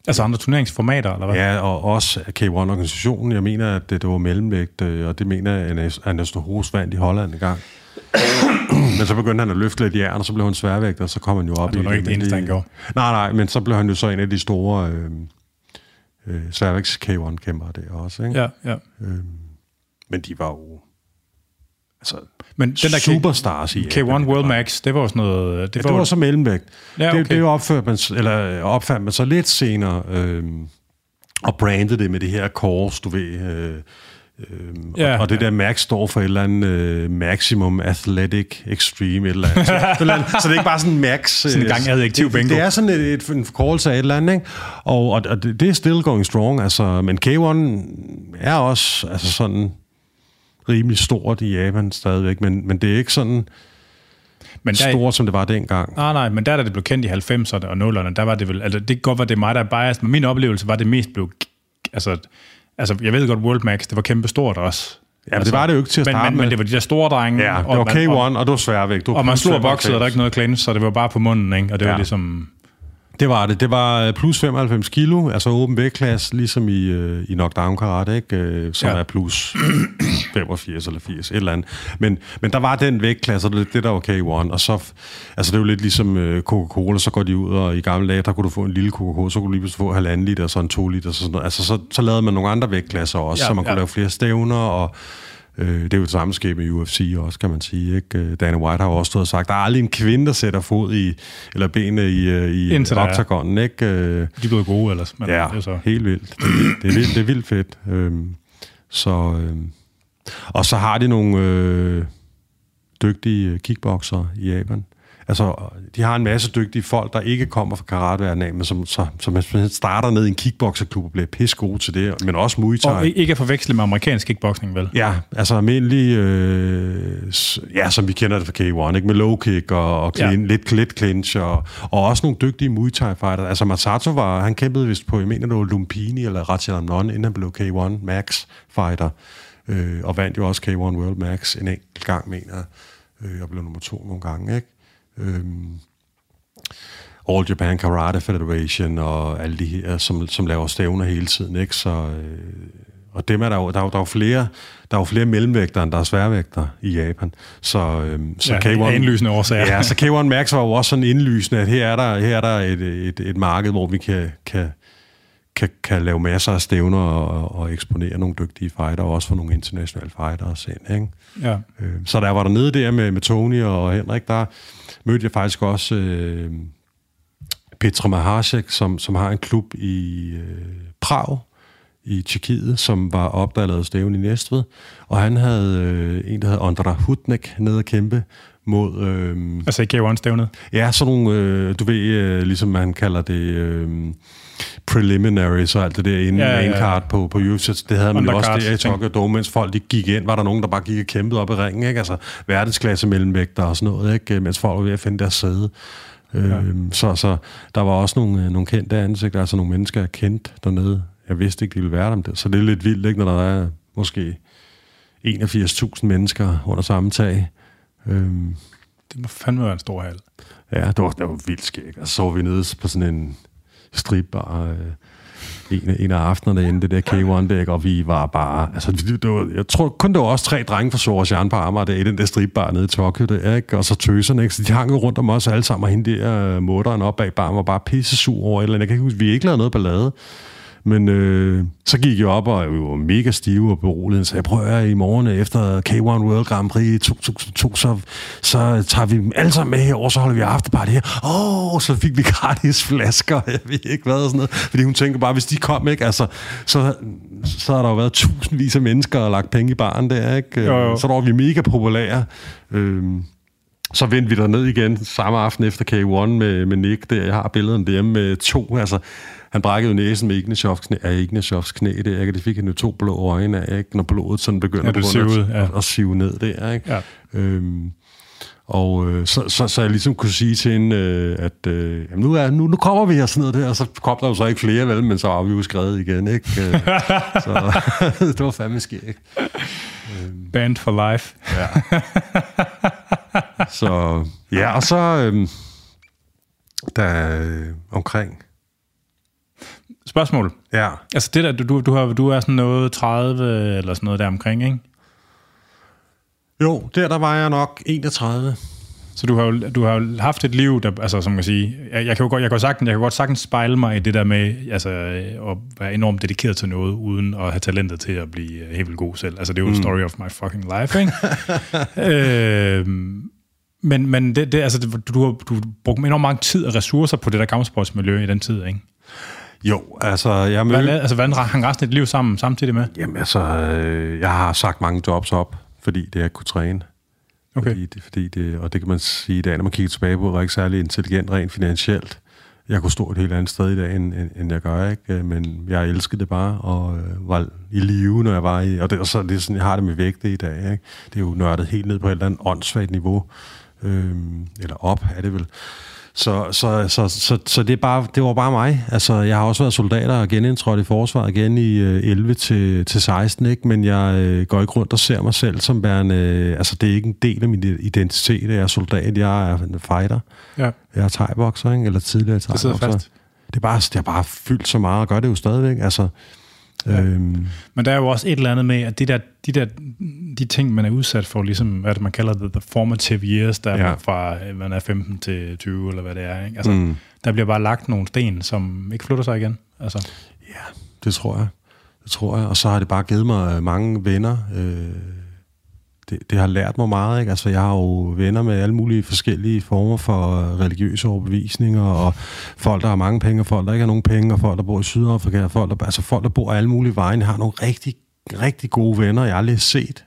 Altså andre turneringsformater, eller hvad? Ja, og også K1-organisationen. Jeg mener, at det, det var mellemvægt, øh, og det mener jeg, at Anders Hos vandt i Holland en gang. men så begyndte han at løfte lidt jern, og så blev han sværvægt, og så kom han jo op ja, det var i... Det ikke det eneste, han gjorde. Nej, nej, men så blev han jo så en af de store... Øh, øh, Cervix K1-kæmper der også. Ikke? Ja, ja. Øhm, men de var jo altså, men den der superstars i K1 World Max, det var sådan noget... Det, ja, var, det var så mellemvægt. Ja, okay. det, det opførte man, eller opfandt man så lidt senere, øh, og brandede det med det her kors, du ved... Øh, Øhm, ja, og, og det der Max står for et eller andet uh, Maximum Athletic Extreme, et eller andet. Så, et eller andet. så det er ikke bare sådan Max... sådan en gang adjektiv bingo. Det, det er sådan et, et, en forkortelse af et eller andet, ikke? Og, og, og det, det er still going strong, altså. Men K1 er også altså sådan rimelig stort i Japan stadigvæk, men, men det er ikke sådan men der, stort, som det var dengang. Nej, nej, men der, da det blev kendt i 90'erne og 0'erne, der var det vel, altså det kan godt være, det er mig, der er biased, men min oplevelse var, det mest blev, altså Altså, jeg ved godt, World Max, det var kæmpe stort også. Ja, men altså, det var det jo ikke til at starte men, men, men det var de der store drenge. Ja, det var K1, og, og det var sværvægt. Og man slog bokset, og der er ikke noget cleanse, så det var bare på munden, ikke? Og det ja. var ligesom... Det var det. Det var øh, plus 95 kilo, altså åben vægtklasse, ligesom i, øh, i knockdown karate, ikke? Øh, som ja. er plus 85 eller 80, et eller andet. Men, men der var den vægtklasse, og det, det der var K1, og så, altså det er jo lidt ligesom øh, Coca-Cola, så går de ud, og i gamle dage, der kunne du få en lille Coca-Cola, så kunne du lige pludselig få halvanden liter, og så en to liter, og sådan noget. Altså så, så lavede man nogle andre vægtklasser også, ja, så man ja. kunne lave flere stævner, og Øh, det er jo det samme skab med UFC også, kan man sige. Ikke? Øh, Dana White har jo også stået og sagt, der er aldrig en kvinde, der sætter fod i, eller benene i, øh, i octagonen. Ikke? Øh, De er blevet gode ellers. Men ja, det er så. helt vildt. Det, er, det, er vildt. det er vildt fedt. Øhm, så, øh, og så har de nogle øh, dygtige kickboxer i Japan. Altså, de har en masse dygtige folk, der ikke kommer fra karateverden men som, så, som starter ned i en kickboxerklub og bliver pisse gode til det, men også Muay Thai. Og ikke at forveksle med amerikansk kickboxing, vel? Ja, altså almindelig, øh, ja, som vi kender det fra K1, ikke? med low kick og, og clean, ja. lidt, lidt clinch, og, og også nogle dygtige Muay Thai fighter. Altså Masato var, han kæmpede vist på, jeg mener det var Lumpini eller Ratchalam inden han blev K1 Max fighter, øh, og vandt jo også K1 World Max en enkelt gang, mener jeg, øh, og blev nummer to nogle gange, ikke? Øhm, All Japan Karate Federation og alle de her, som, som laver stævner hele tiden, ikke? Så, øh, og dem er der jo, der er jo, der er jo flere, der er jo flere mellemvægter, end der er sværvægter i Japan. Så, øhm, så ja, K1, indlysende årsager. Ja, så K1 Max var jo også sådan indlysende, at her er der, her er der et, et, et marked, hvor vi kan, kan, kan, kan lave masser af stævner og, og eksponere nogle dygtige fighter, og også for nogle internationale fighter ind, ikke? Ja. Øh, så der var der nede der med, med Tony og Henrik, der mødte jeg faktisk også øh, Petra Mahasek, som, som har en klub i øh, Prag, i Tjekkiet, som var op, der lavede stævn i Næstved. Og han havde øh, en, der hed Andra Hutnik, nede at kæmpe mod... Øh, altså i K1-stævnet? Ja, sådan nogle, øh, du ved, øh, ligesom man kalder det... Øh, preliminaries og alt det der inden ja, ja, ja. card på, på UFC. Det havde man jo også der i Tokyo Dome, mens folk de gik ind, var der nogen, der bare gik og kæmpede op i ringen, ikke? Altså verdensklasse mellemvægter og sådan noget, ikke? Mens folk var ved at finde deres sæde. Ja. Øhm, så, så der var også nogle, øh, nogle kendte ansigter, altså nogle mennesker, jeg kendte dernede. Jeg vidste ikke, de ville være der. Så det er lidt vildt, ikke, når der er måske 81.000 mennesker under samme tag. Øhm, det må fandme være en stor hal. Ja, det var, det var vildt skægt. Og så så vi nede på sådan en stripbar øh, en, en af aftenerne inden det der K1 dæk, og vi var bare... Altså, det var, jeg tror kun, det var også tre drenge fra Sorosian på Amager, der i den der stripbar nede i Tokyo, der, ikke? og så tøserne, ikke? så de hang rundt om os alle sammen, og hende der øh, mutteren op bag bar var bare pisse sur over et eller andet. Jeg kan ikke huske, vi ikke lavede noget ballade. Men øh, så gik jeg op, og vi var mega stive og beroliget, så jeg prøver i morgen efter K1 World Grand Prix 2002, så, så tager vi dem alle sammen med herover, så holder vi afterparty her. Åh, oh, så fik vi gratis flasker, jeg ved ikke hvad, og sådan noget. Fordi hun tænker bare, hvis de kom, ikke, altså, så, så har der jo været tusindvis af mennesker og lagt penge i baren der, ikke? Jo, jo. Så der var vi mega populære. Øh, så vendte vi der ned igen samme aften efter K1 med, med Nick der. Jeg har billederne derhjemme med to. Altså, han brækkede jo næsen med Ignatiovs knæ, af Ignatiovs knæ der, ikke? det fik han jo to blå øjne af, ikke? når blodet sådan begynder ja, at, sive, ja. at, at sive ned der. Ikke? Ja. Øhm, og øh, så, så, så jeg ligesom kunne sige til hende, øh, at øh, jamen nu, er, nu, nu kommer vi her sådan noget der, og så kom der jo så ikke flere, vel, men så var vi jo skrevet igen, ikke? Øh, så det var fandme skægt. Øhm, Band for life. ja. Så, ja, og så øh, der øh, omkring Spørgsmål. Ja. Altså det der, du, du, har, du er sådan noget 30 eller sådan noget der omkring, ikke? Jo, der, der var jeg nok 31. Så du har jo, du har jo haft et liv, der, altså som man sige, jeg, jeg kan jo godt, jeg kan, sagtens, jeg kan godt sagtens spejle mig i det der med, altså at være enormt dedikeret til noget, uden at have talentet til at blive helt vildt god selv. Altså det er jo mm. story of my fucking life, ikke? øh, men men det, det, altså, du, har, du brugt enormt mange tid og ressourcer på det der kampsportsmiljø i den tid, ikke? Jo, altså... Jeg mød... hvad, altså, hvordan hang resten af dit liv sammen samtidig med? Jamen, altså, øh, jeg har sagt mange jobs op, fordi det jeg kunne træne. Okay. Fordi det, fordi det, og det kan man sige i dag, når man kigger tilbage på, var ikke særlig intelligent rent finansielt. Jeg kunne stå et helt andet sted i dag, end, end, end jeg gør, ikke? Øh, men jeg elskede det bare, og øh, var i live, når jeg var i... Og, det, og så det er sådan, jeg har det med vægte i dag, ikke? Det er jo nørdet helt ned på et eller andet åndssvagt niveau. Øhm, eller op, er det vel. Så, så, så, så, så det, er bare, det var bare mig. Altså, jeg har også været soldat og genindtrådt i forsvaret igen i øh, 11 til, til 16, ikke? men jeg øh, går ikke rundt og ser mig selv som værende... Øh, altså, det er ikke en del af min identitet, jeg er soldat, jeg er en fighter. Ja. Jeg er thai ikke? eller tidligere thai Det, det er bare, det har bare fyldt så meget, og gør det jo stadigvæk. Altså, Ja. Øhm. Men der er jo også et eller andet med, at de der, de der de ting, man er udsat for, ligesom hvad man kalder det, the formative years, der ja. fra man er 15 til 20, eller hvad det er. Ikke? Altså, mm. Der bliver bare lagt nogle sten, som ikke flytter sig igen. Altså. Ja, det tror jeg. Det tror jeg. Og så har det bare givet mig mange venner, øh, det, det har lært mig meget. Ikke? Altså, jeg har jo venner med alle mulige forskellige former for religiøse overbevisninger, og folk, der har mange penge, og folk, der ikke har nogen penge, og folk, der bor i Sydafrika, og folk, der, altså folk, der bor alle mulige veje. Jeg har nogle rigtig, rigtig gode venner, jeg aldrig har set.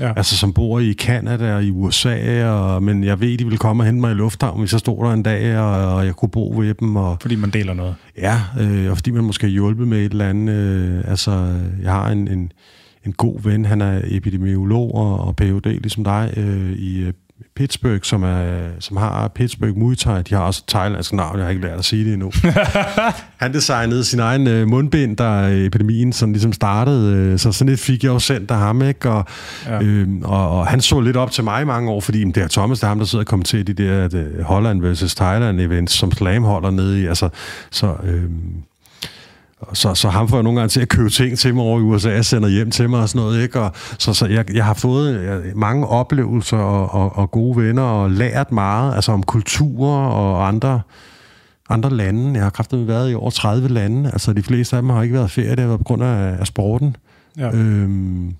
Ja. Altså, som bor i Kanada og i USA, og, men jeg ved, de vil komme og hente mig i lufthavnen, hvis jeg stod der en dag, og, og jeg kunne bo ved dem. Og, fordi man deler noget? Ja, øh, og fordi man måske har hjulpet med et eller andet. Øh, altså, jeg har en, en, en god ven, han er epidemiolog og, Ph.D. ligesom dig øh, i øh, Pittsburgh, som, er, som har Pittsburgh Muay Thai. De har også et thailandsk navn, jeg har ikke lært at sige det endnu. han designede sin egen øh, mundbind, der epidemien sådan ligesom startede. Øh, så sådan et fik jeg jo sendt af ham, ikke? Og, ja. øh, og, og, han så lidt op til mig i mange år, fordi det er Thomas, der er ham, der sidder og kommenterer de der de, Holland versus Thailand events, som Slam holder nede i. Altså, så... Øh, så, så ham får jeg nogle gange til at købe ting til mig over i USA, jeg sender hjem til mig og sådan noget, ikke? Og, så, så jeg, jeg har fået jeg, mange oplevelser og, og, og gode venner, og lært meget, altså om kulturer og andre, andre lande. Jeg har kraftigt været i over 30 lande, altså de fleste af dem har ikke været ferie, det har været på grund af, af sporten. Ja. Øhm,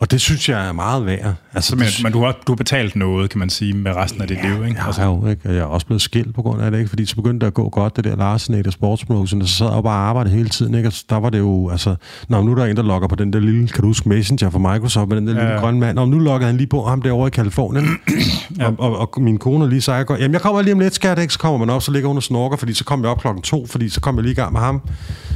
Og det synes jeg er meget værd. Altså, men, det, men du har, du har betalt noget, kan man sige, med resten af dit ja, liv, ikke? Altså. jo, ikke? Og jeg er også blevet skilt på grund af det, ikke? Fordi så begyndte det at gå godt, det der Larsen og sportspromotion, og så sad jeg bare og arbejdede hele tiden, ikke? Og der var det jo, altså, når nu er der en, der logger på den der lille, kan du huske, Messenger fra Microsoft, med den der ja. lille grønne mand, og nu logger han lige på ham derovre i Kalifornien, ja. og, og, og, min kone lige sagde, jamen jeg kommer lige om lidt, skat, ikke? Så kommer man op, så ligger hun og snorker, fordi så kom jeg op klokken to, fordi så kom jeg lige i gang med ham,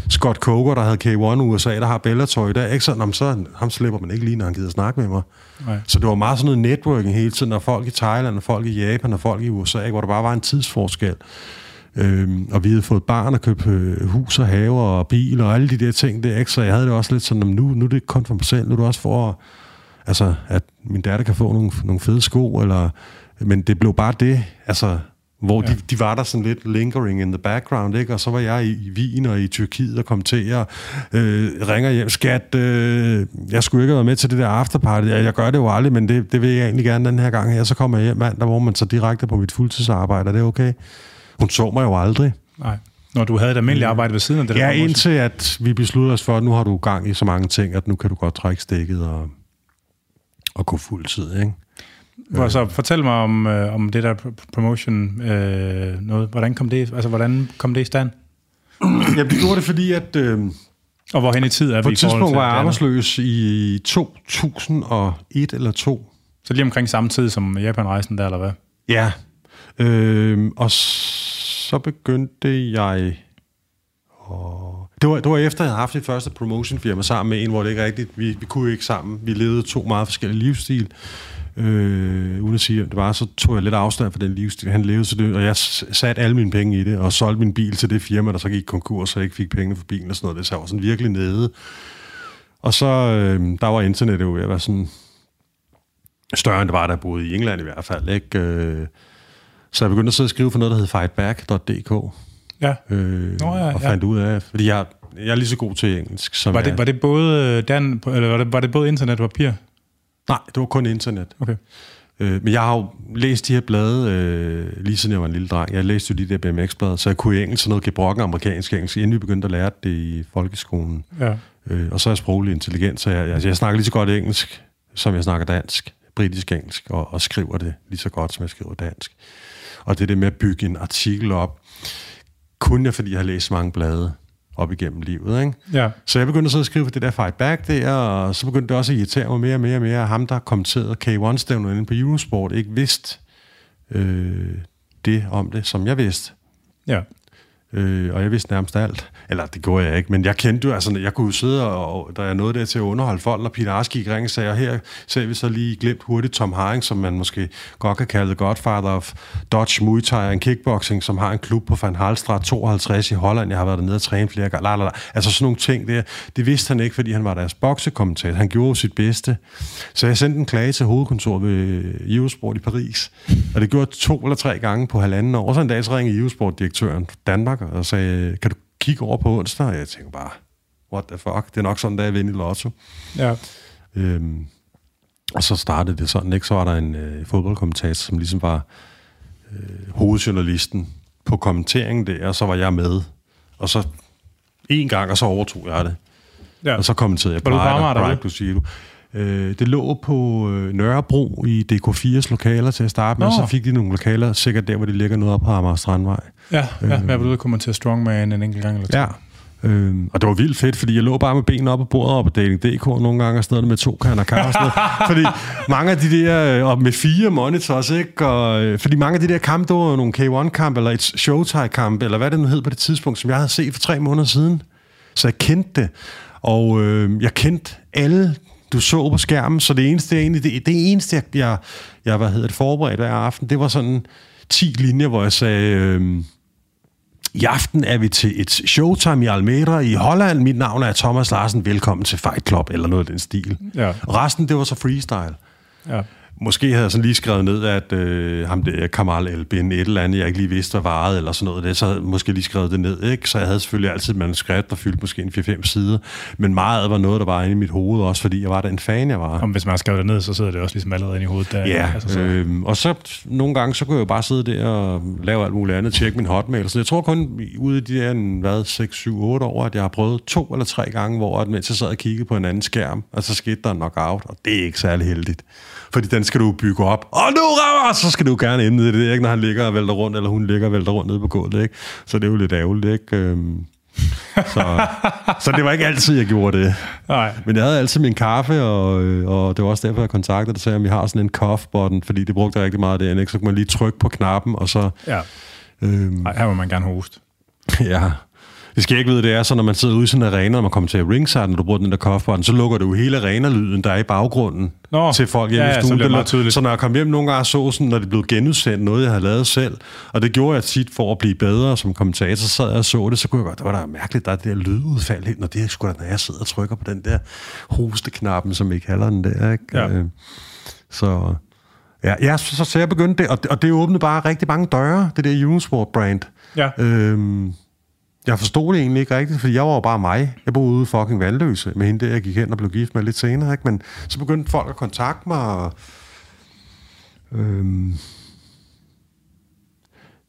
Scott Coker, der havde K1 USA, der har Bellator i dag, ikke? Så, så ham slipper man ikke lige, når han gider snakke med mig. Nej. Så det var meget sådan noget networking hele tiden, og folk i Thailand, og folk i Japan, og folk i USA, ikke? hvor der bare var en tidsforskel. Øhm, og vi havde fået barn og købt øh, hus og have og bil og alle de der ting der, ikke? så jeg havde det også lidt sådan, nu, nu er det kun for mig selv, nu er det også for, altså, at min datter kan få nogle, nogle fede sko, eller, men det blev bare det, altså, hvor ja. de, de var der sådan lidt lingering in the background, ikke? Og så var jeg i, i Wien og i Tyrkiet og kom til at øh, ringer hjem, skat, øh, jeg skulle ikke have været med til det der afterparty. Jeg, jeg gør det jo aldrig, men det, det vil jeg egentlig gerne den her gang her. Så kommer jeg hjem mandag, hvor man så direkte på mit fuldtidsarbejde, er det okay? Hun så mig jo aldrig. Nej. Når du havde et almindeligt arbejde ved siden af det? Ja, indtil at vi besluttede os for, at nu har du gang i så mange ting, at nu kan du godt trække stikket og, og gå fuld tid, ikke? Hvor, så fortæl mig om, øh, om det der promotion øh, noget. Hvordan kom det, altså, hvordan kom det i stand? Ja, vi gjorde det, fordi at... Øh, og hvorhen i tid er vi På et tidspunkt var jeg arbejdsløs i 2001 eller 2. Så lige omkring samme tid som Japan-rejsen der, eller hvad? Ja. Øh, og så begyndte jeg... Og det var, det var efter, jeg havde haft det første promotion-firma sammen med en, hvor det ikke rigtigt... Vi, vi kunne ikke sammen. Vi levede to meget forskellige livsstil. Øh, uden at sige, at det var, så tog jeg lidt afstand fra den livsstil, han levede, så det, og jeg satte alle mine penge i det, og solgte min bil til det firma, der så gik konkurs, så jeg ikke fik penge for bilen og sådan noget. Det så var sådan virkelig nede. Og så, øh, der var internet jo ved at være sådan større, end det var, der boede i England i hvert fald. Ikke? Øh, så jeg begyndte at sidde og skrive for noget, der hed fightback.dk. Ja. Øh, Nå, ja, og fandt ja. ud af, fordi jeg, jeg er lige så god til engelsk som var det, jeg. Var det både, Dan, eller var det, var det både internet og papir? Nej, det var kun internet. Okay. Øh, men jeg har jo læst de her blade, øh, lige siden jeg var en lille dreng. Jeg læste jo de der BMX-blade, så jeg kunne engelsk, sådan noget gebrokken amerikansk engelsk, inden vi begyndte at lære det i folkeskolen. Ja. Øh, og så er jeg sproglig intelligent, så jeg, altså, jeg snakker lige så godt engelsk, som jeg snakker dansk, britisk engelsk, og, og skriver det lige så godt, som jeg skriver dansk. Og det er det med at bygge en artikel op, kun jeg, fordi jeg har læst mange blade op igennem livet. Ikke? Ja. Så jeg begyndte så at skrive for det der Fight Back der, og så begyndte det også at irritere mig mere og mere og mere, at ham, der kommenterede K1-stævnet inde på Eurosport, ikke vidste øh, det om det, som jeg vidste. Ja. Øh, og jeg vidste nærmest alt. Eller det gjorde jeg ikke, men jeg kendte jo, altså jeg kunne sidde, og, og der er noget der til at underholde folk, og Peter Ask gik ring og sagde, og her ser vi så lige glemt hurtigt Tom Haring, som man måske godt kan kalde Godfather of Dodge Muay Thai and Kickboxing, som har en klub på Van Halstraat 52 i Holland. Jeg har været dernede og træne flere gange. Lalala. Altså sådan nogle ting der. Det vidste han ikke, fordi han var deres boksekommentator. Han gjorde sit bedste. Så jeg sendte en klage til hovedkontoret ved Eurosport i Paris. Og det gjorde to eller tre gange på halvanden år. Og så en dag så ringede Eurosport-direktøren Danmark og sagde, kan du kigge over på onsdag? Og jeg tænker bare, what the fuck? Det er nok sådan, der jeg vinder i lotto. Ja. Øhm, og så startede det sådan, ikke? Så var der en øh, fodboldkommentator, som ligesom var øh, hovedjournalisten på kommenteringen der, og så var jeg med. Og så en gang, og så overtog jeg det. Ja. Og så kommenterede jeg på Amager, du siger du. Øh, det lå på øh, Nørrebro i DK4's lokaler til at starte med, og så fik de nogle lokaler, sikkert der, hvor de ligger noget op på Amager Strandvej. Ja, ja øh, jeg var ude og kommentere Strongman en enkelt gang eller to. Ja, Øh, og det var vildt fedt, fordi jeg lå bare med benene op på bordet og på Dating.dk nogle gange, og stedet med to kander kaffe. fordi mange af de der, øh, og med fire monitors, ikke? Og, øh, fordi mange af de der kampe, det var nogle K1-kampe, eller et Showtime-kamp, eller hvad det nu hed på det tidspunkt, som jeg havde set for tre måneder siden. Så jeg kendte det. Og øh, jeg kendte alle du så på skærmen, så det eneste, jeg egentlig, det, det eneste, jeg, jeg, jeg hvad hedder det, forberedt hver aften, det var sådan 10 linjer, hvor jeg sagde, øh, i aften er vi til et showtime i Almere i Holland. Mit navn er Thomas Larsen. Velkommen til Fight Club, eller noget af den stil. Ja. Resten, det var så freestyle. Ja. Måske havde jeg sådan lige skrevet ned, at øh, ham der Kamal Elbin, et eller andet, jeg ikke lige vidste, hvad varede, eller sådan noget, det, så havde jeg måske lige skrevet det ned, ikke? Så jeg havde selvfølgelig altid et manuskript, der fyldte måske en 4-5 sider, men meget var noget, der var inde i mit hoved også, fordi jeg var den fan, jeg var. Om hvis man har skrevet det ned, så sidder det også ligesom allerede inde i hovedet. Der, ja, altså, så. Øh, og så nogle gange, så kunne jeg jo bare sidde der og lave alt muligt andet, tjekke min hotmail, så jeg tror kun ude i de der, hvad, 6, 7, 8 år, at jeg har prøvet to eller tre gange, hvor at, mens jeg sad og kiggede på en anden skærm, og så skete der en knockout, og det er ikke særlig heldigt. Fordi den skal du bygge op. Og nu rammer! Så skal du gerne ind i det, ikke? Når han ligger og vælter rundt, eller hun ligger og vælter rundt nede på gulvet, ikke? Så det er jo lidt ærgerligt, ikke? Øhm, så, så det var ikke altid, jeg gjorde det. Nej. Men jeg havde altid min kaffe, og, øh, og det var også derfor, jeg kontaktede dig, så vi har sådan en cough-button, fordi det brugte jeg rigtig meget det, ikke? Så kunne man lige trykke på knappen, og så... Ja. Øhm, Ej, her må man gerne hoste. ja, det skal jeg ikke vide, det er så, når man sidder ude i sådan en arena, og man kommer til ringside, når du bruger den der cough så lukker du hele arena-lyden, der er i baggrunden Nå, til folk hjemme ja, i stuen. Ja, så, så når jeg kom hjem nogle gange så sådan, når det blev genudsendt, noget jeg havde lavet selv, og det gjorde jeg tit for at blive bedre som kommentator, så sad jeg og så det, så kunne jeg godt, det var da mærkeligt, der er det der lydudfald helt, når det er sgu da, når jeg sidder og trykker på den der hosteknappen, som vi kalder den der, ikke? Ja. Øh, så, ja, ja så, så jeg begyndte det, og det, og det åbnede bare rigtig mange døre, det der Unisport-brand. Ja. Øhm, jeg forstod det egentlig ikke rigtigt, fordi jeg var jo bare mig. Jeg boede ude fucking Vandløse med hende der, jeg gik hen og blev gift med lidt senere. Ikke? Men så begyndte folk at kontakte mig, og, øhm,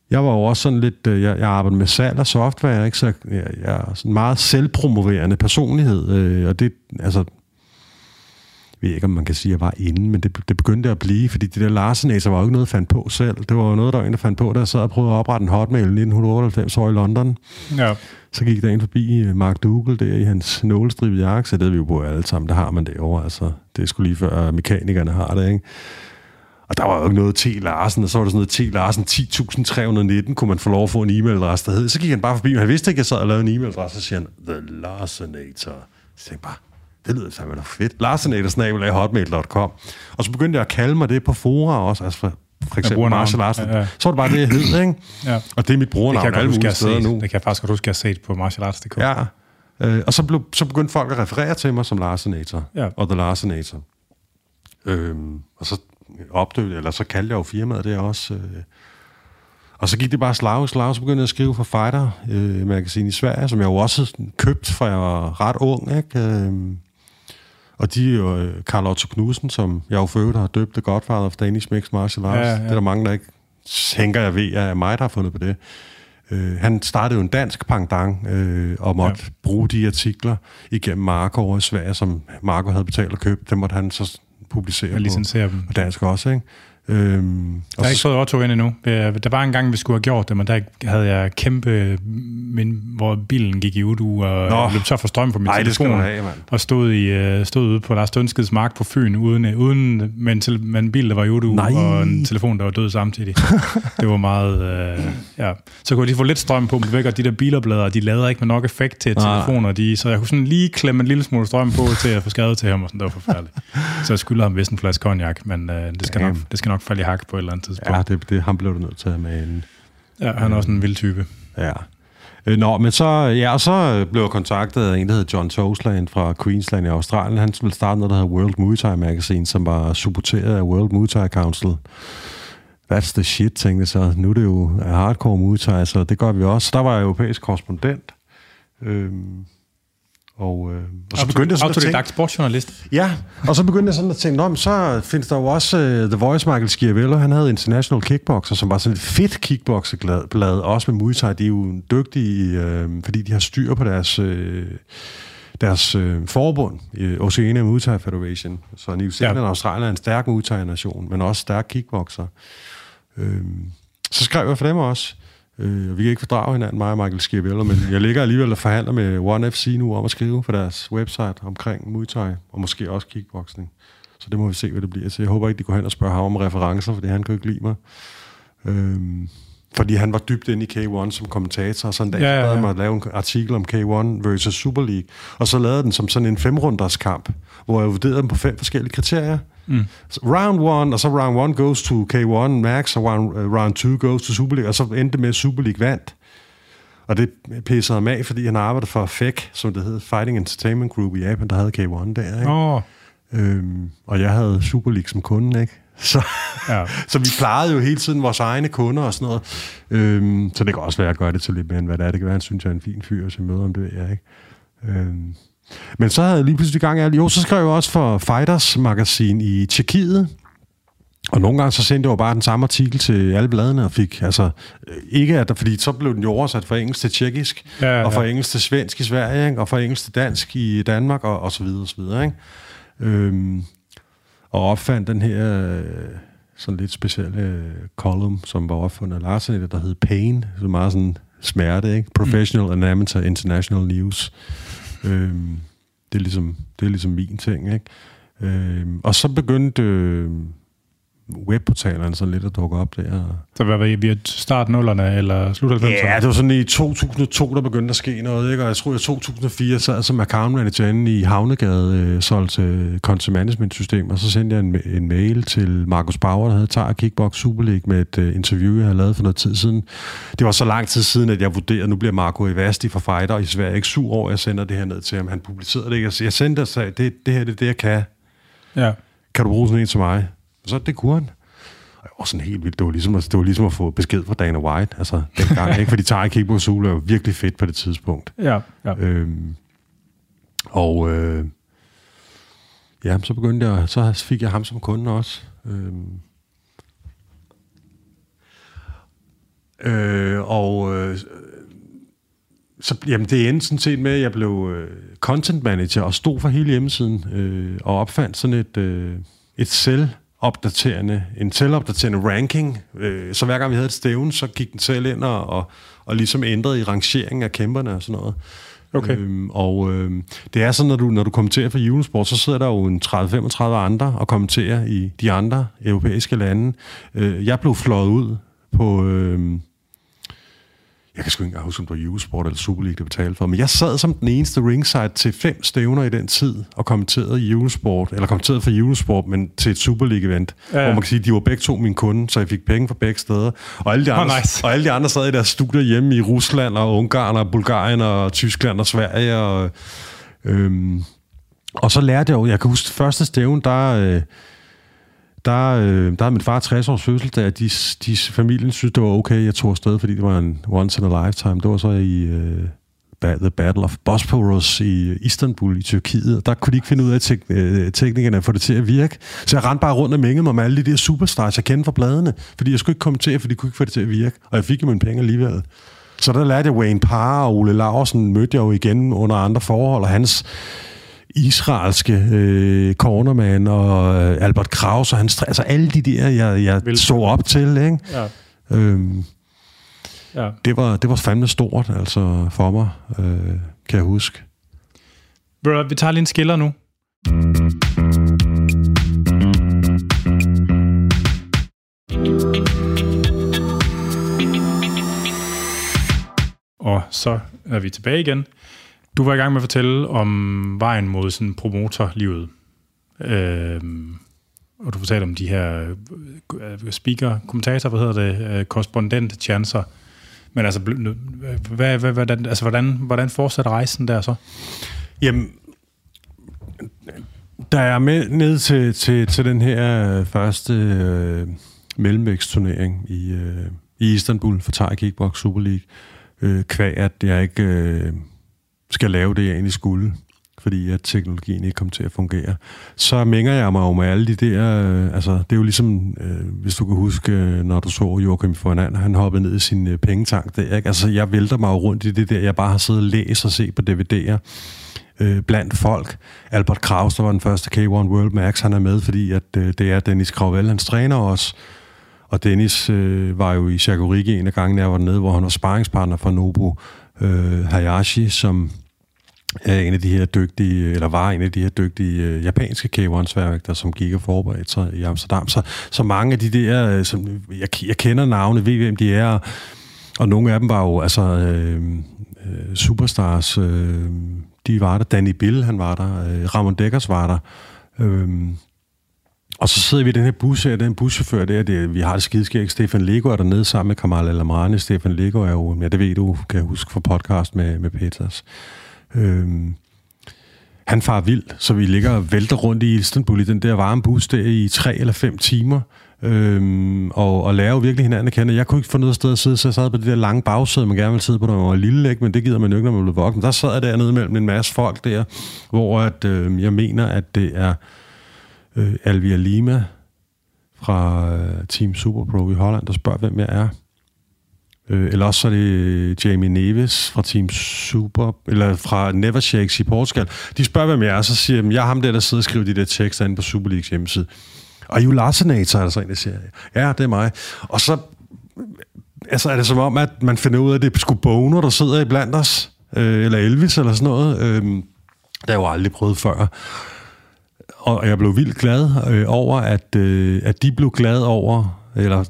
jeg var jo også sådan lidt, øh, jeg, jeg arbejdede med salg og software, ikke? så jeg, jeg er sådan en meget selvpromoverende personlighed, øh, og det, altså, ved ikke, om man kan sige, at jeg var inde, men det, det begyndte at blive, fordi det der Larsenaser var jo ikke noget, jeg fandt på selv. Det var jo noget, der var en, der fandt på, der sad og prøvede at oprette en hotmail i 1998 år i London. Ja. Så gik der ind forbi øh, Mark Dougal der i hans nålestribede jakke, så det vi jo på alle sammen, der har man det over. Altså, det er sgu lige før mekanikerne har det, ikke? Og der var jo ikke noget T. Larsen, og så var der sådan noget T. Larsen 10.319, kunne man få lov at få en e-mailadresse, der hed. Så gik han bare forbi, og han vidste ikke, at jeg sad og lavede en e-mailadresse, så siger han, The Larsenator. Så jeg bare, det lyder fandme fedt. Larsenator.hotmail.com Og så begyndte jeg at kalde mig det på fora også, altså for, for eksempel Marshall Larsen. Ja, ja. Så var det bare det, jeg hed, ikke? ja. Og det er mit brugernavn alle mulige steder nu. Det kan jeg faktisk godt huske, jeg har set på martialarts.dk. Ja, øh, og så, blev, så begyndte folk at referere til mig som Larsenator ja. og The Larsenator. Øhm, og så opdøde, eller så kaldte jeg jo firmaet det også. Øh, og så gik det bare slag og slag, så begyndte jeg at skrive for Fighter øh, magasin i Sverige, som jeg jo også købt, fra jeg var ret ung, ikke? Øh, og de er jo øh, Karl Otto Knudsen, som jeg jo for har døbt The Godfather of Danish Mixed Martial Arts. Ja, ja. Det er der mange, der ikke tænker, jeg ved, at mig, der har fundet på det. Øh, han startede jo en dansk pangdang øh, og måtte ja. bruge de artikler igennem Marco over i Sverige, som Marco havde betalt og købt. Dem måtte han så publicere på, dem. på dansk også. Ikke? Øhm, jeg har ikke fået Otto ind endnu. Der var en gang, vi skulle have gjort det, men der havde jeg kæmpe, min, hvor bilen gik i udu og Nå. løb så for strøm på min Ej, telefon. Det have, og stod, i, øh, stod ude på Lars Dønskeds mark på Fyn, uden, uden med, en, til, med en bil, der var i udu, Nej. og en telefon, der var død samtidig. det var meget... Øh, ja. Så kunne de få lidt strøm på, men væk, og de der bilerblader, de lavede ikke med nok effekt til telefoner, de, så jeg kunne sådan lige klemme en lille smule strøm på til at få skadet til ham, og sådan, det var forfærdeligt. så jeg skylder ham vist en flaske cognac, men øh, det, skal nok, det skal nok falde i hak på et eller andet tidspunkt. Ja, det, det, ham blev du nødt til at med en... Ja, han er også en vild type. Ja. Øh, nå, men så, ja, og så blev jeg kontaktet af en, der hedder John Tosland fra Queensland i Australien. Han ville starte noget, der hedder World Muay Thai Magazine, som var supporteret af World Muay Thai Council. That's the shit, tænkte jeg så. Nu er det jo hardcore Muay Thai, så det gør vi også. Der var jeg europæisk korrespondent. Øhm, og, øh, og så begyndte jeg sådan Autodidakt at tænke... sportsjournalist. Ja, og så begyndte jeg sådan at tænke, Nå, så findes der jo også uh, The Voice, Michael Schiavello, han havde International Kickboxer, som var sådan et fedt kickboxerblad, også med Muay Thai. De er jo dygtige, øh, fordi de har styr på deres... Øh, deres øh, forbund, øh, Oceania Muay Thai Federation. Så New Zealand ja. og Australien er en stærk Muay Thai-nation, men også stærk kickboxer. Øh, så skrev jeg for dem også. Øh, vi kan ikke fordrage hinanden, mig og Michael Schiavello, men jeg ligger alligevel og forhandler med One FC nu om at skrive på deres website omkring Muay Thai, og måske også kickboxing. Så det må vi se, hvad det bliver. Så jeg håber ikke, de går hen og spørger ham om referencer, fordi han kan ikke lide mig. Øh, fordi han var dybt inde i K1 som kommentator, og så en dag ja, ja, ja. mig at lave en artikel om K1 versus Super League, og så lavede den som sådan en femrunders kamp, hvor jeg vurderede dem på fem forskellige kriterier. Mm. Så round one, og så round one goes to K1 Max, og round, uh, round two goes to Super League, og så endte det med, at Super League vandt. Og det pissede ham af, fordi han arbejdede for FEC, som det hed, Fighting Entertainment Group i Japan, der havde K1 der, ikke? Oh. Øhm, og jeg havde Super League som kunde, ikke? Så, ja. så vi plejede jo hele tiden vores egne kunder og sådan noget. Øhm, så det kan også være at gøre det til lidt mere, end hvad det er. Det kan være, han synes, jeg er en fin fyr, så møder om det, jeg ikke. Øhm. Men så havde jeg lige pludselig gang af, jo, så skrev jeg også for Fighters magasin i Tjekkiet, og nogle gange så sendte jeg jo bare den samme artikel til alle bladene og fik, altså, ikke at der, fordi så blev den jo oversat fra engelsk til tjekkisk, ja, ja, og fra engelsk til svensk i Sverige, ikke? og fra engelsk til dansk i Danmark, og, og så videre, og så videre, ikke? Øhm, og opfandt den her øh, sådan lidt specielle øh, column, som var opfundet af Larsen, der hed Pain, som meget sådan smerte, ikke? Professional mm. and Amateur International News øhm, det, er ligesom, det er ligesom min ting, ikke? Øhm, og så begyndte... Øh, webportalerne sådan lidt at dukke op der. Så hvad var I via start nullerne eller slut 90'erne? Ja, det var sådan i 2002, der begyndte at ske noget, ikke? og jeg tror, i 2004 sad som account manager inde i Havnegade, øh, solgte øh, content management system, og så sendte jeg en, en mail til Markus Bauer, der havde taget Kickbox Super League med et uh, interview, jeg havde lavet for noget tid siden. Det var så lang tid siden, at jeg vurderede, at nu bliver Marco Evasti for fighter i Sverige ikke sur over, at jeg sender det her ned til ham. Han publicerede det ikke. Jeg sendte og sagde, det, det her det er det, jeg kan. Ja. Kan du bruge sådan en til mig? Så det kunne han. Og sådan helt vildt. Det var, ligesom, det var ligesom at få besked fra Dana White, altså dengang, ikke? Fordi Tarek på Zulu var virkelig fedt på det tidspunkt. Ja, ja. Øhm, og øh, ja, så begyndte jeg, så fik jeg ham som kunde også. Øhm, øh, og øh, så, jamen, det endte sådan set med, at jeg blev øh, content manager og stod for hele hjemmesiden øh, og opfandt sådan et, øh, et selv opdaterende, en selvopdaterende ranking. Øh, så hver gang vi havde et stævne, så gik den selv ind og, og, og ligesom ændrede i rangeringen af kæmperne og sådan noget. Okay. Øhm, og øh, det er sådan, når du, når du kommenterer for Julesport, så sidder der jo en 30-35 andre og kommenterer i de andre europæiske lande. Øh, jeg blev fløjet ud på... Øh, jeg kan sgu ikke huske, om det var Eurosport eller Super League, det betalte for. Men jeg sad som den eneste ringside til fem stævner i den tid, og kommenterede i Eurosport, eller kommenterede for Eurosport, men til et Super League-event. Ja, ja. Hvor man kan sige, de var begge to mine kunder, så jeg fik penge fra begge steder. Og alle de andre, oh, nice. og alle de andre sad i deres studier hjemme i Rusland, og Ungarn, og Bulgarien, og Tyskland, og Sverige. Og, øhm, og så lærte jeg jo, jeg kan huske, første stævne, der... Øh, der, øh, der er min far 60 års fødselsdag, de, de, familien synes, det var okay, jeg tog afsted, fordi det var en once in a lifetime. Det var så i øh, The Battle of Bosporus i Istanbul i Tyrkiet, og der kunne de ikke finde ud af tek- øh, teknikerne at få det til at virke. Så jeg rendte bare rundt og mængede mig med alle de der superstars, jeg kendte fra bladene, fordi jeg skulle ikke kommentere, for de kunne ikke få det til at virke, og jeg fik jo mine penge alligevel. Så der lærte jeg Wayne Parr og Ole Larsen, mødte jeg jo igen under andre forhold, og hans israelske øh, cornerman og øh, Albert Kraus og hans, altså alle de der, jeg, jeg så op til, ikke? Ja. Øhm, ja. Det, var, det var fandme stort, altså for mig, øh, kan jeg huske. Bro, vi tager lige en skiller nu. Og så er vi tilbage igen. Du var i gang med at fortælle om vejen mod sådan promotorlivet. Øh, og du fortalte om de her øh, speaker, kommentator, hvad hedder det, øh, korrespondent chancer. Men altså, hvad, hvad, hvordan, altså hvordan, hvordan fortsætter rejsen der så? Jamen, der er med ned til, til, til den her øh, første øh, mellemvækstturnering i, øh, i Istanbul for Thai Kickbox Super League, øh, kvæg at jeg ikke... Øh, skal lave det, jeg egentlig skulle, fordi at teknologien ikke kom til at fungere, så mænger jeg mig jo med alle de der... Øh, altså, det er jo ligesom, øh, hvis du kan huske, øh, når du så Joachim Fornand, han hoppede ned i sin øh, pengetank der, ikke? Altså, jeg vælter mig jo rundt i det der, jeg bare har siddet og læst og set på DVD'er øh, blandt folk. Albert Kraus, der var den første K1 World Max, han er med, fordi at, øh, det er Dennis Kravell, hans træner også. Og Dennis øh, var jo i Shakurigi en af gangene, jeg var nede, hvor han var sparringspartner for Nobu øh, Hayashi, som er en af de her dygtige, eller var en af de her dygtige øh, japanske kævehåndsværvægter, som gik og forberedte sig i Amsterdam. Så, så mange af de der, øh, som, jeg, jeg kender navne, ved hvem de er, og, og nogle af dem var jo altså øh, øh, superstars. Øh, de var der. Danny Bill, han var der. Øh, Ramon Dekkers var der. Øh, og så sidder vi i den her bus her, den buschauffør der, det, vi har det skideskægt. Stefan Lego er dernede sammen med Kamal Alamrani. Stefan Lego er jo, ja det ved du, kan jeg huske fra podcast med, med Peters. Øhm, han far vild, så vi ligger og vælter rundt i Istanbul i den der varme bus der i tre eller fem timer, øhm, og, og lærer jo virkelig hinanden at kende. Jeg kunne ikke få noget sted at sidde, så jeg sad på det der lange bagsæde, man gerne ville sidde på, når man var lille, ikke? men det gider man jo ikke, når man blev voksen. Der sad jeg dernede mellem en masse folk der, hvor at, øh, jeg mener, at det er øh, Alvia Lima fra øh, Team Superpro i Holland, der spørger, hvem jeg er. Øh, eller også så er det øh, Jamie Neves fra Team Super, eller fra Never Shakes i Portugal. De spørger, hvem jeg er, så siger jeg, jeg er ham der, der sidder og skriver de der tekster inde på Super Leagues hjemmeside. Og Jo Larsenator, er der så en, der siger, ja, det er mig. Og så øh, altså, er det som om, at man finder ud af, at det er sgu Boner, der sidder i blandt os, øh, eller Elvis eller sådan noget. Øh, det har jeg jo aldrig prøvet før. Og jeg blev vildt glad øh, over, at, øh, at de blev glade over, eller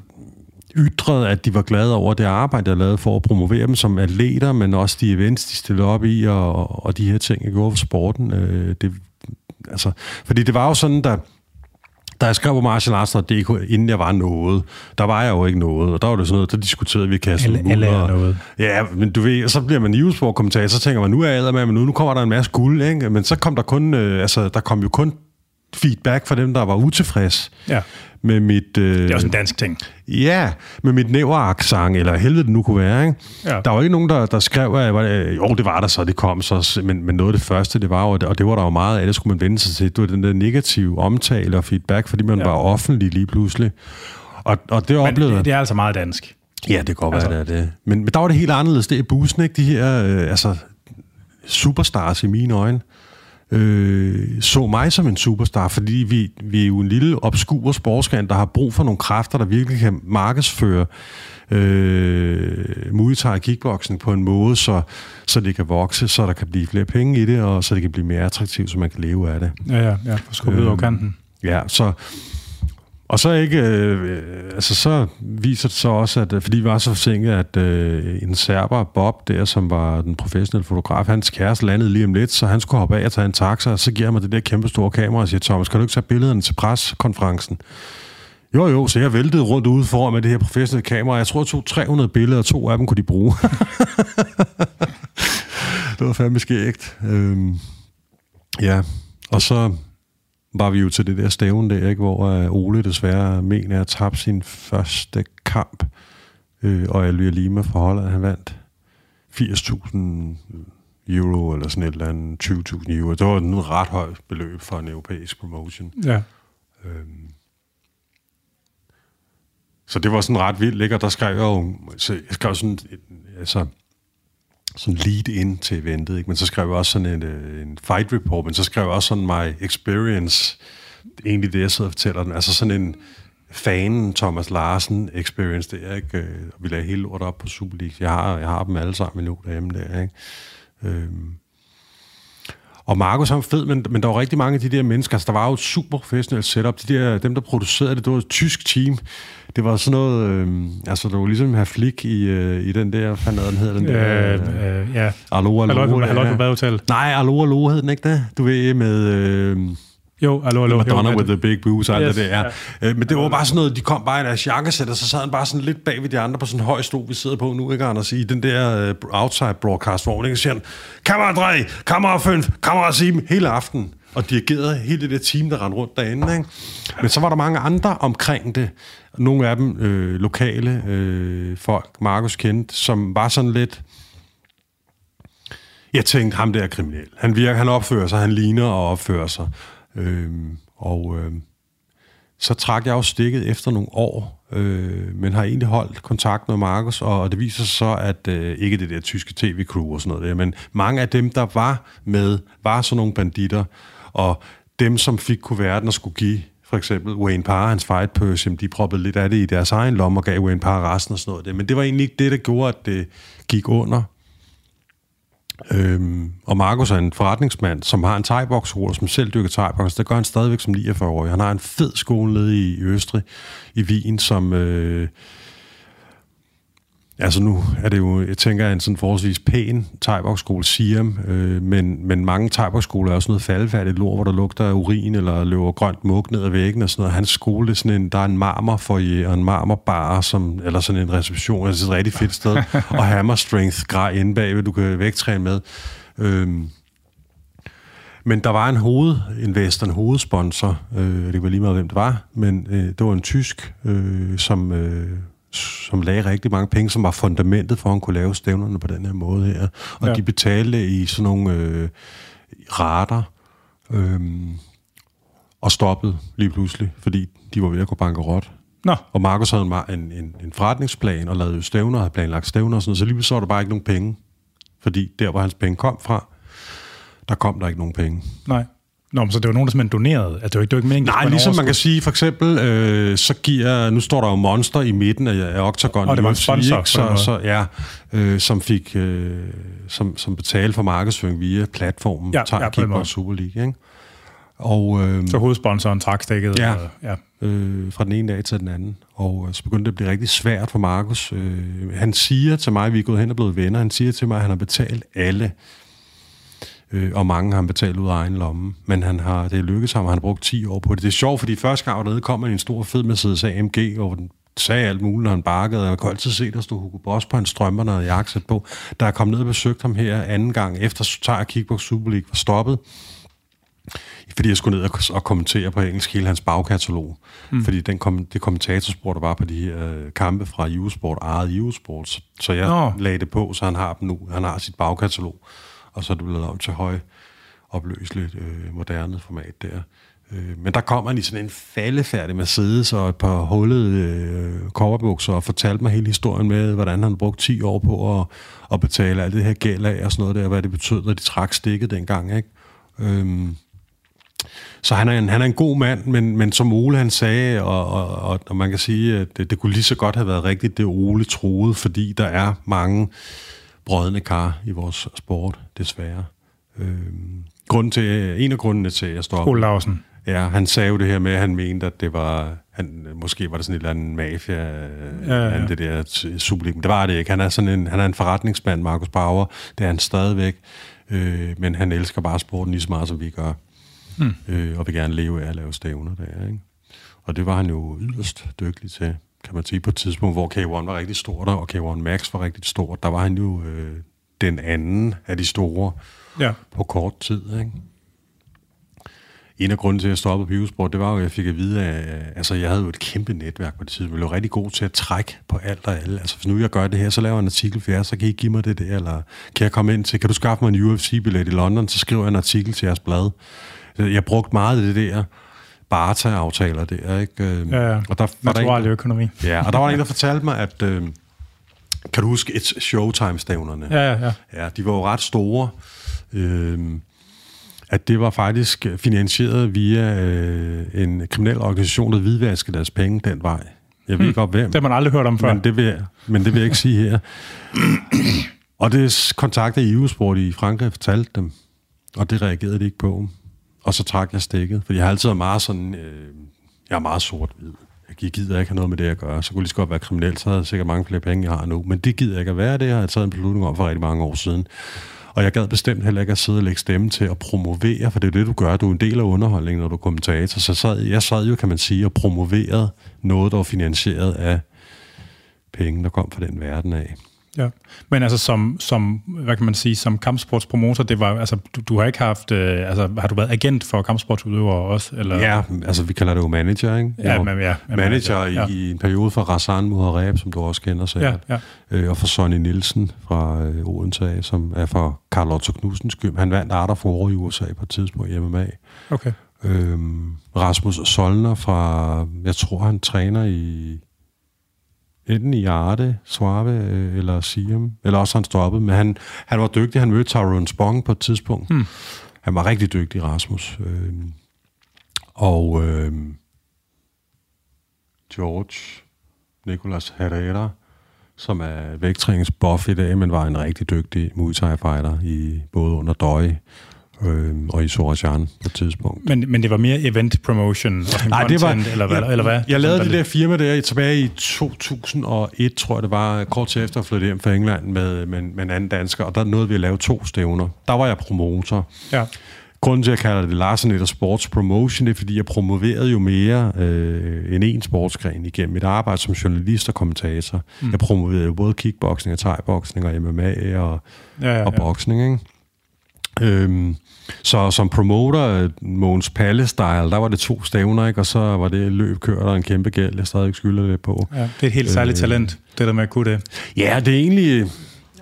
ytrede, at de var glade over det arbejde, jeg lavede for at promovere dem som atleter, men også de events, de stillede op i, og, og de her ting, jeg gjorde for sporten. Øh, det, altså, fordi det var jo sådan, der da jeg skrev på Martial Arts DK, inden jeg var noget, der var jeg jo ikke noget, og der var det sådan noget, der diskuterede vi kassen. Alle, alle er noget. Ja, men du ved, så bliver man newsport kommentator, så tænker man, nu er jeg med, men nu, nu kommer der en masse guld, ikke? Men så kom der kun, øh, altså, der kom jo kun feedback fra dem, der var utilfreds. Ja med mit... Øh, det er også en dansk ting. Ja, med mit næveraksang, eller helvede det nu kunne være. Ikke? Ja. Der var ikke nogen, der, der skrev, at var, jo, det var der så, det kom så, men, men noget af det første, det var jo, og det var der jo meget af, det skulle man vende sig til, det var den der negative omtale og feedback, fordi man ja. var offentlig lige pludselig. Og, og det oplevede... Men det, det er altså meget dansk. Ja, det kan godt altså. være, det er det. Men, men der var det helt anderledes. Det er bussen, ikke? De her, øh, altså, superstars i mine øjne øh, så mig som en superstar, fordi vi, vi er jo en lille obskur sportsgren, der har brug for nogle kræfter, der virkelig kan markedsføre øh, Muay Thai kickboxing på en måde, så, så det kan vokse, så der kan blive flere penge i det, og så det kan blive mere attraktivt, så man kan leve af det. Ja, ja, ja. For øh, over kanten. Ja, så, og så ikke, øh, altså så viser det så også, at øh, fordi vi var så forsinket, at øh, en serber, Bob der, som var den professionelle fotograf, hans kæreste landede lige om lidt, så han skulle hoppe af og tage en taxa, og så giver han mig det der kæmpe store kamera og siger, Thomas, kan du ikke tage billederne til preskonferencen? Jo, jo, så jeg væltede rundt ude foran med det her professionelle kamera. Jeg tror, jeg tog 300 billeder, og to af dem kunne de bruge. det var fandme skægt. Øhm, ja, og så var vi jo til det der stævn der, ikke, hvor uh, Ole desværre mener at tabe sin første kamp, øh, og Alvia Lima fra Holland, han vandt 80.000 euro, eller sådan et eller andet, 20.000 euro. Det var en ret høj beløb for en europæisk promotion. Ja. Øhm, så det var sådan ret vildt, ikke? Og der skrev jeg jo, så jeg skrev sådan, altså, sådan lead ind til eventet, ikke? men så skrev jeg også sådan en, øh, en fight report, men så skrev jeg også sådan my experience, egentlig det, jeg sidder og fortæller den, altså sådan en fan Thomas Larsen experience der, ikke? Øh, vi lagde hele lortet op på Super League. Jeg har, jeg har dem alle sammen i derhjemme der, ikke? Øhm, og Markus er fed, men, men der var rigtig mange af de der mennesker, altså der var jo et super professionelt setup. De der, dem, der producerede det, det var et tysk team. Det var sådan noget, øh, altså det var ligesom her flik i, øh, i den der, hvad den hedder den der? Øh, øh, ja. Alo, alo. Halløj, halløj på badehotel. Nej, alo, alo hed den ikke det? Du ved, med... Øh, jo, allo, allo. Madonna jo, with the big boobs og yes, det der. Ja. Øh, men det var bare sådan noget, de kom bare i deres jakkesæt, og så sad han bare sådan lidt bag ved de andre på sådan en høj stol, vi sidder på nu, ikke Anders, i den der uh, outside broadcast, hvor ikke siger han, kamera 3, kamera 5, kamera 7, hele aften. Og dirigerede hele det der team, der rendte rundt derinde. Ikke? Men så var der mange andre omkring det. Nogle af dem øh, lokale øh, folk, Markus kendte, som var sådan lidt... Jeg tænkte, ham der er kriminel. Han virker, han opfører sig, han ligner og opfører sig. Øh, og øh, så trak jeg jo stikket efter nogle år, øh, men har egentlig holdt kontakt med Markus, og, og det viser sig så, at øh, ikke det der tyske tv-crew og sådan noget der, men mange af dem, der var med, var sådan nogle banditter, og dem, som fik kuverten og skulle give for eksempel Wayne Parr, hans fight person, de proppede lidt af det i deres egen lomme og gav Wayne Parr resten og sådan noget. Men det var egentlig ikke det, der gjorde, at det gik under. Øhm, og Markus er en forretningsmand, som har en thai som selv dyrker thai Det gør han stadigvæk som 49-årig. Han har en fed skole nede i Østrig, i Wien, som... Øh, Altså nu er det jo, jeg tænker, en sådan forholdsvis pæn thai Siam, øh, men, men mange thai er også noget faldfærdigt lort, hvor der lugter af urin eller løber grønt mug ned ad væggen og sådan noget. Hans skole er sådan en, der er en marmorfoyer og en marmorbar, som, eller sådan en reception, altså et rigtig fedt sted, og hammer strength grej inde bagved, du kan vægtræne med. Øh, Men der var en hovedinvestor, en hovedsponsor, øh, det var lige meget, hvem det var, men øh, det var en tysk, øh, som, øh, som lagde rigtig mange penge, som var fundamentet for, at han kunne lave stævnerne på den her måde her. Og ja. de betalte i sådan nogle øh, rater, øh, og stoppede lige pludselig, fordi de var ved at gå bankerot. Nå. Og Markus havde en, en, en, forretningsplan og lavede stævner, havde planlagt stævner og sådan noget, så lige pludselig var der bare ikke nogen penge. Fordi der, hvor hans penge kom fra, der kom der ikke nogen penge. Nej. Nå, men så det var nogen, der simpelthen donerede? Altså, det var ikke, det var ikke meningen, Nej, ligesom man kan sige, for eksempel, øh, så giver, nu står der jo Monster i midten af, af Octagon. Og det var en sponsor. Ikke? Så, så, ja, øh, som fik, øh, som, som betalte for markedsføring via platformen, ja, tager ja, Kickbox Super League, ikke? Og, øh, så hovedsponsoren trak stikket? Ja, og, ja. Øh, fra den ene dag til den anden. Og øh, så begyndte det at blive rigtig svært for Markus. Øh, han siger til mig, vi er gået hen og blevet venner, han siger til mig, at han har betalt alle øh, og mange har han betalt ud af egen lomme. Men han har, det er lykkedes ham, og han har brugt 10 år på det. Det er sjovt, fordi første gang dernede kom han en stor fed Mercedes AMG, hvor den sagde alt muligt, når han bakkede, og jeg kunne altid se, der stod Hugo Boss på hans strømper, når jeg på. Da jeg kom ned og besøgte ham her anden gang, efter Tager Kickbox Super League var stoppet, fordi jeg skulle ned og, og kommentere på engelsk hele hans bagkatalog. Mm. Fordi den kom, det kommentatorspor, der var på de her øh, kampe fra Eurosport, eget så, så jeg oh. lagde det på, så han har dem nu. Han har sit bagkatalog og så er det blevet om til høj opløseligt øh, moderne format der. Øh, men der kommer han i sådan en faldefærdig Mercedes og et par hullede øh, coverbukser og fortalte mig hele historien med, hvordan han brugte 10 år på at, at betale alt det her gæld af og sådan noget der, hvad det betød, når de trak stikket dengang, ikke? Øhm, så han er, en, han er en god mand, men, men som Ole han sagde, og, og, og, og man kan sige, at det, det kunne lige så godt have været rigtigt, det Ole troede, fordi der er mange brødende kar i vores sport, desværre. Øh, grunden til, en af grundene til, at jeg står Ole Larsen. Ja, han sagde jo det her med, at han mente, at det var... Han, måske var det sådan et eller andet mafia, ja, ja, det der men det var det ikke. Han er, sådan en, han er en forretningsmand, Markus Bauer. Det er han stadigvæk. Øh, men han elsker bare sporten lige så meget, som vi gør. Hmm. Øh, og vil gerne leve af at lave stævner der, ikke? Og det var han jo yderst dygtig til kan man sige, på et tidspunkt, hvor K1 var rigtig stort, og K1 Max var rigtig stort. Der var han jo øh, den anden af de store ja. på kort tid. Ikke? En af grunden til, at jeg stoppede på det var jo, at jeg fik at vide, at altså, jeg havde jo et kæmpe netværk på det tidspunkt. Jeg var rigtig god til at trække på alt og alle. Altså, hvis nu jeg gør det her, så laver jeg en artikel for jer, så kan I give mig det der, eller kan jeg komme ind til, kan du skaffe mig en UFC-billet i London, så skriver jeg en artikel til jeres blad. Jeg brugte meget af det der, Barta-aftaler der, ikke? Øhm, ja, ja. Og der var der en, økonomi. Ja, og der var en, der fortalte mig, at... Øh, kan du huske et Showtime-stævnerne? Ja, ja, ja. Ja, de var jo ret store. Øh, at det var faktisk finansieret via øh, en kriminel organisation, der hvidvaskede deres penge den vej. Jeg ved hmm. ikke godt, hvem. Det har man aldrig hørt om før. Men det vil jeg, men det vil jeg ikke sige her. Og det kontaktede EU-sport i Frankrig fortalte dem, og det reagerede de ikke på. Og så trak jeg stikket, fordi jeg har altid været meget sådan, øh, jeg er meget sort-hvid. Jeg gider ikke have noget med det at gøre. Så kunne lige så godt være kriminel, så havde jeg sikkert mange flere penge, jeg har nu. Men det gider jeg ikke at være, det har jeg taget en beslutning om for rigtig mange år siden. Og jeg gad bestemt heller ikke at sidde og lægge stemme til at promovere, for det er det, du gør. Du er en del af underholdningen, når du er kommentator. Så sad, jeg sad jo, kan man sige, og promoverede noget, der var finansieret af penge, der kom fra den verden af. Ja, men altså som, som hvad kan man sige, som kampsportspromotor, det var, altså, du, du har ikke haft, øh, altså har du været agent for kampsportsudøvere også? Eller? Ja, altså vi kalder det jo manager, ikke? Ja, men, ja, manager, manager ja. i, en periode for Rassan Muhareb, som du også kender sig. Ja, ja. Øh, og for Sonny Nielsen fra øh, Odense, som er for Karl Otto Knudsens gym. Han vandt Arter for i USA på et tidspunkt i MMA. Okay. Øhm, Rasmus Solner fra, jeg tror han træner i enten i Arte, Suave øh, eller Siam, eller også han stoppet, men han, han var dygtig. Han mødte Tyrone Spong på et tidspunkt. Hmm. Han var rigtig dygtig, Rasmus. Øh, og øh, George Nicolas Herrera, som er vægttræningsbuff i dag, men var en rigtig dygtig Muay Thai fighter i både under døje øh, og i Sorajan på et tidspunkt. Men, men det var mere event promotion og Nej, content, det var, eller, hvad, jeg, eller hvad? Jeg lavede det der firma der tilbage i 2001, tror jeg det var, kort til efter at flytte hjem fra England med, med, med en anden dansker, og der nåede vi at lave to stævner. Der var jeg promotor. Ja. Grunden til, at jeg kalder det Larsen eller Sports Promotion, det er, fordi jeg promoverede jo mere øh, end en sportsgren igennem mit arbejde som journalist og kommentator. Mm. Jeg promoverede både kickboxing og thai-boxing og MMA og, ja, ja, ja. og boxing, ikke? Øhm, så som promoter, Måns Palle-style, der var det to stævner, ikke? og så var det løb kørt og en kæmpe gæld, jeg stadig skylder det på. Ja, det er et helt særligt øh, talent, det der med at kunne det. Ja, det er egentlig...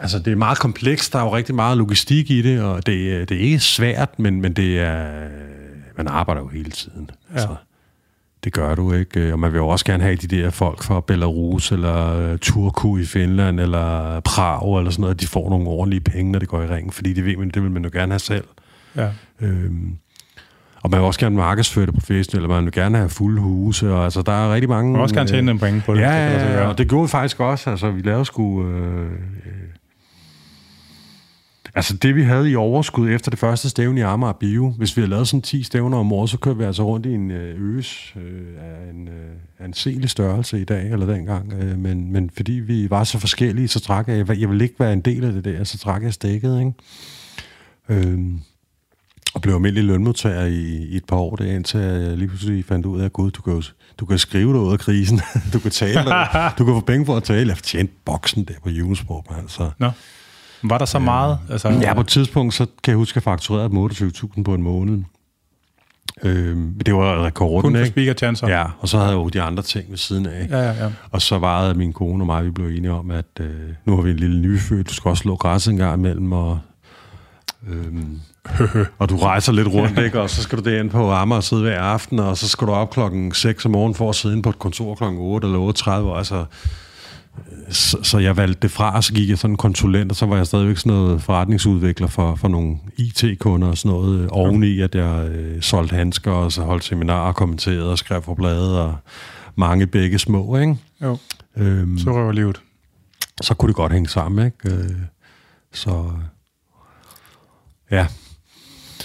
Altså, det er meget komplekst. Der er jo rigtig meget logistik i det, og det, det er ikke svært, men, men det er... Man arbejder jo hele tiden. Ja. Altså, det gør du ikke. Og man vil jo også gerne have de der folk fra Belarus, eller Turku i Finland, eller Prag, eller sådan noget, de får nogle ordentlige penge, når det går i ringen, fordi det, ved man, det vil man jo gerne have selv. Ja. Øhm, og man vil også gerne markedsføre det professionelt, eller man vil gerne have fulde huse, og altså, der er rigtig mange... Man vil også gerne tjene øh, penge på det. Ja, ja, ja, og det gjorde vi faktisk også. Altså, vi lavede sgu... Øh, Altså det, vi havde i overskud efter det første stævne i Amager Bio, hvis vi havde lavet sådan 10 stævner om året, så kørte vi altså rundt i en øh, øs øh, af en øh, anselig størrelse i dag, eller dengang. Øh, men, men fordi vi var så forskellige, så trak jeg, jeg ville ikke være en del af det der, så trak jeg stikket, ikke? Øh, og blev almindelig lønmodtager i, i et par år, det indtil jeg lige pludselig fandt ud af, at gud, du kan, du kan skrive dig ud af krisen, du kan tale, du kan få penge for at tale. Jeg tjente boksen der på Junesborg, altså. Nå. Var der så øh, meget? Altså, ja, på et tidspunkt, så kan jeg huske, at jeg fakturerede 28.000 på en måned. Øh, det var rekorden, Kun for speaker chancer. Ja, og så havde jeg jo de andre ting ved siden af. Ja, ja, ja. Og så var min kone og mig, vi blev enige om, at øh, nu har vi en lille nyfødt, du skal også slå græs en gang imellem, og Øhm, og du rejser lidt rundt, ikke? og så skal du derind på Amager og sidde hver aften, og så skal du op klokken 6 om morgenen for at sidde på et kontor klokken 8 eller 8.30. Altså, så, så jeg valgte det fra, og så gik jeg sådan en konsulent, og så var jeg stadigvæk sådan noget forretningsudvikler for, for nogle IT-kunder og sådan noget, okay. oveni at jeg øh, solgte handsker, og så holdt seminarer, kommenterede og skrev på bladet, og mange begge små, ikke? Jo, øhm, så røver livet. Så kunne det godt hænge sammen, ikke? Øh, så Ja.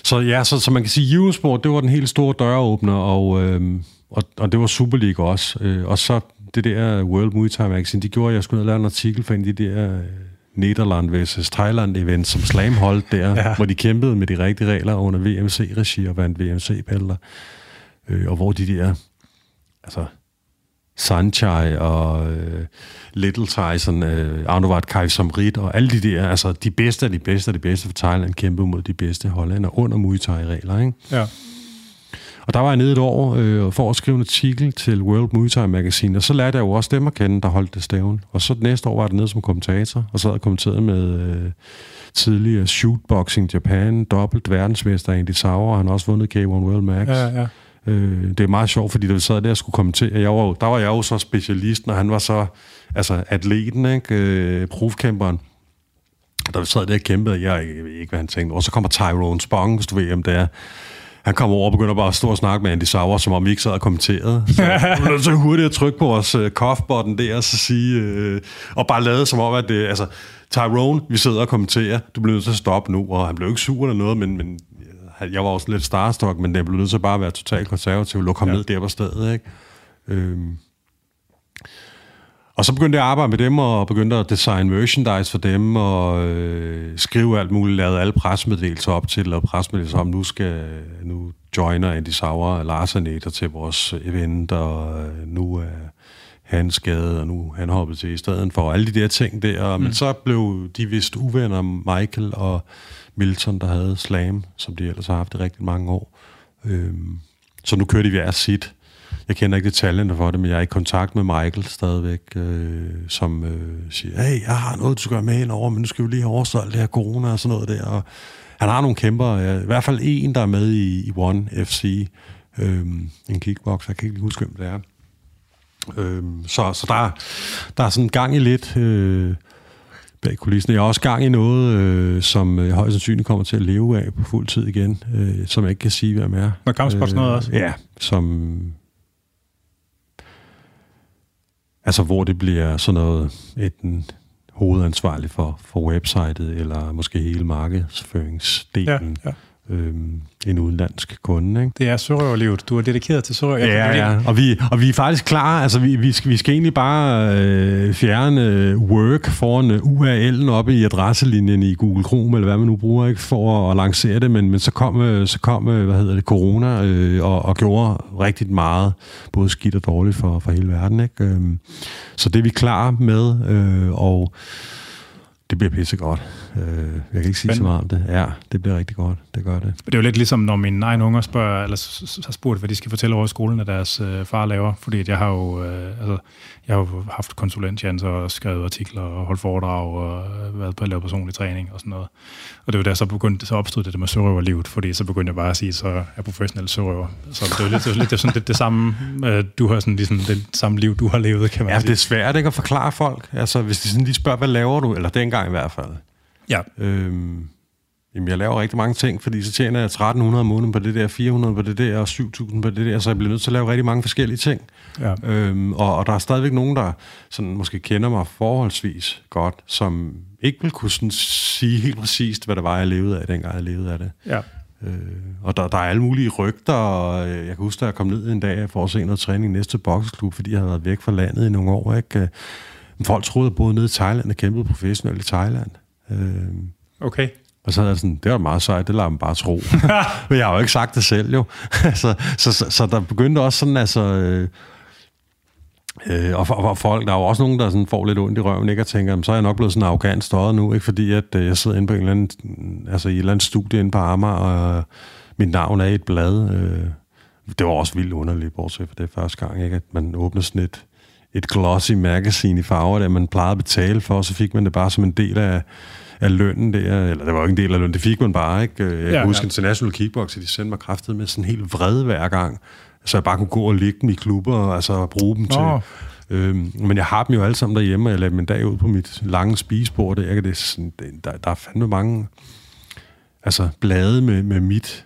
Så ja, så, så man kan sige, Eurosport, det var den helt store døråbner, og, øh, og, og det var Super League også. Øh, og så det der World Muay Thai Magazine, de gjorde, at jeg skulle lave en artikel for en af de der øh, Nederland vs. Thailand event, som Slam holdt der, ja. hvor de kæmpede med de rigtige regler under VMC-regi og vandt VMC-bælter. Øh, og hvor de der, altså Sanchai og øh, Little Tyson, øh, Arnold Kai Samrit og alle de der, altså de bedste af de bedste af de bedste for Thailand kæmpede mod de bedste hollænder under Muay Thai-regler, ikke? Ja. Og der var jeg nede et år øh, for at skrive en artikel til World Muay Thai Magazine, og så lærte jeg jo også dem at kende, der holdt det stævn. Og så næste år var jeg nede som kommentator, og så havde jeg kommenteret med øh, tidligere Shootboxing Japan, dobbelt verdensmester Andy Sauer, han har også vundet K1 World Max. Ja, ja. Øh, det er meget sjovt, fordi da vi sad der og skulle kommentere, jeg var, der var jeg jo så specialist, når han var så altså atleten, ikke? Øh, proofcamperen. Da vi sad der og kæmpede, jeg, jeg ved ikke, hvad han tænkte. Og så kommer Tyrone Spong, hvis du ved, om det er. Han kommer over og begynder bare at stå og snakke med Andy Sauer, som om vi ikke sad og kommenterede. Så nødt så hurtigt at trykke på vores uh, cough-button der, og så sige, uh, og bare lade som om, at det, altså, Tyrone, vi sidder og kommenterer, du bliver nødt til at stoppe nu, og han blev ikke sur eller noget, men, men jeg var også lidt starstruck, men det blev nødt til bare at være totalt konservativ, lukke ham ja. ned der på stedet, ikke? Øhm. Og så begyndte jeg at arbejde med dem, og begyndte at designe merchandise for dem, og øh, skrive alt muligt, lavede alle presmeddelelser op til, lavede presmeddelelser om, nu skal, nu joiner Andy Sauer og Lars Aneter til vores event, og øh, nu er han skadet, og nu han hoppet til i stedet for, alle de der ting der. Mm. Men så blev de vist uvenner, Michael og Milton, der havde Slam, som de ellers har haft i rigtig mange år. Øhm, så nu kører de hver sit. Jeg kender ikke detaljerne for det, men jeg er i kontakt med Michael stadigvæk, øh, som øh, siger, hey, jeg har noget, du skal gøre med ind over, men nu skal vi lige have overstået det her corona og sådan noget der. Og han har nogle kæmper, ja, i hvert fald en, der er med i, i One FC, øh, en kickbox, jeg kan ikke lige huske, hvem det er. Øh, så så der, der er sådan gang i lidt... Øh, bag kulissen. Jeg har også gang i noget, øh, som jeg højst sandsynligt kommer til at leve af på fuld tid igen, øh, som jeg ikke kan sige, hvad er. Når kampsport øh, noget også? Ja, som... Altså, hvor det bliver sådan noget, enten hovedansvarlig for, for websitet, eller måske hele markedsføringsdelen. Ja, ja øhm, en udenlandsk kunde. Ikke? Det er sørøverlivet. Du er dedikeret til sørøver. Ja, ja. Og vi, og vi er faktisk klar. Altså, vi, vi, skal, vi skal egentlig bare øh, fjerne work foran øh, URL'en oppe i adresselinjen i Google Chrome, eller hvad man nu bruger, ikke, for at, lancere det. Men, men så kom, øh, så kom øh, hvad hedder det, corona øh, og, og gjorde rigtig meget, både skidt og dårligt for, for hele verden. Ikke? Øhm, så det er vi klar med. Øh, og Det bliver pissegodt. Øh, jeg kan ikke sige Men, så meget om det. Ja, det bliver rigtig godt. Det gør det. Det er jo lidt ligesom, når mine egne unger spørger, eller har spurgt, hvad de skal fortælle over i skolen, at deres øh, far laver. Fordi jeg har jo, øh, altså, jeg har jo haft konsulentjanser og skrevet artikler og holdt foredrag og været på at lave personlig træning og sådan noget. Og det var da så begyndte, så opstod det, det med sørøverlivet, fordi så begyndte jeg bare at sige, så er jeg professionel sørøver. Så det er lidt, det er lidt det er sådan lidt det samme, øh, du har sådan ligesom det samme liv, du har levet, kan man ja, sige. det er svært ikke at forklare folk. Altså, hvis de sådan lige spørger, hvad laver du? Eller dengang i hvert fald. Ja. Øhm, jamen, jeg laver rigtig mange ting, fordi så tjener jeg 1300 om måneden på det der, 400 på det der, og 7000 på det der, så jeg bliver nødt til at lave rigtig mange forskellige ting. Ja. Øhm, og, og der er stadigvæk nogen, der sådan, måske kender mig forholdsvis godt, som ikke vil kunne sådan, sige helt præcist, hvad det var, jeg levede af, dengang jeg levede af det. Ja. Øh, og der, der er alle mulige rygter, og øh, jeg kan huske, at jeg kom ned en dag for at se noget træning i næste boksklub, fordi jeg havde været væk fra landet i nogle år. Ikke? Øh, folk troede, at jeg boede nede i Thailand og kæmpede professionelt i Thailand. Øh, okay. Og så er jeg sådan, det var meget sejt, det lader man bare tro. Men jeg har jo ikke sagt det selv, jo. så, så, så, så der begyndte også sådan, altså... Øh, Øh, og, for, og folk, der er jo også nogen, der sådan får lidt ondt i røven, ikke? Og tænker, så er jeg nok blevet sådan arrogant støjet nu, ikke? Fordi at, øh, jeg sidder inde på en eller anden, altså i et eller andet studie inde på Amager, og øh, mit navn er i et blad. Øh, det var også vildt underligt, bortset for det første gang, ikke? At man åbner sådan et, et glossy magazine i farver, der man plejede at betale for, og så fik man det bare som en del af, af lønnen der, eller det var jo ikke en del af lønnen, det fik man bare, ikke? Jeg ja, kan huske ja. International Kickbox, de sendte mig kraftet med sådan helt vred hver gang, så jeg bare kunne gå og ligge dem i klubber, og altså bruge dem Nå. til... Øhm, men jeg har dem jo alle sammen derhjemme, og jeg lader dem en dag ud på mit lange spisebord. Der, det, er sådan, det, der, der er fandme mange altså, blade med, med mit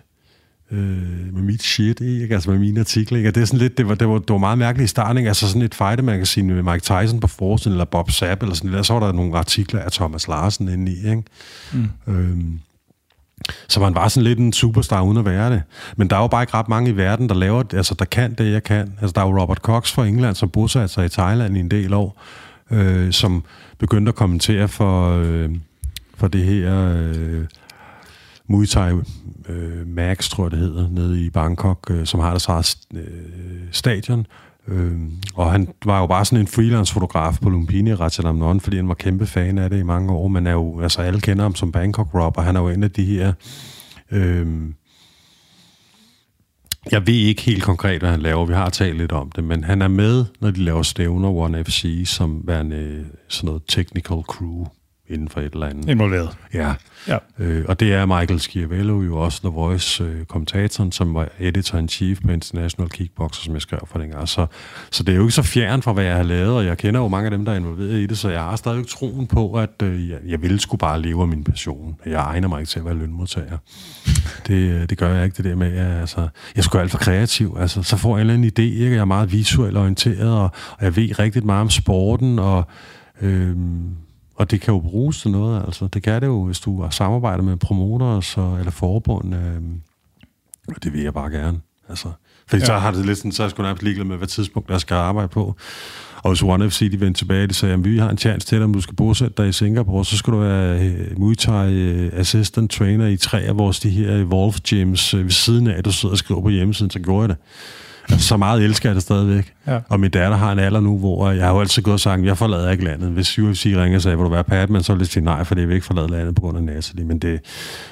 øh, med mit shit, ikke? altså med mine artikler. Ikke? Og det er sådan lidt, det var, det var, det var meget mærkeligt i starten, ikke? altså sådan et fighter-magasin med Mike Tyson på forsiden, eller Bob Sapp, eller sådan noget, så var der nogle artikler af Thomas Larsen inde i, ikke? Mm. Øhm, så man var sådan lidt en superstar uden at være det. Men der er jo bare ikke ret mange i verden, der laver det, altså der kan det, jeg kan. Altså der er jo Robert Cox fra England, som bosatte sig i Thailand i en del år, øh, som begyndte at kommentere for, øh, for det her øh, Muay Thai øh, Max, tror jeg det hedder, nede i Bangkok, øh, som har deres eget øh, stadion. Øh, og han var jo bare sådan en freelance-fotograf på Lumpini Ratchalam Non, fordi han var kæmpe fan af det i mange år, men er jo, altså alle kender ham som Bangkok Rob, og han er jo en af de her... Øh, jeg ved ikke helt konkret, hvad han laver. Vi har talt lidt om det, men han er med, når de laver stævner One FC, som værende øh, sådan noget technical crew inden for et eller andet. Involveret. Ja. ja. Øh, og det er Michael Schiavello jo også, The Voice-kommentatoren, øh, som var editor-in-chief på International Kickboxer, som jeg skrev for dengang. Så, så det er jo ikke så fjern fra, hvad jeg har lavet, og jeg kender jo mange af dem, der er involveret i det, så jeg har stadig troen på, at øh, jeg, jeg ville skulle bare leve af min passion. Jeg egner mig ikke til at være lønmodtager. det, øh, det gør jeg ikke, det der med, at altså, jeg skulle alt for kreativ. Altså, så får jeg en eller anden idé, ikke? jeg er meget visuelt orienteret, og, og jeg ved rigtig meget om sporten, og... Øh, og det kan jo bruges til noget, altså. Det kan det jo, hvis du har samarbejdet med promoter så, eller forbund. Øh, og det vil jeg bare gerne. Altså, fordi ja. så har det lidt sådan, så er jeg sgu nærmest ligeglad med, hvad tidspunkt jeg skal arbejde på. Og hvis One FC de vendte tilbage, de sagde, at vi har en chance til dig, om du skal bosætte dig i Singapore, så skal du være uh, Muay Thai uh, assistant trainer i tre af vores de her Evolve gyms uh, ved siden af, at du sidder og skriver på hjemmesiden, så gjorde jeg det. Altså, så meget elsker jeg det stadigvæk. Ja. Og min datter har en alder nu, hvor jeg har jo altid gået og sagt, jeg forlader ikke landet. Hvis UFC ringer og sagde, vil du være Pat, men så vil jeg sige nej, for det vil ikke forlade landet på grund af Natalie. Men det,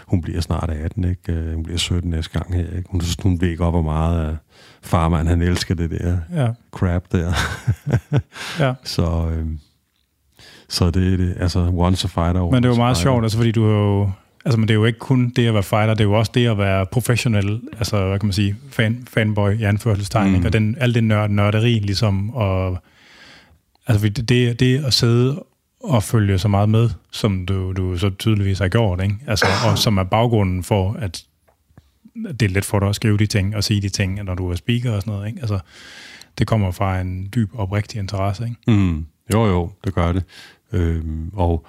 hun bliver snart 18, ikke? Øh, hun bliver 17 næste gang her. Ikke? Hun, hun ved ikke op, hvor meget uh, farmand, han elsker det der ja. crap der. ja. Så... Øh, så det er det, altså once a fighter. Men det er jo meget fighter. sjovt, altså fordi du har jo Altså, men det er jo ikke kun det at være fighter, det er jo også det at være professionel, altså, hvad kan man sige, fan, fanboy i anførselstegn, mm. og den, al det nørd, nørderi, ligesom, og altså, det, det at sidde og følge så meget med, som du, du så tydeligvis har gjort, ikke? Altså, og som er baggrunden for, at det er let for dig at skrive de ting og sige de ting, når du er speaker og sådan noget, ikke? Altså, det kommer fra en dyb oprigtig interesse, ikke? Mm. Jo, jo, det gør det. Øhm, og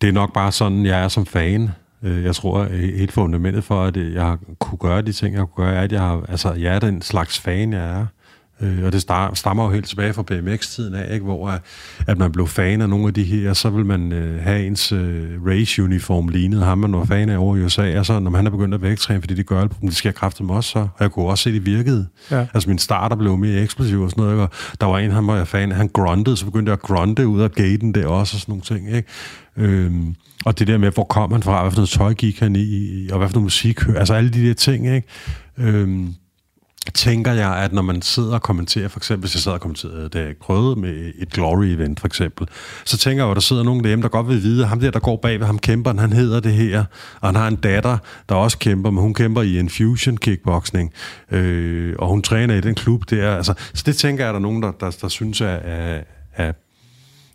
det er nok bare sådan, jeg er som fan. Øh, jeg tror, at helt fundamentet for, at jeg kunne gøre de ting, jeg kunne gøre, er, at jeg, har, altså, jeg er den slags fan, jeg er. Øh, og det stammer jo helt tilbage fra BMX-tiden af, ikke? hvor at man blev fan af nogle af de her, så vil man øh, have ens øh, race-uniform lignet ham, man var fan af over i USA, og så når han er begyndt at vægttræne, fordi det gør alt, det sker kraftigt med os, så, og jeg kunne også se, det virkede. Ja. Altså min starter blev mere eksplosiv og sådan noget, og der var en, han var jeg fan af, han grundede, så begyndte jeg at grunde ud af gaten der også, og sådan nogle ting, ikke? Øhm, og det der med, hvor kom han fra, hvad for noget tøj gik han i, og hvad for noget musik, altså alle de der ting, ikke? Øhm, tænker jeg, at når man sidder og kommenterer, for eksempel hvis jeg sad og kommenterede, øh, da jeg prøvede med et Glory-event for eksempel, så tænker jeg at der sidder nogen derhjemme, der godt vil vide, at ham der, der går bag ved ham kæmperen, han hedder det her, og han har en datter, der også kæmper, men hun kæmper i en fusion kickboxing, øh, og hun træner i den klub der. Altså, så det tænker jeg, at der er nogen, der, der, der synes er, er, er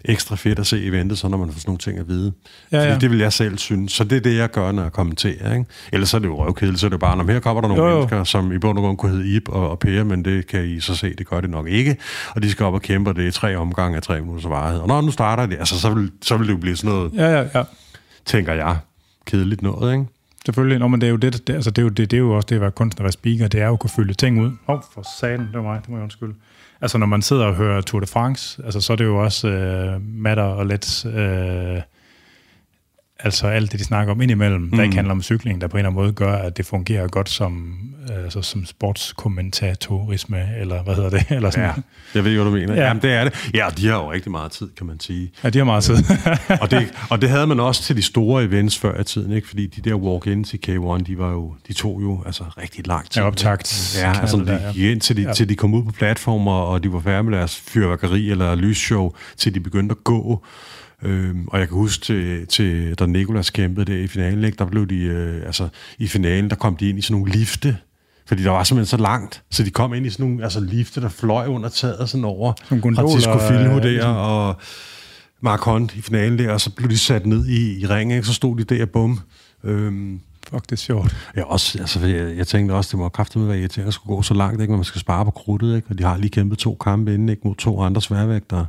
ekstra fedt at se eventet, så når man får sådan nogle ting at vide. Ja, ja. Fordi det vil jeg selv synes. Så det er det, jeg gør, når jeg kommenterer. Ikke? Ellers er det jo røvkedeligt, så er det bare, når her kommer der nogle jo, jo. mennesker, som i bund og grund kunne hedde Ip og, og Per, men det kan I så se, det gør det nok ikke. Og de skal op og kæmpe, og det er tre omgange af tre minutters varighed. Og når nu starter det, altså, så vil, så vil det jo blive sådan noget, ja, ja, ja. tænker jeg, kedeligt noget, ikke? Selvfølgelig, Nå, men det er jo det, det, altså det, er jo, det, det er jo også det at være kunstner, at være speaker, det er jo at kunne fylde ting ud. Åh, oh, for satan, det var mig, det må jeg undskylde altså når man sidder og hører Tour de France, altså så er det jo også øh, matter og Let's øh, altså alt det, de snakker om indimellem, mm. der ikke handler om cykling, der på en eller anden måde gør, at det fungerer godt som, altså, som sportskommentatorisme, eller hvad hedder det? Eller sådan. Ja, jeg ved, hvad du mener. Ja. Jamen, det er det. Ja, de har jo rigtig meget tid, kan man sige. Ja, de har meget tid. og, det, og det havde man også til de store events før i tiden, ikke? fordi de der walk-ins i K1, de, var jo, de tog jo altså, rigtig lang tid. Ja, optagt. Ja, altså de gik ind til de, ja. til de kom ud på platformer, og de var færdige med deres fyrværkeri eller lysshow, til de begyndte at gå. Øhm, og jeg kan huske, til, til da Nikolas kæmpede der i finalen, ikke, der blev de, øh, altså i finalen, der kom de ind i sådan nogle lifte, fordi der var simpelthen så langt, så de kom ind i sådan nogle altså, lifte, der fløj under taget sådan over Francisco Filho der, ligesom. og Mark Hunt i finalen der, og så blev de sat ned i, i ringen, så stod de der, bum. Øhm, Fuck, det er sjovt. Ja, også, altså, jeg, jeg tænkte også, det må kraftigt med være irriterende at skulle gå så langt, ikke? men man skal spare på krudtet, ikke? og de har lige kæmpet to kampe inden, ikke? mod to andre sværvægtere.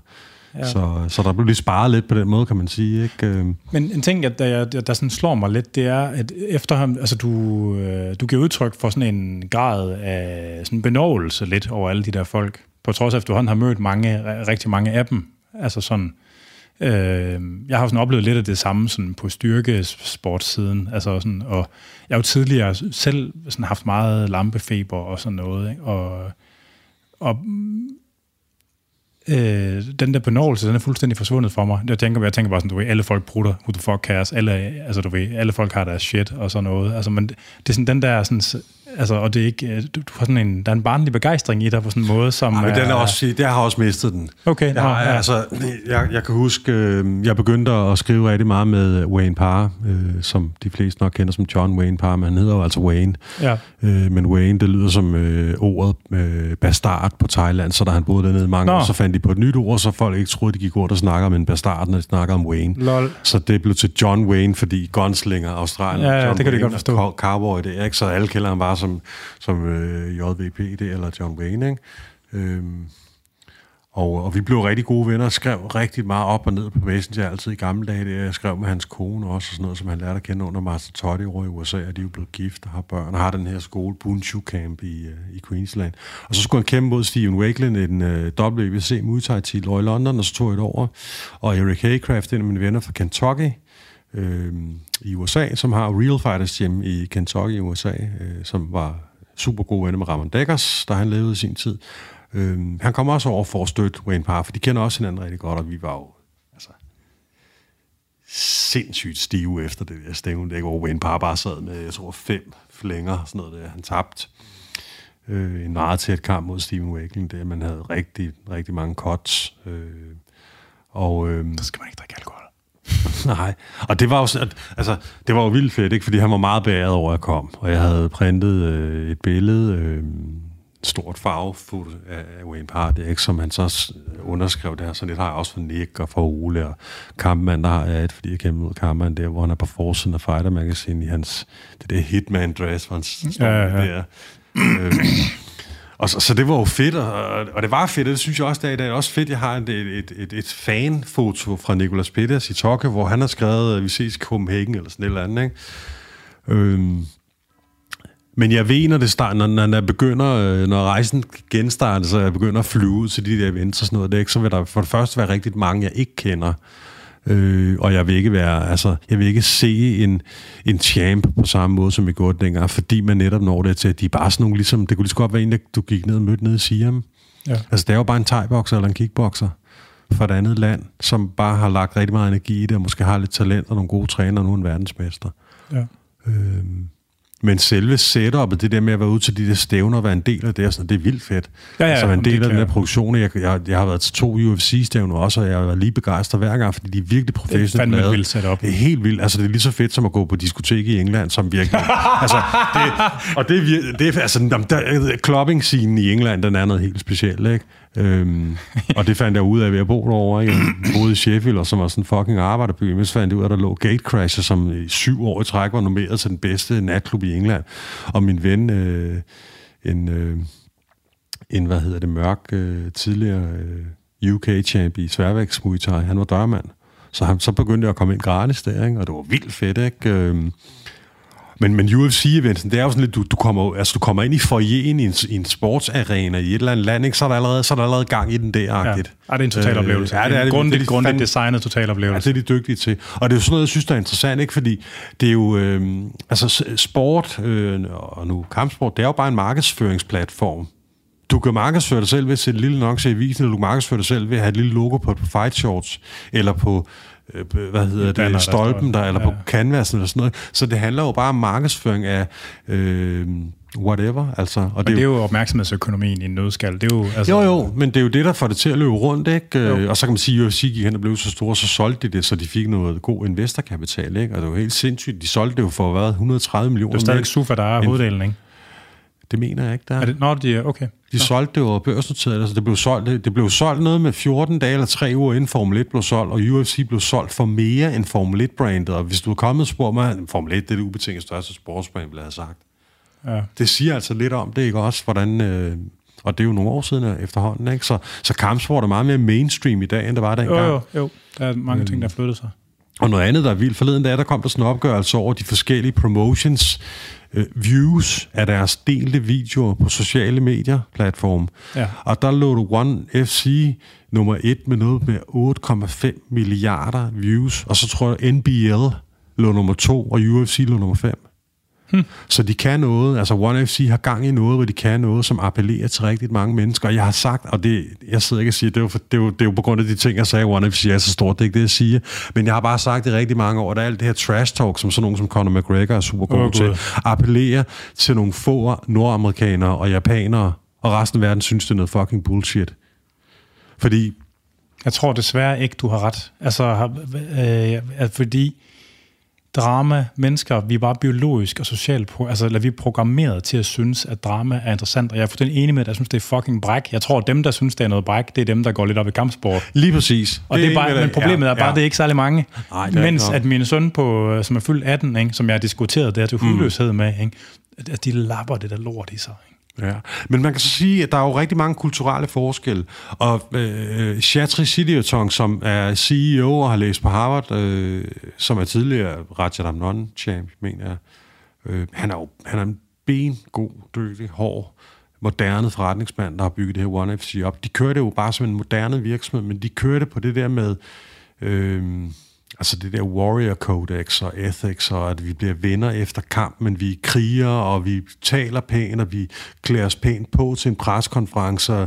Ja. Så, så der blev lige sparet lidt på den måde, kan man sige. Ikke? Øhm. Men en ting, der, der, der sådan slår mig lidt, det er, at efter altså du, øh, du giver udtryk for sådan en grad af sådan benovelse lidt over alle de der folk, på trods af, at du har mødt mange, rigtig mange af dem. Altså sådan, øh, jeg har sådan oplevet lidt af det samme sådan på styrkesportssiden, altså sådan, og jeg har jo tidligere selv sådan haft meget lampefeber og sådan noget, ikke? og, og øh, den der benovelse, den er fuldstændig forsvundet for mig. Jeg tænker, jeg tænker bare sådan, du ved, alle folk brutter, who the fuck cares, alle, altså du ved, alle folk har deres shit og sådan noget. Altså, men det er sådan den der sådan, Altså, og det er ikke, øh, du, du har sådan en, der er en barnlig begejstring i dig på sådan en måde, som... Men den er også, det har også mistet den. Okay. Jeg, har, ja. altså, jeg, jeg kan huske, øh, jeg begyndte at skrive rigtig meget med Wayne Parr, øh, som de fleste nok kender som John Wayne Parr, men han hedder jo altså Wayne. Ja. Øh, men Wayne, det lyder som øh, ordet øh, bastard på Thailand, så da han boede dernede mange Nå. år, så fandt de på et nyt ord, så folk ikke troede, de gik rundt og snakker om en bastard, når de snakker om Wayne. Lol. Så det blev til John Wayne, fordi gunslinger, Australien, ja, ja, John det kan Wayne, de godt forstå. Cowboy, det er ikke, så alle kender ham bare som, som øh, JVP det, eller John Wayne, ikke? Øhm, og, og vi blev rigtig gode venner, skrev rigtig meget op og ned på Messenger altid i gamle dage. Det. Jeg skrev med hans kone også, og sådan noget, som han lærte at kende under Master Todd over i USA, og de er jo blevet gift og har børn, og har den her skole, Bunchu Camp i, uh, i Queensland. Og så skulle han kæmpe mod Steven Wakeland, en øh, uh, WBC Muay Thai titel i London, og så tog jeg det over. Og Eric Haycraft, en af mine venner fra Kentucky, øh, i USA, som har Real Fighters Gym i Kentucky i USA, øh, som var super gode venner med Ramon Dekkers, da han levede i sin tid. Øh, han kom også over for at støtte Wayne Parr, for de kender også hinanden rigtig godt, og vi var jo altså, sindssygt stive efter det der stævne, hvor Wayne Parr bare sad med, jeg tror, fem flænger, sådan noget der. Han tabte øh, en meget tæt kamp mod Steven Wakeling, der man havde rigtig, rigtig mange cuts. Øh, og, øh, så skal man ikke drikke alkohol. Nej, og det var jo, altså, det var jo vildt fedt, ikke? fordi han var meget beæret over, at jeg kom. Og jeg havde printet øh, et billede, øh, stort farvefoto af Wayne er ikke, som han så underskrev der, så det har jeg også for Nick og for Ole og Kampmann, der har jeg et, fordi jeg kæmper mod Kampmann der, hvor han er på forsiden af Fighter Magazine i hans, det der Hitman dress, hvor han står ja, ja. der. øh, og så, så det var jo fedt, og, og det var fedt, og det synes jeg også, det er, det er også fedt, jeg har et, et, et, et fanfoto fra Nicolas Peters i Tokke, hvor han har skrevet, øh, vi ses i Copenhagen, eller sådan et eller andet, ikke? Øhm, Men jeg ved, når det start, når, når, jeg begynder, øh, når rejsen genstarter, så jeg begynder at flyve ud til de der events og sådan noget, det, ikke, så vil der for det første være rigtig mange, jeg ikke kender. Øh, og jeg vil ikke være, altså, jeg vil ikke se en, en champ på samme måde, som vi gjorde dengang, fordi man netop når det til, at de er bare sådan nogle, ligesom, det kunne lige så godt være en, der du gik ned og mødte ned i Siam. Ja. Altså, det er jo bare en thai eller en kickboxer fra et andet land, som bare har lagt rigtig meget energi i det, og måske har lidt talent og nogle gode træner, og nu en verdensmester. Ja. Øh, men selve setup'et, det der med at være ude til de der stævner og være en del af det, sådan, det er vildt fedt. Ja, ja, altså være en del af den der produktion. Jeg, jeg, jeg har været til to UFC-stævner også, og jeg har været lige begejstret hver gang, fordi de er virkelig professionelt lavet. Det er vildt sat op. Det er helt vildt. Altså, det er lige så fedt som at gå på diskotek i England, som virkelig... altså, det, og det det altså, der, clubbing-scenen i England, den er noget helt specielt, ikke? Øhm, og det fandt jeg ud af ved at bo derovre. Jeg boede i Sheffield, og som var sådan en fucking arbejderby. Men så fandt jeg ud af, at der lå Gatecrasher, som i syv år i træk var nomineret til den bedste natklub i England. Og min ven, øh, en, øh, en, hvad hedder det, mørk, øh, tidligere øh, UK-champ i sværvægts han var dørmand. Så, han, så begyndte jeg at komme ind gratis der, ikke? og det var vildt fedt, ikke? Øhm, men, men UFC-eventen, det er jo sådan lidt, du, du, kommer, altså, du kommer ind i foyeren i en, i en sportsarena i et eller andet land, ikke? Så, er der allerede, så er der allerede gang i den der agtigt. Ja, det er en total øh, oplevelse. Øh, ja, det er det. Grundigt, det, grundigt designet total oplevelse. Ja, det er de dygtige til. Og det er jo sådan noget, jeg synes, der er interessant, ikke? Fordi det er jo, øh, altså sport, øh, og nu kampsport, det er jo bare en markedsføringsplatform. Du kan markedsføre dig selv ved at sætte et lille annonce i avisen, eller du kan markedsføre dig selv ved at have et lille logo på, på fight shorts, eller på Øh, hvad hedder det, banner, stolpen der, eller ja. på canvasen eller sådan noget. Så det handler jo bare om markedsføring af øh, whatever. Altså, og men det, er jo, det er jo opmærksomhedsøkonomien i en nødskal. Det er jo, altså... jo, jo, men det er jo det, der får det til at løbe rundt, ikke? Jo. Og så kan man sige, at UFC gik hen og blev så store, så solgte de det, så de fik noget god investorkapital, ikke? Og det var helt sindssygt. De solgte det jo for, hvad, 130 millioner. Det er stadig Sufa, der er hoveddelen, ikke? Det mener jeg ikke, der er. er det, nå, de er okay. De solgte det jo børsnoteret, altså det blev, solgt, det, det blev solgt noget med 14 dage eller 3 uger inden Formel 1 blev solgt, og UFC blev solgt for mere end Formel 1-brandet, og hvis du er kommet og spurgt mig, Formel 1 det er det ubetinget største sportsbrand, vil jeg have sagt. Ja. Det siger altså lidt om det, ikke også, hvordan... Øh, og det er jo nogle år siden efterhånden, ikke? Så, så kampsport er meget mere mainstream i dag, end det var dengang. Jo, jo, jo. Der er mange ting, der har flyttet sig. Og noget andet, der er vildt forleden, der, der kom der sådan en opgørelse over de forskellige promotions, øh, views af deres delte videoer på sociale medier platform. Ja. Og der lå du One FC nummer 1 med noget med 8,5 milliarder views, og så tror jeg NBL lå nummer 2, og UFC lå nummer 5. Hmm. Så de kan noget, altså One FC har gang i noget, hvor de kan noget, som appellerer til rigtig mange mennesker. Og jeg har sagt, og det, jeg sidder ikke og siger, det er, jo, for, det, er jo, det er jo på grund af de ting, jeg sagde, One FC er så stort, det er ikke det, jeg siger. Men jeg har bare sagt det rigtig mange år, at alt det her trash talk, som sådan nogen som Conor McGregor er super god oh, til, appellerer til nogle få nordamerikanere og japanere, og resten af verden synes, det er noget fucking bullshit. Fordi... Jeg tror desværre ikke, du har ret. Altså, øh, fordi drama, mennesker, vi er bare biologisk og socialt, altså eller vi er programmeret til at synes, at drama er interessant, og jeg er fuldstændig enig med, at jeg synes, det er fucking bræk. Jeg tror, at dem, der synes, det er noget bræk, det er dem, der går lidt op i kampsport. Lige præcis. Og det, det er bare, men problemet ja, er bare, ja. det er ikke særlig mange. Nej, Mens at min søn, på, som er fyldt 18, ikke, som jeg har diskuteret det her til hudløshed mm. med, ikke, at de lapper det der lort i sig. Ja, men man kan så sige, at der er jo rigtig mange kulturelle forskelle. Og øh, Chatri Sidiotong, som er CEO og har læst på Harvard, øh, som er tidligere Rajat Amnon champ, mener jeg, øh, han, er jo, han er en bengod, dygtig, hård, moderne forretningsmand, der har bygget det her One FC op. De kører det jo bare som en moderne virksomhed, men de kører det på det der med... Øh, altså det der warrior codex og ethics, og at vi bliver venner efter kamp, men vi kriger, og vi taler pænt, og vi klæder os pænt på til en preskonference.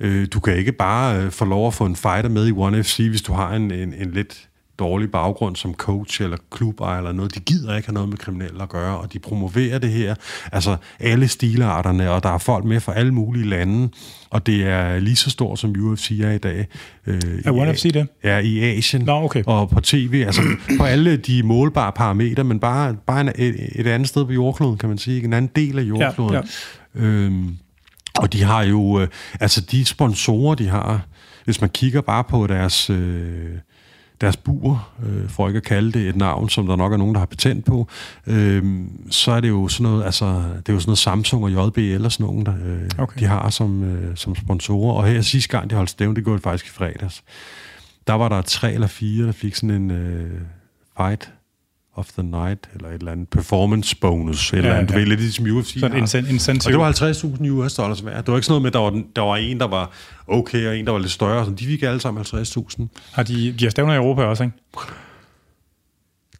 Øh, du kan ikke bare øh, få lov at få en fighter med i One FC, hvis du har en, en, en lidt dårlig baggrund som coach eller klubejer eller noget. De gider ikke have noget med kriminelle at gøre, og de promoverer det her. Altså alle stilarterne, og der er folk med fra alle mulige lande, og det er lige så stort som UFC er i dag. Øh, er One FC det? Ja, i Asien Nå, okay. og på tv, altså på alle de målbare parametre, men bare, bare en, et, et andet sted på jordkloden, kan man sige. En anden del af jordkloden. Ja, ja. Øhm, og de har jo, øh, altså de sponsorer, de har, hvis man kigger bare på deres... Øh, deres bur, øh, for ikke at kalde det et navn, som der nok er nogen, der har patent på, øh, så er det jo sådan noget, altså, det er jo sådan noget Samsung og JBL og sådan nogen, der, øh, okay. de har som, øh, som sponsorer. Og her sidste gang, de holdt stævn, det gjorde det faktisk i fredags, der var der tre eller fire, der fik sådan en øh, fight of the night, eller et eller andet performance bonus, eller ja, andet. Du ved, lidt ligesom UFC Så en incentive. Og det var 50.000 US dollars værd. Det var ikke sådan noget med, at der var, der var en, der var okay, og en, der var lidt større. Så de fik alle sammen 50.000. Har de, de har stævner i Europa også, ikke?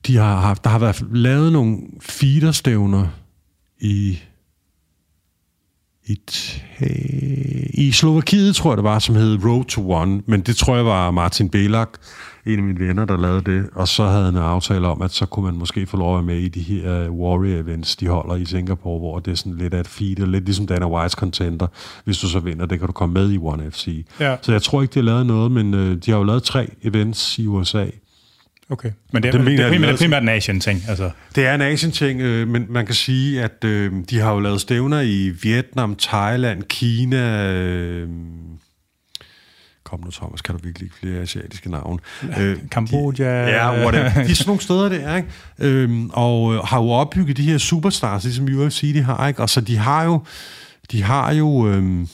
De har haft, der har været lavet nogle feederstævner i i, i Slovakiet, tror jeg det var, som hed Road to One, men det tror jeg var Martin Belak, en af mine venner, der lavede det, og så havde han en aftale om, at så kunne man måske få lov at være med i de her Warrior-events, de holder i Singapore, hvor det er sådan lidt af et feed, lidt ligesom Dana White's Contender. Hvis du så vinder, det kan du komme med i One FC. Ja. Så jeg tror ikke, de har lavet noget, men øh, de har jo lavet tre events i USA, Okay, men det er, det, det, er primært, det er primært en Asian-ting? Altså. Det er en Asian-ting, øh, men man kan sige, at øh, de har jo lavet stævner i Vietnam, Thailand, Kina... Øh, kom nu, Thomas, kan du virkelig ikke flere asiatiske navne? Øh, Kambodja... ja, whatever. De er sådan nogle steder, det er, ikke? Øhm, og øh, har jo opbygget de her superstars, ligesom UFC de har, ikke? Og så de har jo... De har jo... Øh,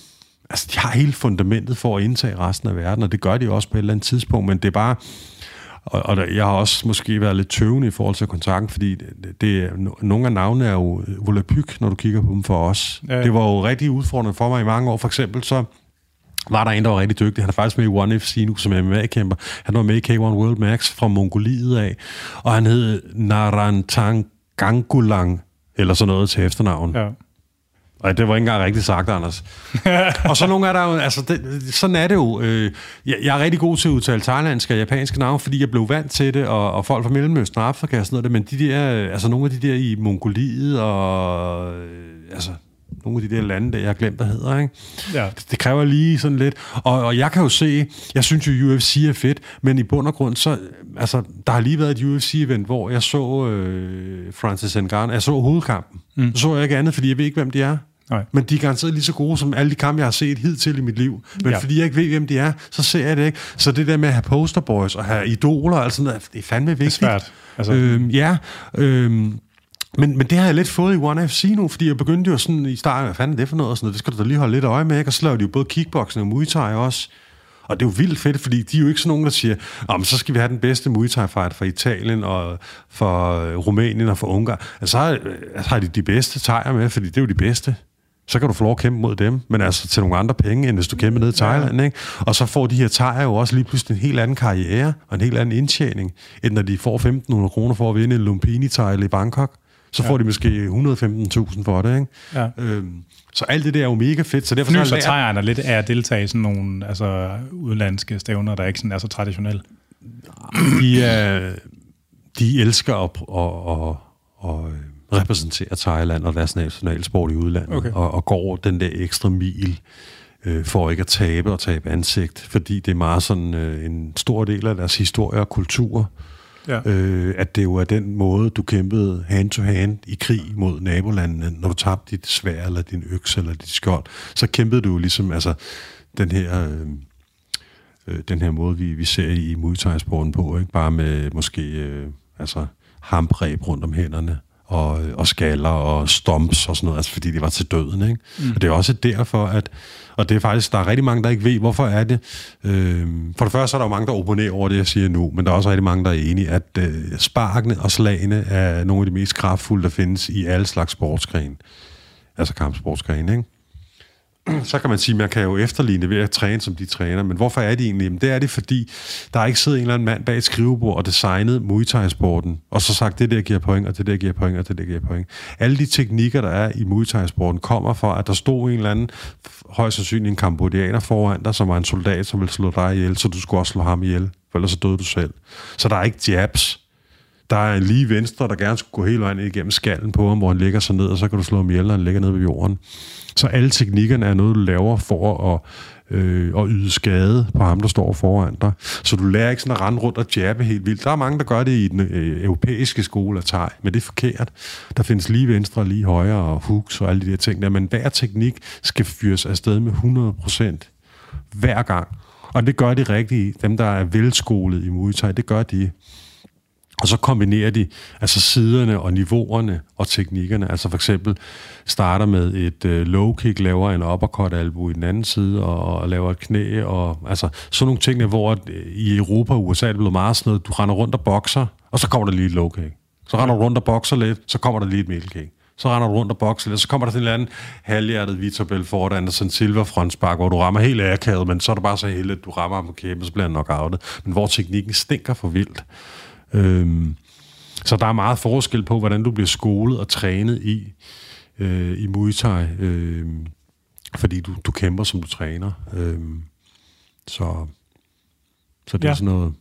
altså, de har hele fundamentet for at indtage resten af verden, og det gør de også på et eller andet tidspunkt, men det er bare og, og der, jeg har også måske været lidt tøvende i forhold til kontakten, fordi det, det, nogle af navnene er jo volapyk, når du kigger på dem for os. Ja. Det var jo rigtig udfordrende for mig i mange år. For eksempel så var der en, der var rigtig dygtig. Han er faktisk med i One FC nu som MMA-kæmper. Han var med i K1 World Max fra Mongoliet af, og han hed Narantang Gangulang, eller sådan noget til efternavn. Ja. Og det var ikke engang rigtigt sagt, Anders. og så nogle er der jo, altså det, sådan er det jo. Øh, jeg, jeg er rigtig god til at udtale thailandske og japanske navne, fordi jeg blev vant til det, og, og folk fra Mellemøsten og Afrika og sådan noget, men de der, altså nogle af de der i Mongoliet og, øh, altså nogle af de der lande, der jeg har glemt, hvad hedder, ikke? Ja. Det, det kræver lige sådan lidt. Og, og jeg kan jo se, jeg synes jo, UFC er fedt, men i bund og grund, så, altså, der har lige været et UFC-event, hvor jeg så øh, Francis Ngannou, jeg så hovedkampen. Mm. Så så jeg ikke andet, fordi jeg ved ikke, hvem de er. Nej. Men de er garanteret lige så gode som alle de kampe, jeg har set hidtil i mit liv. Men ja. fordi jeg ikke ved, hvem de er, så ser jeg det ikke. Så det der med at have posterboys og have idoler og sådan noget, det er fandme vigtigt. Det er svært. Altså. Øhm, ja, øhm, men, men det har jeg lidt fået i One FC nu, fordi jeg begyndte jo sådan i starten, hvad fanden er det for noget? Og sådan noget. Det skal du da lige holde lidt øje med, ikke? Og så laver de jo både kickboxing og muay thai også. Og det er jo vildt fedt, fordi de er jo ikke sådan nogen, der siger, men så skal vi have den bedste Muay Thai fight fra Italien og fra Rumænien og fra Ungarn. Altså, så har, altså, har de de bedste tejer med, fordi det er jo de bedste så kan du få lov at kæmpe mod dem, men altså til nogle andre penge, end hvis du kæmper ned i Thailand. Ikke? Og så får de her tager jo også lige pludselig en helt anden karriere og en helt anden indtjening, end når de får 1.500 kroner for at vinde en lumpini i Bangkok. Så ja. får de måske 115.000 for det. Ikke? Ja. Øhm, så alt det der er jo mega fedt. Så derfor så lidt af at deltage i sådan nogle altså, udenlandske stævner, der ikke sådan er så traditionelle? De, er, de elsker at, at, at, at, at repræsenterer Thailand og deres nationalsport i udlandet, okay. og, og går den der ekstra mil øh, for ikke at tabe og tabe ansigt, fordi det er meget sådan øh, en stor del af deres historie og kultur, ja. øh, at det jo er den måde, du kæmpede hand-to-hand i krig mod nabolandene, når du tabte dit svær eller din økse eller dit skjold, så kæmpede du ligesom altså den her... Øh, øh, den her måde, vi, vi ser i Muay Thai-sporten på, ikke? Bare med måske øh, altså hampræb rundt om hænderne, og, og skaller og stomps og sådan noget, altså fordi de var til døden. Ikke? Mm. Og det er også derfor, at, og det er faktisk, der er rigtig mange, der ikke ved, hvorfor er det. Øh, for det første er der jo mange, der opponerer over det, jeg siger nu, men der er også rigtig mange, der er enige, at øh, sparkene og slagene er nogle af de mest kraftfulde, der findes i alle slags sportsgrene. Altså kampsportsgrene, ikke? så kan man sige, at man kan jo efterligne ved at træne, som de træner. Men hvorfor er det egentlig? Jamen, det er det, fordi der ikke siddet en eller anden mand bag et skrivebord og designet Muay Thai-sporten, og så sagt, det der giver point, og det der giver point, og det der giver point. Alle de teknikker, der er i Muay Thai-sporten, kommer fra, at der stod en eller anden, højst sandsynlig en kambodianer foran dig, som var en soldat, som ville slå dig ihjel, så du skulle også slå ham ihjel, for ellers så døde du selv. Så der er ikke jabs. Der er en lige venstre, der gerne skulle gå hele vejen igennem skallen på ham, hvor han ligger sig ned, og så kan du slå ham ihjel, og han ligger ned ved jorden. Så alle teknikkerne er noget, du laver for at, øh, at yde skade på ham, der står foran dig. Så du lærer ikke sådan at rende rundt og jabbe helt vildt. Der er mange, der gør det i den øh, europæiske skole af thai, men det er forkert. Der findes lige venstre og lige højre og hooks og alle de der ting der, men hver teknik skal fyres afsted med 100% hver gang. Og det gør de rigtige. Dem, der er velskolet i Muay Thai, det gør de. Og så kombinerer de altså siderne og niveauerne og teknikkerne. Altså for eksempel starter med et øh, low kick, laver en uppercut albu i den anden side og, og laver et knæ. Og, altså sådan nogle ting, hvor øh, i Europa og USA er det blevet meget sådan noget, du render rundt og bokser, og så kommer der lige et low kick. Så render du rundt og bokser lidt, så kommer der lige et middle kick Så render du rundt og bokser lidt, så kommer der sådan en eller anden halvhjertet Vitor Belfort, Anderson Silva frontspark, hvor du rammer helt akavet, men så er det bare så heldigt, at du rammer ham på kæben, så bliver han nok outet. Men hvor teknikken stinker for vildt. Øhm, så der er meget forskel på, hvordan du bliver skolet og trænet i, øh, i Muay Thai, øh, fordi du, du kæmper, som du træner. Øh, så, så det ja. er sådan noget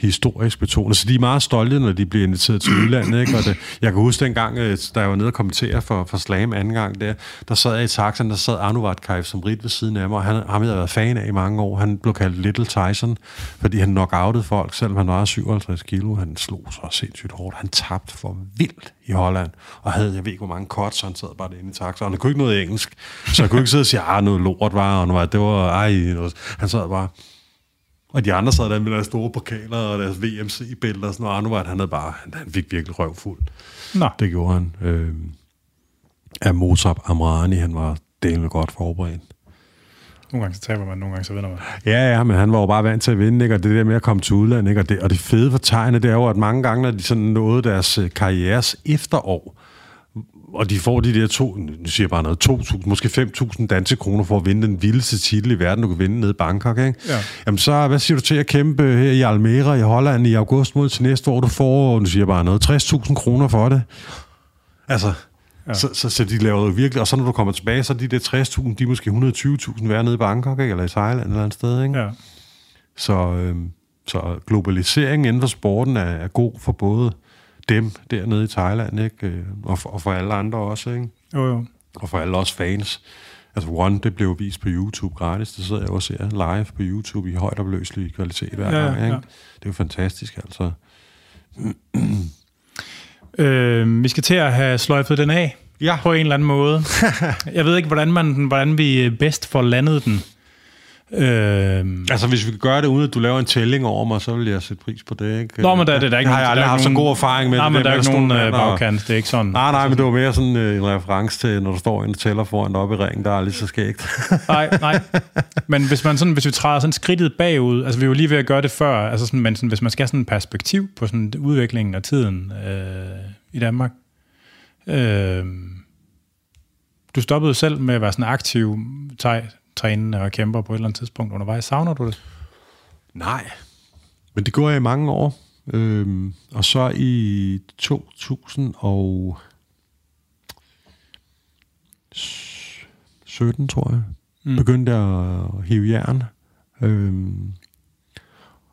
historisk betonet. Så de er meget stolte, når de bliver inviteret til udlandet. Ikke? Og det, jeg kan huske dengang, øh, da jeg var nede og kommentere for, for Slam anden gang der, der sad jeg i taxen, der sad Anuvat Kaif som rit ved siden af mig, og han, ham jeg været fan af i mange år. Han blev kaldt Little Tyson, fordi han knockoutede folk, selvom han var 57 kilo. Han slog så sindssygt hårdt. Han tabte for vildt i Holland, og havde, jeg ved ikke, hvor mange cuts, han sad bare inde i taxa, Og han kunne ikke noget engelsk, så jeg kunne ikke sidde og sige, ah, noget lort var, og noget, det var, ej, noget. han sad bare, og de andre sad der med deres store pokaler og deres VMC-bælter og sådan noget. Arno var, at han, havde bare, han, fik virkelig røvfuld. Nå. Det gjorde han. Øh, af Mozart Amrani, han var delende godt forberedt. Nogle gange så taber man, nogle gange så vinder man. Ja, ja, men han var jo bare vant til at vinde, ikke? og det der med at komme til udlandet, ikke? Og, det, og det fede for tegne, det er jo, at mange gange, når de sådan nåede deres øh, karrieres efterår, og de får de der to, nu siger jeg bare noget, 2.000, måske 5.000 danske kroner for at vinde den vildeste titel i verden, du kan vinde nede i Bangkok, ikke? Ja. Jamen så, hvad siger du til at kæmpe her i Almere i Holland i august mod til næste år, du får, nu siger jeg bare noget, 60.000 kroner for det. Altså, ja. så, så, så, de laver jo virkelig, og så når du kommer tilbage, så er de der 60.000, de er måske 120.000 værd nede i Bangkok, ikke? eller i Thailand eller andet sted, ikke? Ja. Så, øh, så globaliseringen inden for sporten er, er god for både dem dernede i Thailand, ikke? Øh, og for, og for alle andre også, ikke? Jo, jo. Og for alle os fans. Altså One, det blev vist på YouTube gratis. Det sidder jeg også her live på YouTube i højt opløselig kvalitet hver ja, gang. Ikke? Ja. Det er jo fantastisk, altså. øh, vi skal til at have sløjfet den af. Ja. På en eller anden måde. jeg ved ikke, hvordan, man, hvordan vi bedst får landet den. Øh, altså, hvis vi kan gøre det, uden at du laver en tælling over mig, så vil jeg sætte pris på det, ikke? Nå, men der, det, der er ikke det har jeg aldrig haft nogen, så god erfaring med. Nej, men der er ikke nogen uh, bagkant, det er ikke sådan. Nej, nej, men det var mere sådan uh, en reference til, når du står en tæller foran dig op i ringen, der er lige så skægt. nej, nej. Men hvis, man sådan, hvis vi træder sådan skridtet bagud, altså vi var lige ved at gøre det før, altså sådan, men sådan, hvis man skal have sådan en perspektiv på sådan udviklingen af tiden øh, i Danmark, øh, du stoppede selv med at være sådan aktiv thai trænende og kæmper på et eller andet tidspunkt undervejs. Savner du det? Nej, men det går jeg i mange år. Øhm, og så i 2017, tror jeg, mm. begyndte jeg at hive jern. Øhm,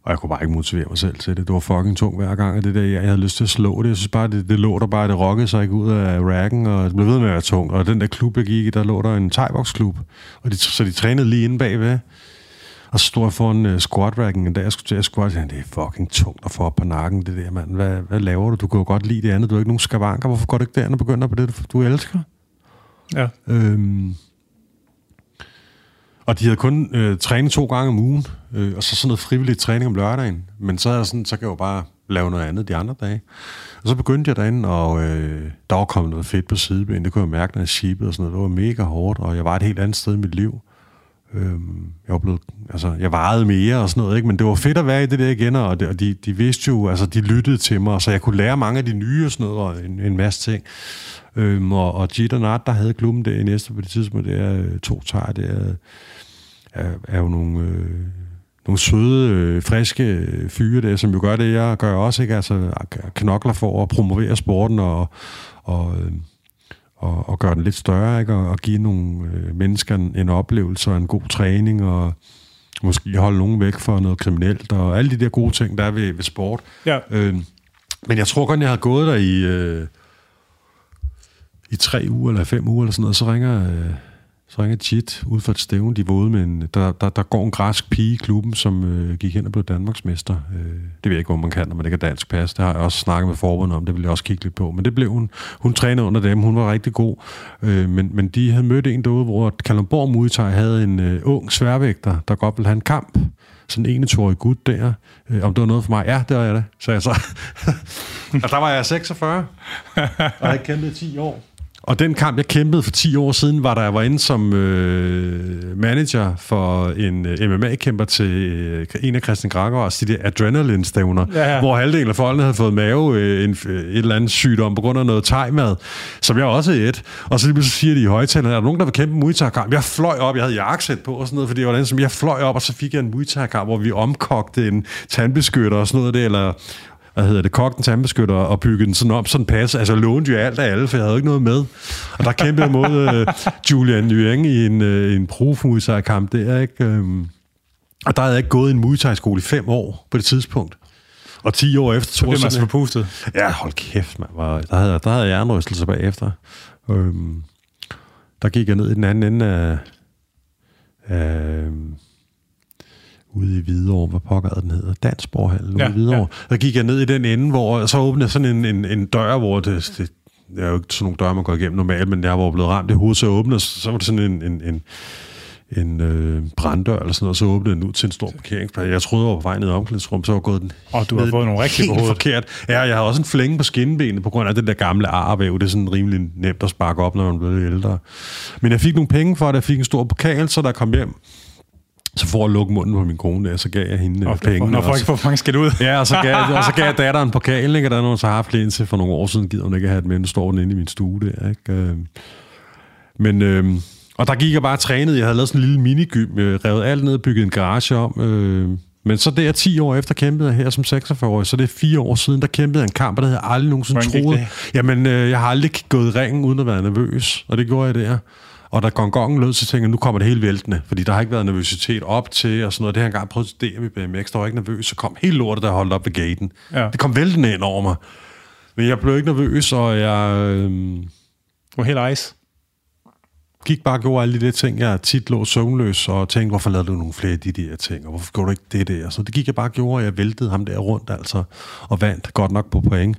og jeg kunne bare ikke motivere mig selv til det. Det var fucking tungt hver gang, at det der, jeg havde lyst til at slå det. Jeg synes bare, det, det lå der bare, det rokkede sig ikke ud af racken, og det blev ved med at være tungt. Og den der klub, jeg gik i, der lå der en thai klub og de, så de trænede lige inde bagved. Og så stod jeg foran uh, squat-racken, og da jeg skulle til at squat, det er fucking tungt at få op på nakken, det der, mand. Hvad, hvad laver du? Du kan jo godt lide det andet. Du har ikke nogen skavanker. Hvorfor går du ikke derind og begynder på det, du elsker? Ja. Øhm, og de havde kun øh, trænet to gange om ugen, øh, og så sådan noget frivillig træning om lørdagen. Men så, er sådan, så kan jeg jo bare lave noget andet de andre dage. Og så begyndte jeg derinde, og øh, der var kommet noget fedt på sideben. Det kunne jeg mærke, når jeg shibede og sådan noget. Det var mega hårdt, og jeg var et helt andet sted i mit liv. Øhm, jeg var blevet, altså, jeg vejede mere og sådan noget, ikke? men det var fedt at være i det der igen, og, det, og de, de vidste jo, altså de lyttede til mig, så jeg kunne lære mange af de nye og sådan noget, og en, en masse ting. Øhm, og, og Jit og Nat, der havde klubben der i næste på det tidspunkt, det er øh, to tager, det er er, er jo nogle, øh, nogle søde, øh, friske fyre der, som jo gør det, jeg gør også, ikke? Altså knokler for at promovere sporten og, og, øh, og, og gøre den lidt større, ikke? Og, og give nogle øh, mennesker en, en oplevelse og en god træning, og måske holde nogen væk fra noget kriminelt, og alle de der gode ting, der er ved, ved sport. Ja. Øh, men jeg tror godt, jeg havde gået der i, øh, i tre uger eller fem uger eller sådan noget, så ringer... Øh, så ringer Chit ud for et stævn, de våde, men der, der, der går en græsk pige i klubben, som øh, gik hen og blev Danmarksmester. Øh, det ved jeg ikke, hvor man kan, når man ikke har dansk pas. Det har jeg også snakket med forbundet om, det vil jeg også kigge lidt på. Men det blev hun. Hun trænede under dem, hun var rigtig god. Øh, men, men de havde mødt en derude, hvor Kalundborg Muay havde en øh, ung sværvægter, der godt ville have en kamp. Sådan en 21-årig gut der. Øh, om det var noget for mig? Ja, det var jeg det, sagde jeg så. og der var jeg 46, og jeg kendte 10 år. Og den kamp, jeg kæmpede for 10 år siden, var der jeg var inde som øh, manager for en øh, MMA-kæmper til øh, en af Christian Gregors, de der adrenaline-stævner, ja, ja. hvor halvdelen af folkene havde fået mave øh, en, øh, et eller andet sygdom på grund af noget tegmad, som jeg også et. Og så lige siger de i højtalerne, er der nogen, der vil kæmpe en Muay kamp Jeg fløj op, jeg havde jakkesæt på og sådan noget, fordi det var den, som jeg fløj op, og så fik jeg en Muay kamp hvor vi omkogte en tandbeskytter og sådan noget der, eller hvad hedder det, kogte en tandbeskytter og byggede den sådan op, sådan pas. Altså, lånte jo alt af alle, for jeg havde ikke noget med. Og der kæmpede jeg mod uh, Julian Nguyen i en, uh, en prof-muay der, ikke? Um, og der havde jeg ikke gået i en Muay skole i fem år på det tidspunkt. Og 10 år efter... Så blev man så forpustet. Ja, hold kæft, man. Var, der, havde, der havde jeg jernrystelse bagefter. Um, der gik jeg ned i den anden ende af... af ude i Hvidovre, hvad pokker den hedder, Dansborghallen ja, ude i Hvidovre. Ja. Der gik jeg ned i den ende, hvor så åbnede sådan en, en, en dør, hvor det, det, det er jo ikke sådan nogle døre, man går igennem normalt, men jeg var blevet ramt i hovedet, så åbnede, så var det sådan en, en, en, en øh, branddør eller sådan noget, så åbnede den ud til en stor parkeringsplads. Jeg troede, jeg var på vej ned i omklædningsrum, så var gået den Og du har fået nogle rigtig hovedet. forkert. Ja, jeg har også en flænge på skinbenet på grund af det der gamle arvæv. Det er sådan rimelig nemt at sparke op, når man bliver ældre. Men jeg fik nogle penge for det. Jeg fik en stor pokal, så der kom hjem så for at lukke munden på min kone, så gav jeg hende og penge. Når folk får mange skidt ud. Ja, og så gav, og så gav jeg datteren pokal, ikke? og der er nogen, så har haft til for nogle år siden, gider hun ikke have det med, nu står den inde i min stue der. Ikke? Øhm, men, øh, og der gik jeg bare og trænede. Jeg havde lavet sådan en lille minigym, øh, revet alt ned og bygget en garage om. Øh, men så der 10 år efter kæmpede jeg her som 46-årig, så det er fire år siden, der kæmpede jeg en kamp, og der havde jeg aldrig nogensinde troet. Jamen, øh, jeg har aldrig gået i ringen uden at være nervøs, og det gjorde jeg der. Og da gongongen lød, så tænkte jeg, nu kommer det helt væltende, fordi der har ikke været nervøsitet op til, og sådan noget. Det har jeg engang prøvet at DM i BMX, der var ikke nervøs, så kom helt lortet, der holdt op ved gaten. Ja. Det kom væltende ind over mig. Men jeg blev ikke nervøs, og jeg... Øh, var helt ice. Gik bare og gjorde alle de der ting, jeg tit lå søvnløs, og tænkte, hvorfor lavede du nogle flere af de der ting, og hvorfor gjorde du ikke det der? Så det gik jeg bare og gjorde, og jeg væltede ham der rundt, altså, og vandt godt nok på point.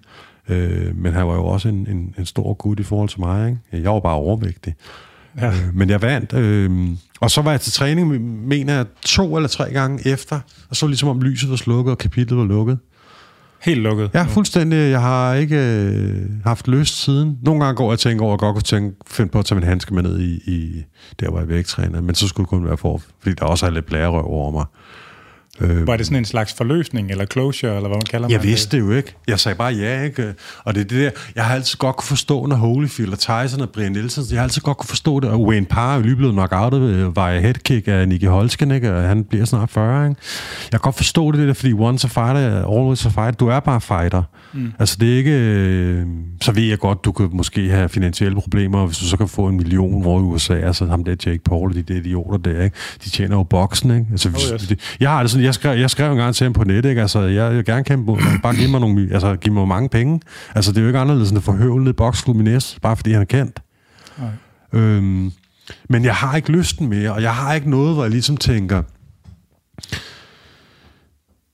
Øh, men han var jo også en, en, en stor gut i forhold til mig. Ikke? Jeg var bare overvægtig. Ja. Øh, men jeg vandt. Øh, og så var jeg til træning, mener jeg, to eller tre gange efter, og så ligesom om lyset var slukket, og kapitlet var lukket. Helt lukket? Ja, fuldstændig. Jeg har ikke øh, haft lyst siden. Nogle gange går jeg og tænker over, at jeg godt kunne tænke, finde på at tage min handske med ned i, i der, hvor jeg vægtræner. Men så skulle det kun være for, fordi der også er lidt blærerøv over mig. Øh, var det sådan en slags forløsning, eller closure, eller hvad man kalder det? Jeg vidste det jo ikke. Jeg sagde bare ja, ikke? Og det er det der, jeg har altid godt kunne forstå, når Holyfield og Tyson og Brian Nielsen, jeg har altid godt kunne forstå det, og Wayne Parr er lige blevet knockoutet ved via headkick af Nicky Holsken, ikke? Og han bliver snart 40, ikke? Jeg kan godt forstå det, der, fordi once a fighter, always a fighter. Du er bare fighter. Mm. Altså det er ikke... Øh, så ved jeg godt, du kan måske have finansielle problemer, hvis du så kan få en million hvor i USA, altså ham der Jake Paul og de der idioter der, ikke? De tjener jo boksen, ikke? Altså, oh, yes. de, jeg har det sådan, jeg skrev, jeg skrev en gang til ham på nettet, ikke? Altså, jeg, jeg vil gerne kæmpe mod Bare giv mig, nogle, altså, giv mig mange penge. Altså, det er jo ikke anderledes end at boksklub i næst, bare fordi han er kendt. Nej. Øhm, men jeg har ikke lysten mere, og jeg har ikke noget, hvor jeg ligesom tænker,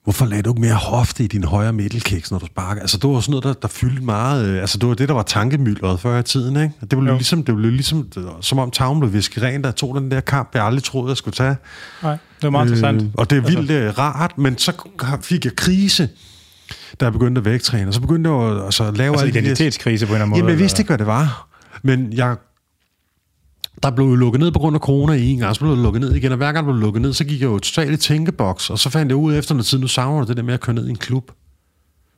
hvorfor lagde du ikke mere hofte i din højre middelkiks, når du sparker? Altså, det var sådan noget, der, der fyldte meget. Øh, altså, det var det, der var tankemyldret før i tiden, ikke? Det blev jo. ligesom, det blev ligesom, det var, som om tavlen blev visket rent, der tog den der kamp, jeg aldrig troede, jeg skulle tage. Nej, det var meget øh, interessant. Og det er vildt altså. Rart, men så fik jeg krise, da jeg begyndte at vægtræne. Og så begyndte jeg at altså, lave altså identitetskrise på en eller anden måde? Jamen, jeg vidste ikke, hvad det var. Men jeg der blev lukket ned på grund af corona i en gang, så blev det lukket ned igen, og hver gang blev lukket ned, så gik jeg jo totalt i tænkeboks, og så fandt jeg ud efter noget tid, nu savner det der med at køre ned i en klub.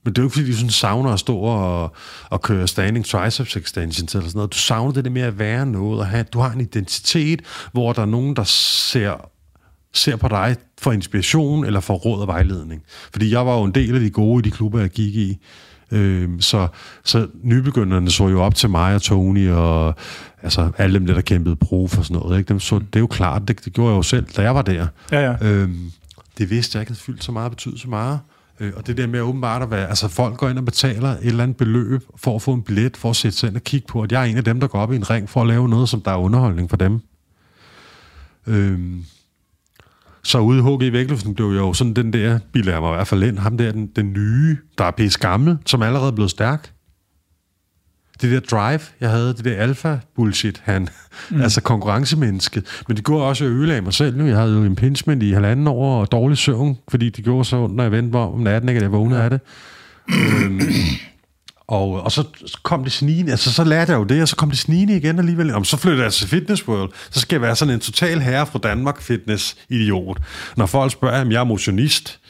Men det er jo ikke, fordi du sådan savner at stå og, og køre standing triceps extensions eller sådan noget. Du savner det der med at være noget, og have, du har en identitet, hvor der er nogen, der ser, ser på dig for inspiration eller for råd og vejledning. Fordi jeg var jo en del af de gode i de klubber, jeg gik i. Øh, så, så nybegynderne så jo op til mig og Tony og altså alle dem der, kæmpede pro for sådan noget. Ikke? Dem så, det er jo klart, det, det gjorde jeg jo selv, da jeg var der. Ja, ja. Øhm, det vidste jeg ikke havde fyldt så meget, betydet så meget. Øh, og det der med åbenbart at være, altså folk går ind og betaler et eller andet beløb for at få en billet, for at sætte sig ind og kigge på, at jeg er en af dem, der går op i en ring for at lave noget, som der er underholdning for dem. Øhm, så ude i HG Vægtløften blev jeg jo sådan den der, biler mig i hvert fald ind, ham der, den, den nye, der er pisse gammel, som allerede er blevet stærk det der drive, jeg havde, det der alfa-bullshit, han, mm. altså konkurrencemennesket. Men det gjorde også, at jeg ødelagde mig selv. Nu. Jeg havde jo impingement i halvanden år og dårlig søvn, fordi det gjorde så ondt, når jeg vendte mig om natten, ikke, at jeg vågnede af det. øhm, Og, og så kom det snigende, altså så lærte jeg jo det, og så kom det snigende igen alligevel. Og så flyttede jeg til Fitness World, så skal jeg være sådan en total herre fra Danmark fitness-idiot. Når folk spørger, om jeg er motionist.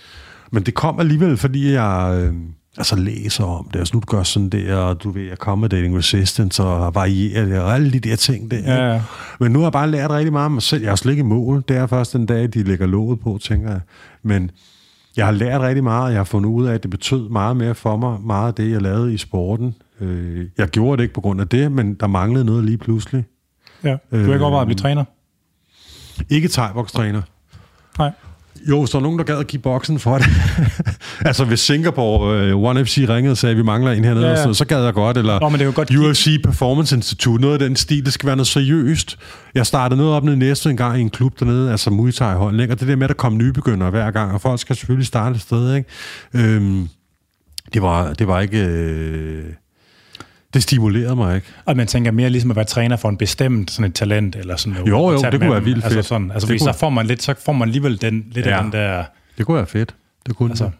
Men det kom alligevel, fordi jeg... Øh, altså læser om det, og så nu gør sådan det, og du ved, accommodating resistance, og varierer det, og alle de der ting der. Ja, ja. Men nu har jeg bare lært rigtig meget om mig selv. Jeg er slet ikke i mål. Det er først den dag, de lægger låget på, tænker jeg. Men jeg har lært rigtig meget, jeg har fundet ud af, at det betød meget mere for mig, meget af det, jeg lavede i sporten. Øh, jeg gjorde det ikke på grund af det, men der manglede noget lige pludselig. Ja, du har ikke overvejet at blive træner? Ikke thai træner Nej. Jo, hvis der er nogen, der gad at give boksen for det. altså, hvis Singapore uh, One FC ringede og sagde, at vi mangler en hernede, ja, ja. Så, så gad jeg godt. Eller oh, men det er jo godt UFC Performance Institute, noget af den stil, det skal være noget seriøst. Jeg startede noget op nede næste en gang i en klub dernede, altså Muay Thai hold, og det der med, at der kom nybegyndere hver gang, og folk skal selvfølgelig starte et sted, ikke? Øhm, det, var, det var ikke... Øh, det stimulerede mig ikke. Og man tænker mere ligesom at være træner for en bestemt sådan et talent, eller sådan noget. Jo, jo, det kunne være vildt altså fedt. Sådan, altså, det kunne... så får man lidt, så får man alligevel den, lidt ja. af den der... Det kunne være fedt. Det kunne altså,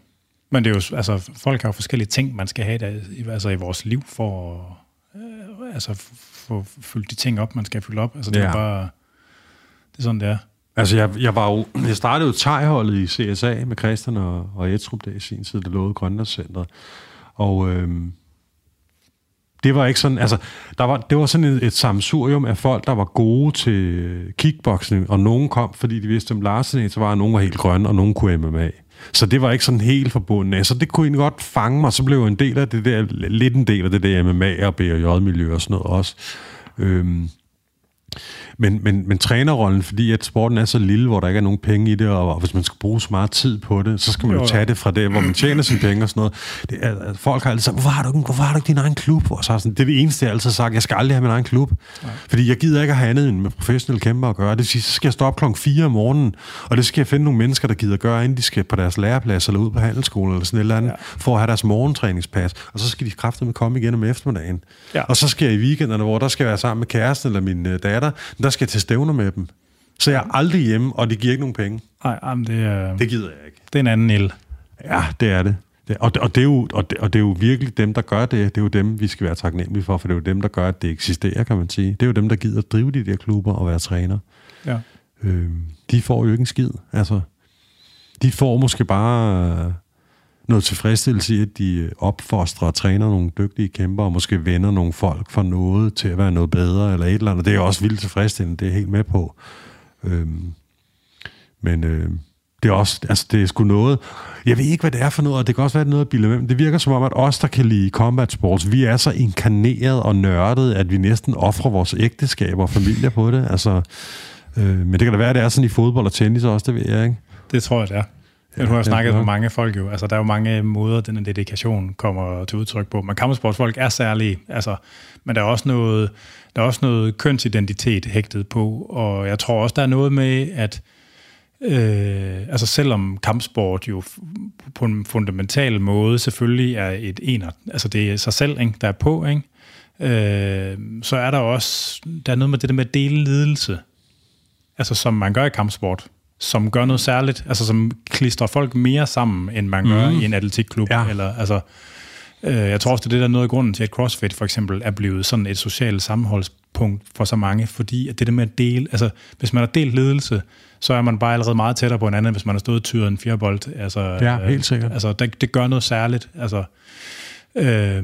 Men det er jo, altså, folk har jo forskellige ting, man skal have der, altså, i vores liv for at øh, altså, få fyldt de ting op, man skal fylde op. Altså, det ja. er bare... Det er sådan, det er. Altså, jeg, jeg, var jo, jeg startede jo tegholdet i CSA med Christian og, og Etrup der i sin tid, det lovede Grønlandscenteret. Og øhm, det var ikke sådan, altså, der var, det var sådan et, et samsurium af folk, der var gode til kickboxing, og nogen kom, fordi de vidste om Larsen, så var der nogen var helt grønne, og nogen kunne MMA. Så det var ikke sådan helt forbundet. Så det kunne egentlig godt fange mig, så blev jeg en del af det der, lidt en del af det der MMA og BJ-miljø og sådan noget også. Øhm, men, men, men trænerrollen, fordi at sporten er så lille, hvor der ikke er nogen penge i det, og hvis man skal bruge så meget tid på det, så skal man jo, jo tage det fra det, hvor man tjener sine penge og sådan noget. Det er, folk har altid sagt, hvorfor har du, hvorfor har du ikke din egen klub? Og så sådan, det er det eneste, jeg altid har sagt, jeg skal aldrig have min egen klub. Nej. Fordi jeg gider ikke at have andet end med professionelle kæmper at gøre. Det vil sige, så skal jeg stå op klokken 4 om morgenen, og det skal jeg finde nogle mennesker, der gider at gøre, inden de skal på deres læreplads eller ud på handelsskolen eller sådan et eller andet, ja. for at have deres morgentræningspas. Og så skal de kræfte med komme igen om eftermiddagen. Ja. Og så skal jeg i weekenderne, hvor der skal jeg være sammen med kæresten eller min øh, datter, der skal til stævner med dem. Så jeg er aldrig hjemme, og det giver ikke nogen penge. Nej, det, er, det gider jeg ikke. Det er en anden el. Ja, det er det. det og, det, og, det er jo, og, det, og det er jo virkelig dem, der gør det. Det er jo dem, vi skal være taknemmelige for, for det er jo dem, der gør, at det eksisterer, kan man sige. Det er jo dem, der gider at drive de der klubber og være træner. Ja. Øh, de får jo ikke en skid. Altså, de får måske bare noget tilfredsstillelse i, at de øh, opfostrer og træner nogle dygtige kæmper, og måske vender nogle folk for noget til at være noget bedre, eller et eller andet. Det er også vildt tilfredsstillende, det er helt med på. Øhm, men øh, det er også, altså det er sgu noget, jeg ved ikke, hvad det er for noget, og det kan også være noget at bilde med, det virker som om, at os, der kan lide combat sports, vi er så inkarneret og nørdet, at vi næsten offrer vores ægteskab og familie på det. Altså, øh, men det kan da være, at det er sådan i fodbold og tennis også, det ved jeg ikke. Det tror jeg, det er. Ja, nu har jeg snakket med mange folk jo. Altså, der er jo mange måder, den dedikation kommer til udtryk på. Men kampsportsfolk er særlige. Altså, men der er også noget, der er også noget kønsidentitet hægtet på. Og jeg tror også, der er noget med, at øh, altså selvom kampsport jo på en fundamental måde selvfølgelig er et ener, altså det er sig selv, ikke, der er på, ikke? Øh, så er der også, der er noget med det der med at dele lidelse, altså som man gør i kampsport som gør noget særligt, altså som klistrer folk mere sammen, end man mm. gør i en atletikklub. Ja. Eller, altså, øh, jeg tror også, det er det, der er noget af grunden til, at CrossFit for eksempel er blevet sådan et socialt sammenholdspunkt for så mange, fordi at det der med at dele, altså hvis man har delt ledelse, så er man bare allerede meget tættere på hinanden, hvis man har stået tyret en firebold. Altså, ja, helt sikkert. Øh, altså, det, det gør noget særligt. Altså, øh,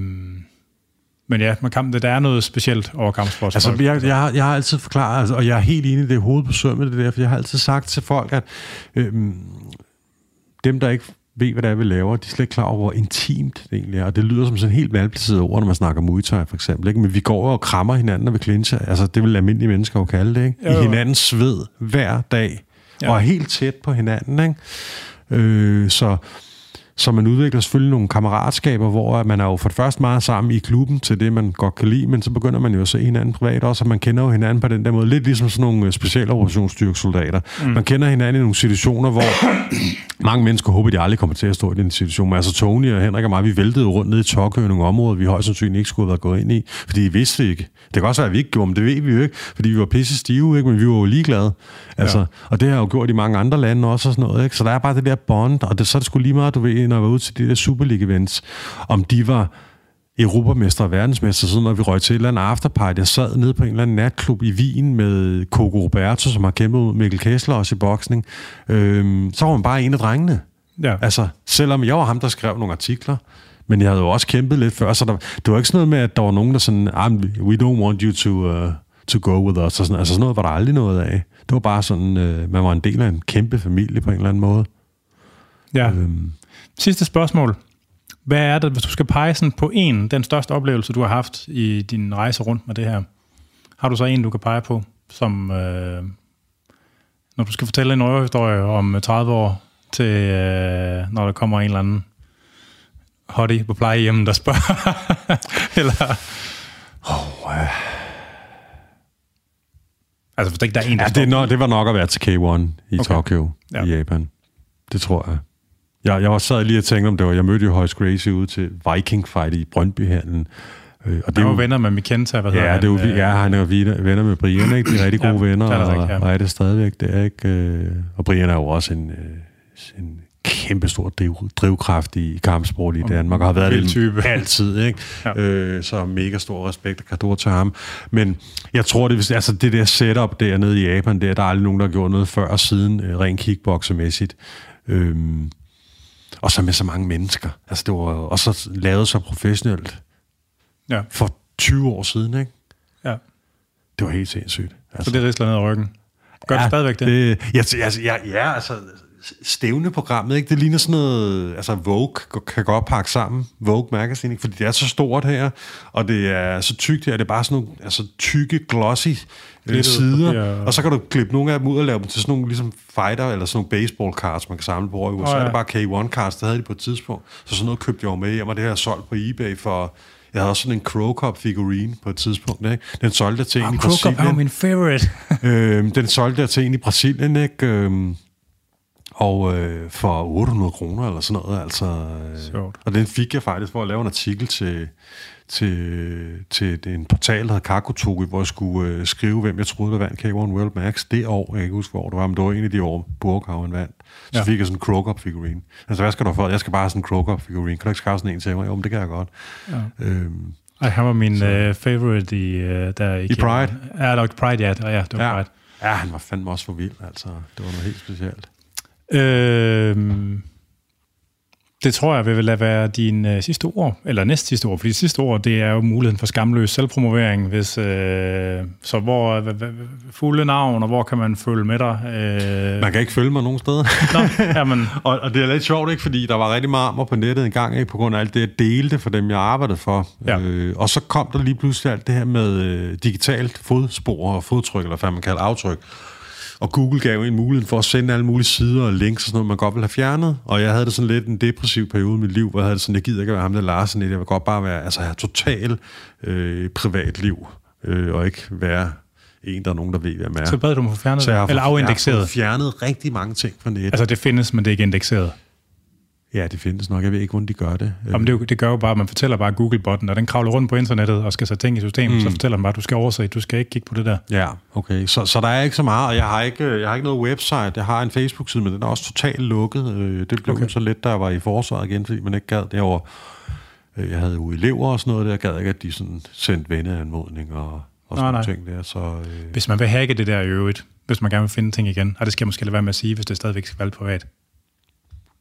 men ja, man kan, der er noget specielt over kampsport. Altså, jeg, jeg, har, jeg har altid forklaret, altså, og jeg er helt enig i det hovedbesøg med det der, for jeg har altid sagt til folk, at øhm, dem, der ikke ved, hvad det er, vi laver, de er slet ikke klar over, hvor intimt det egentlig er. Og det lyder som sådan helt malplaceret ord, når man snakker Muay Thai, for eksempel. Ikke? Men vi går og krammer hinanden, når vi clincher. Altså, det vil almindelige mennesker jo kalde det. Ikke? Jo, jo. I hinandens sved hver dag. Ja. Og er helt tæt på hinanden. Ikke? Øh, så så man udvikler selvfølgelig nogle kammeratskaber, hvor man er jo for det første meget sammen i klubben til det, man godt kan lide, men så begynder man jo at se hinanden privat også, og man kender jo hinanden på den der måde. Lidt ligesom sådan nogle øh, specialoperationsstyrkesoldater. Mm. Man kender hinanden i nogle situationer, hvor mange mennesker håber, de aldrig kommer til at stå i den situation. Men altså Tony og Henrik og mig, vi væltede rundt ned i Tokyo i nogle områder, vi højst sandsynligt ikke skulle have været gået ind i, fordi vi vidste ikke. Det kan også være, at vi ikke gjorde, men det ved vi jo ikke, fordi vi var pisse stive, ikke? men vi var jo ligeglade. Altså, ja. Og det har jo gjort i mange andre lande også og sådan noget. Ikke? Så der er bare det der bond, og det, så er det sgu lige meget, du ved, når jeg var ude til de der Superliga-events, om de var europamester og verdensmester, så når vi røg til et eller andet afterparty. Jeg sad nede på en eller anden natklub i Wien med Coco Roberto, som har kæmpet mod Mikkel Kessler også i boksning. Øhm, så var man bare en af drengene. Ja. Altså, selvom jeg var ham, der skrev nogle artikler, men jeg havde jo også kæmpet lidt før, så der, det var ikke sådan noget med, at der var nogen, der sådan, ah, we don't want you to, uh, to go with us. Og sådan, altså sådan noget var der aldrig noget af. Det var bare sådan, uh, man var en del af en kæmpe familie på en eller anden måde. Ja. Øhm. Sidste spørgsmål. Hvad er det, hvis du skal pege sådan på en, den største oplevelse, du har haft i din rejse rundt med det her? Har du så en, du kan pege på, som øh, når du skal fortælle en røverhistorie om 30 år, til øh, når der kommer en eller anden hottie på plejehjemmet, der spørger? eller... Oh, uh. Altså, hvis ikke der er en, der ja, det, no, det var nok at være til K1 i okay. Tokyo, ja. i Japan. Det tror jeg. Jeg, jeg var sad lige og tænkte om det var, jeg mødte jo Hoyce Gracie ude til Viking Fight i Brøndbyhallen. Øh, og det var venner med Mikenta, hvad ja, det er jo, øh, ja, han er venner med Brian, ikke? De er rigtig gode ja, venner, og, og, og er det stadigvæk, det er ikke... Øh, og Brian er jo også en, øh, en kæmpestor driv, drivkraft i kampsport i Danmark, og har været det type. altid, ikke? ja. øh, så mega stor respekt og kado til ham. Men jeg tror, det, altså det der setup dernede i Japan, der, der er aldrig nogen, der har gjort noget før og siden, øh, rent kickboxermæssigt. Øh, og så med så mange mennesker. Altså det var, og så lavet så professionelt ja. for 20 år siden, ikke? Ja. Det var helt sindssygt. Altså. Så det risler ned ad ryggen? Gør ja, det stadigvæk det? det ja, altså, ja, ja, altså stævneprogrammet, ikke? Det ligner sådan noget, altså Vogue kan godt pakke sammen, Vogue Magazine, ikke? fordi det er så stort her, og det er så tykt her, det er bare sådan nogle altså, tykke, glossy øh, sider, og... og så kan du klippe nogle af dem ud og lave dem til sådan nogle ligesom fighter, eller sådan nogle baseball cards, man kan samle på USA. Oh, ja. er det bare K1 cards, det havde de på et tidspunkt. Så sådan noget købte jeg jo med hjem, og det har jeg solgt på eBay for jeg havde også sådan en Crow Cup figurine på et tidspunkt. Ikke? Den solgte jeg til oh, en i Brasilien. Crow Cup er min favorite. øhm, den solgte jeg til en i Brasilien. Ikke? Øhm, og øh, for 800 kroner eller sådan noget. Altså, øh, og den fik jeg faktisk for at lave en artikel til, til, til en portal, der hedder Kakutogi, hvor jeg skulle øh, skrive, hvem jeg troede, der vandt K1 World Max det år. Jeg kan ikke huske, hvor det var, men det var en af de år, Burghaven vandt. Så ja. fik jeg sådan en Krokop figurine. Altså, hvad skal du få? Jeg skal bare have sådan en Krokop figurine. Kan du ikke skaffe sådan en til mig? Jo, men det kan jeg godt. Ja. Øhm, ej, han var min uh, favorite i, uh, der i, I Pride? Ja, der var Pride, ja. ja det var ja. Pride. Ja, han var fandme også for vild, altså. Det var noget helt specielt. Øh, det tror jeg vil lade være din øh, sidste ord, eller næst sidste ord, fordi sidste ord, det er jo muligheden for skamløs selvpromovering, hvis, øh, så hvor øh, fulde navn, og hvor kan man følge med dig? Øh... Man kan ikke følge mig nogen steder. Nå, jamen. og, og det er lidt sjovt, ikke, fordi der var rigtig meget på nettet en gang, ikke, på grund af alt det, jeg delte for dem, jeg arbejdede for. Ja. Øh, og så kom der lige pludselig alt det her med øh, digitalt fodspor og fodtryk, eller hvad man kalder aftryk. Og Google gav en mulighed for at sende alle mulige sider og links og sådan noget, man godt ville have fjernet. Og jeg havde det sådan lidt en depressiv periode i mit liv, hvor jeg havde det sådan, jeg gider ikke være ham der Larsen, jeg vil godt bare være, altså have total øh, privatliv, øh, og ikke være en, der er nogen, der ved, hvem er. Så bad du mig få fjernet så jeg har eller afindekseret? Jeg har fjernet rigtig mange ting fra nettet. Altså det findes, men det er ikke indekseret? Ja, det findes nok. Jeg ved ikke, hvordan de gør det. Jamen, det, det gør jo bare, at man fortæller bare Google-botten, og den kravler rundt på internettet og skal sætte ting i systemet, mm. så fortæller den bare, at du skal overse, du skal ikke kigge på det der. Ja, okay. Så, så der er ikke så meget, og jeg har ikke, jeg har ikke noget website. Jeg har en Facebook-side, men den er også totalt lukket. Øh, det blev okay. så lidt, da jeg var i forsvaret igen, fordi man ikke gad derovre. Øh, jeg havde jo elever og sådan noget, der gad ikke, at de sådan sendte venneanmodning og, og sådan nej, nej. ting der. Så, øh... Hvis man vil hacke det der i øvrigt, hvis man gerne vil finde ting igen, og det skal jeg måske lade være med at sige, hvis det stadigvæk skal være privat,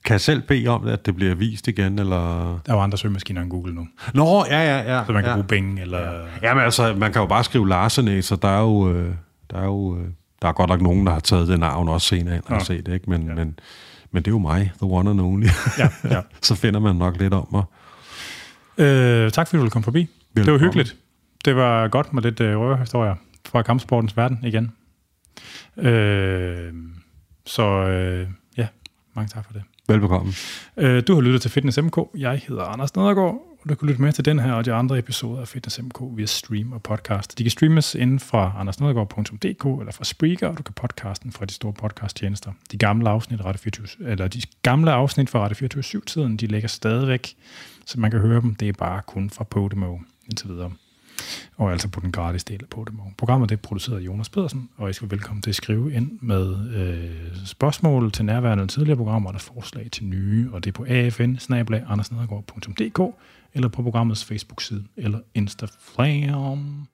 kan jeg selv bede om, at det bliver vist igen, eller... Der er jo andre søgemaskiner end Google nu. Nå, ja, ja, ja. Så man kan ja. bruge Bing, eller... Ja, men altså, man kan jo bare skrive Larsen, så der er jo... Øh, der er jo øh, der er godt nok nogen, der har taget det navn også senere ind og ja. set det, ikke? Men, ja. men, men det er jo mig, the one and only. Ja, ja. så finder man nok lidt om mig. Øh, tak fordi du kom forbi. Velkommen. Det var hyggeligt. Det var godt med lidt øh, røverhistorier fra kampsportens verden igen. Øh, så øh, ja, mange tak for det. Velbekomme. Øh, du har lyttet til Fitness MK. Jeg hedder Anders Nedergaard, og du kan lytte med til den her og de andre episoder af Fitness MK via stream og podcast. De kan streames inden fra andersnedergaard.dk eller fra Spreaker, og du kan podcasten fra de store podcasttjenester. De gamle afsnit, Radio 24, eller de gamle afsnit fra Radio 24 tiden de ligger stadigvæk, så man kan høre dem. Det er bare kun fra Podimo indtil videre og altså på den gratis del af Podimo. Programmet det er produceret af Jonas Pedersen, og I skal velkommen til at skrive ind med øh, spørgsmål til nærværende tidligere programmer, eller forslag til nye, og det er på afn eller på programmets Facebook-side, eller Instagram.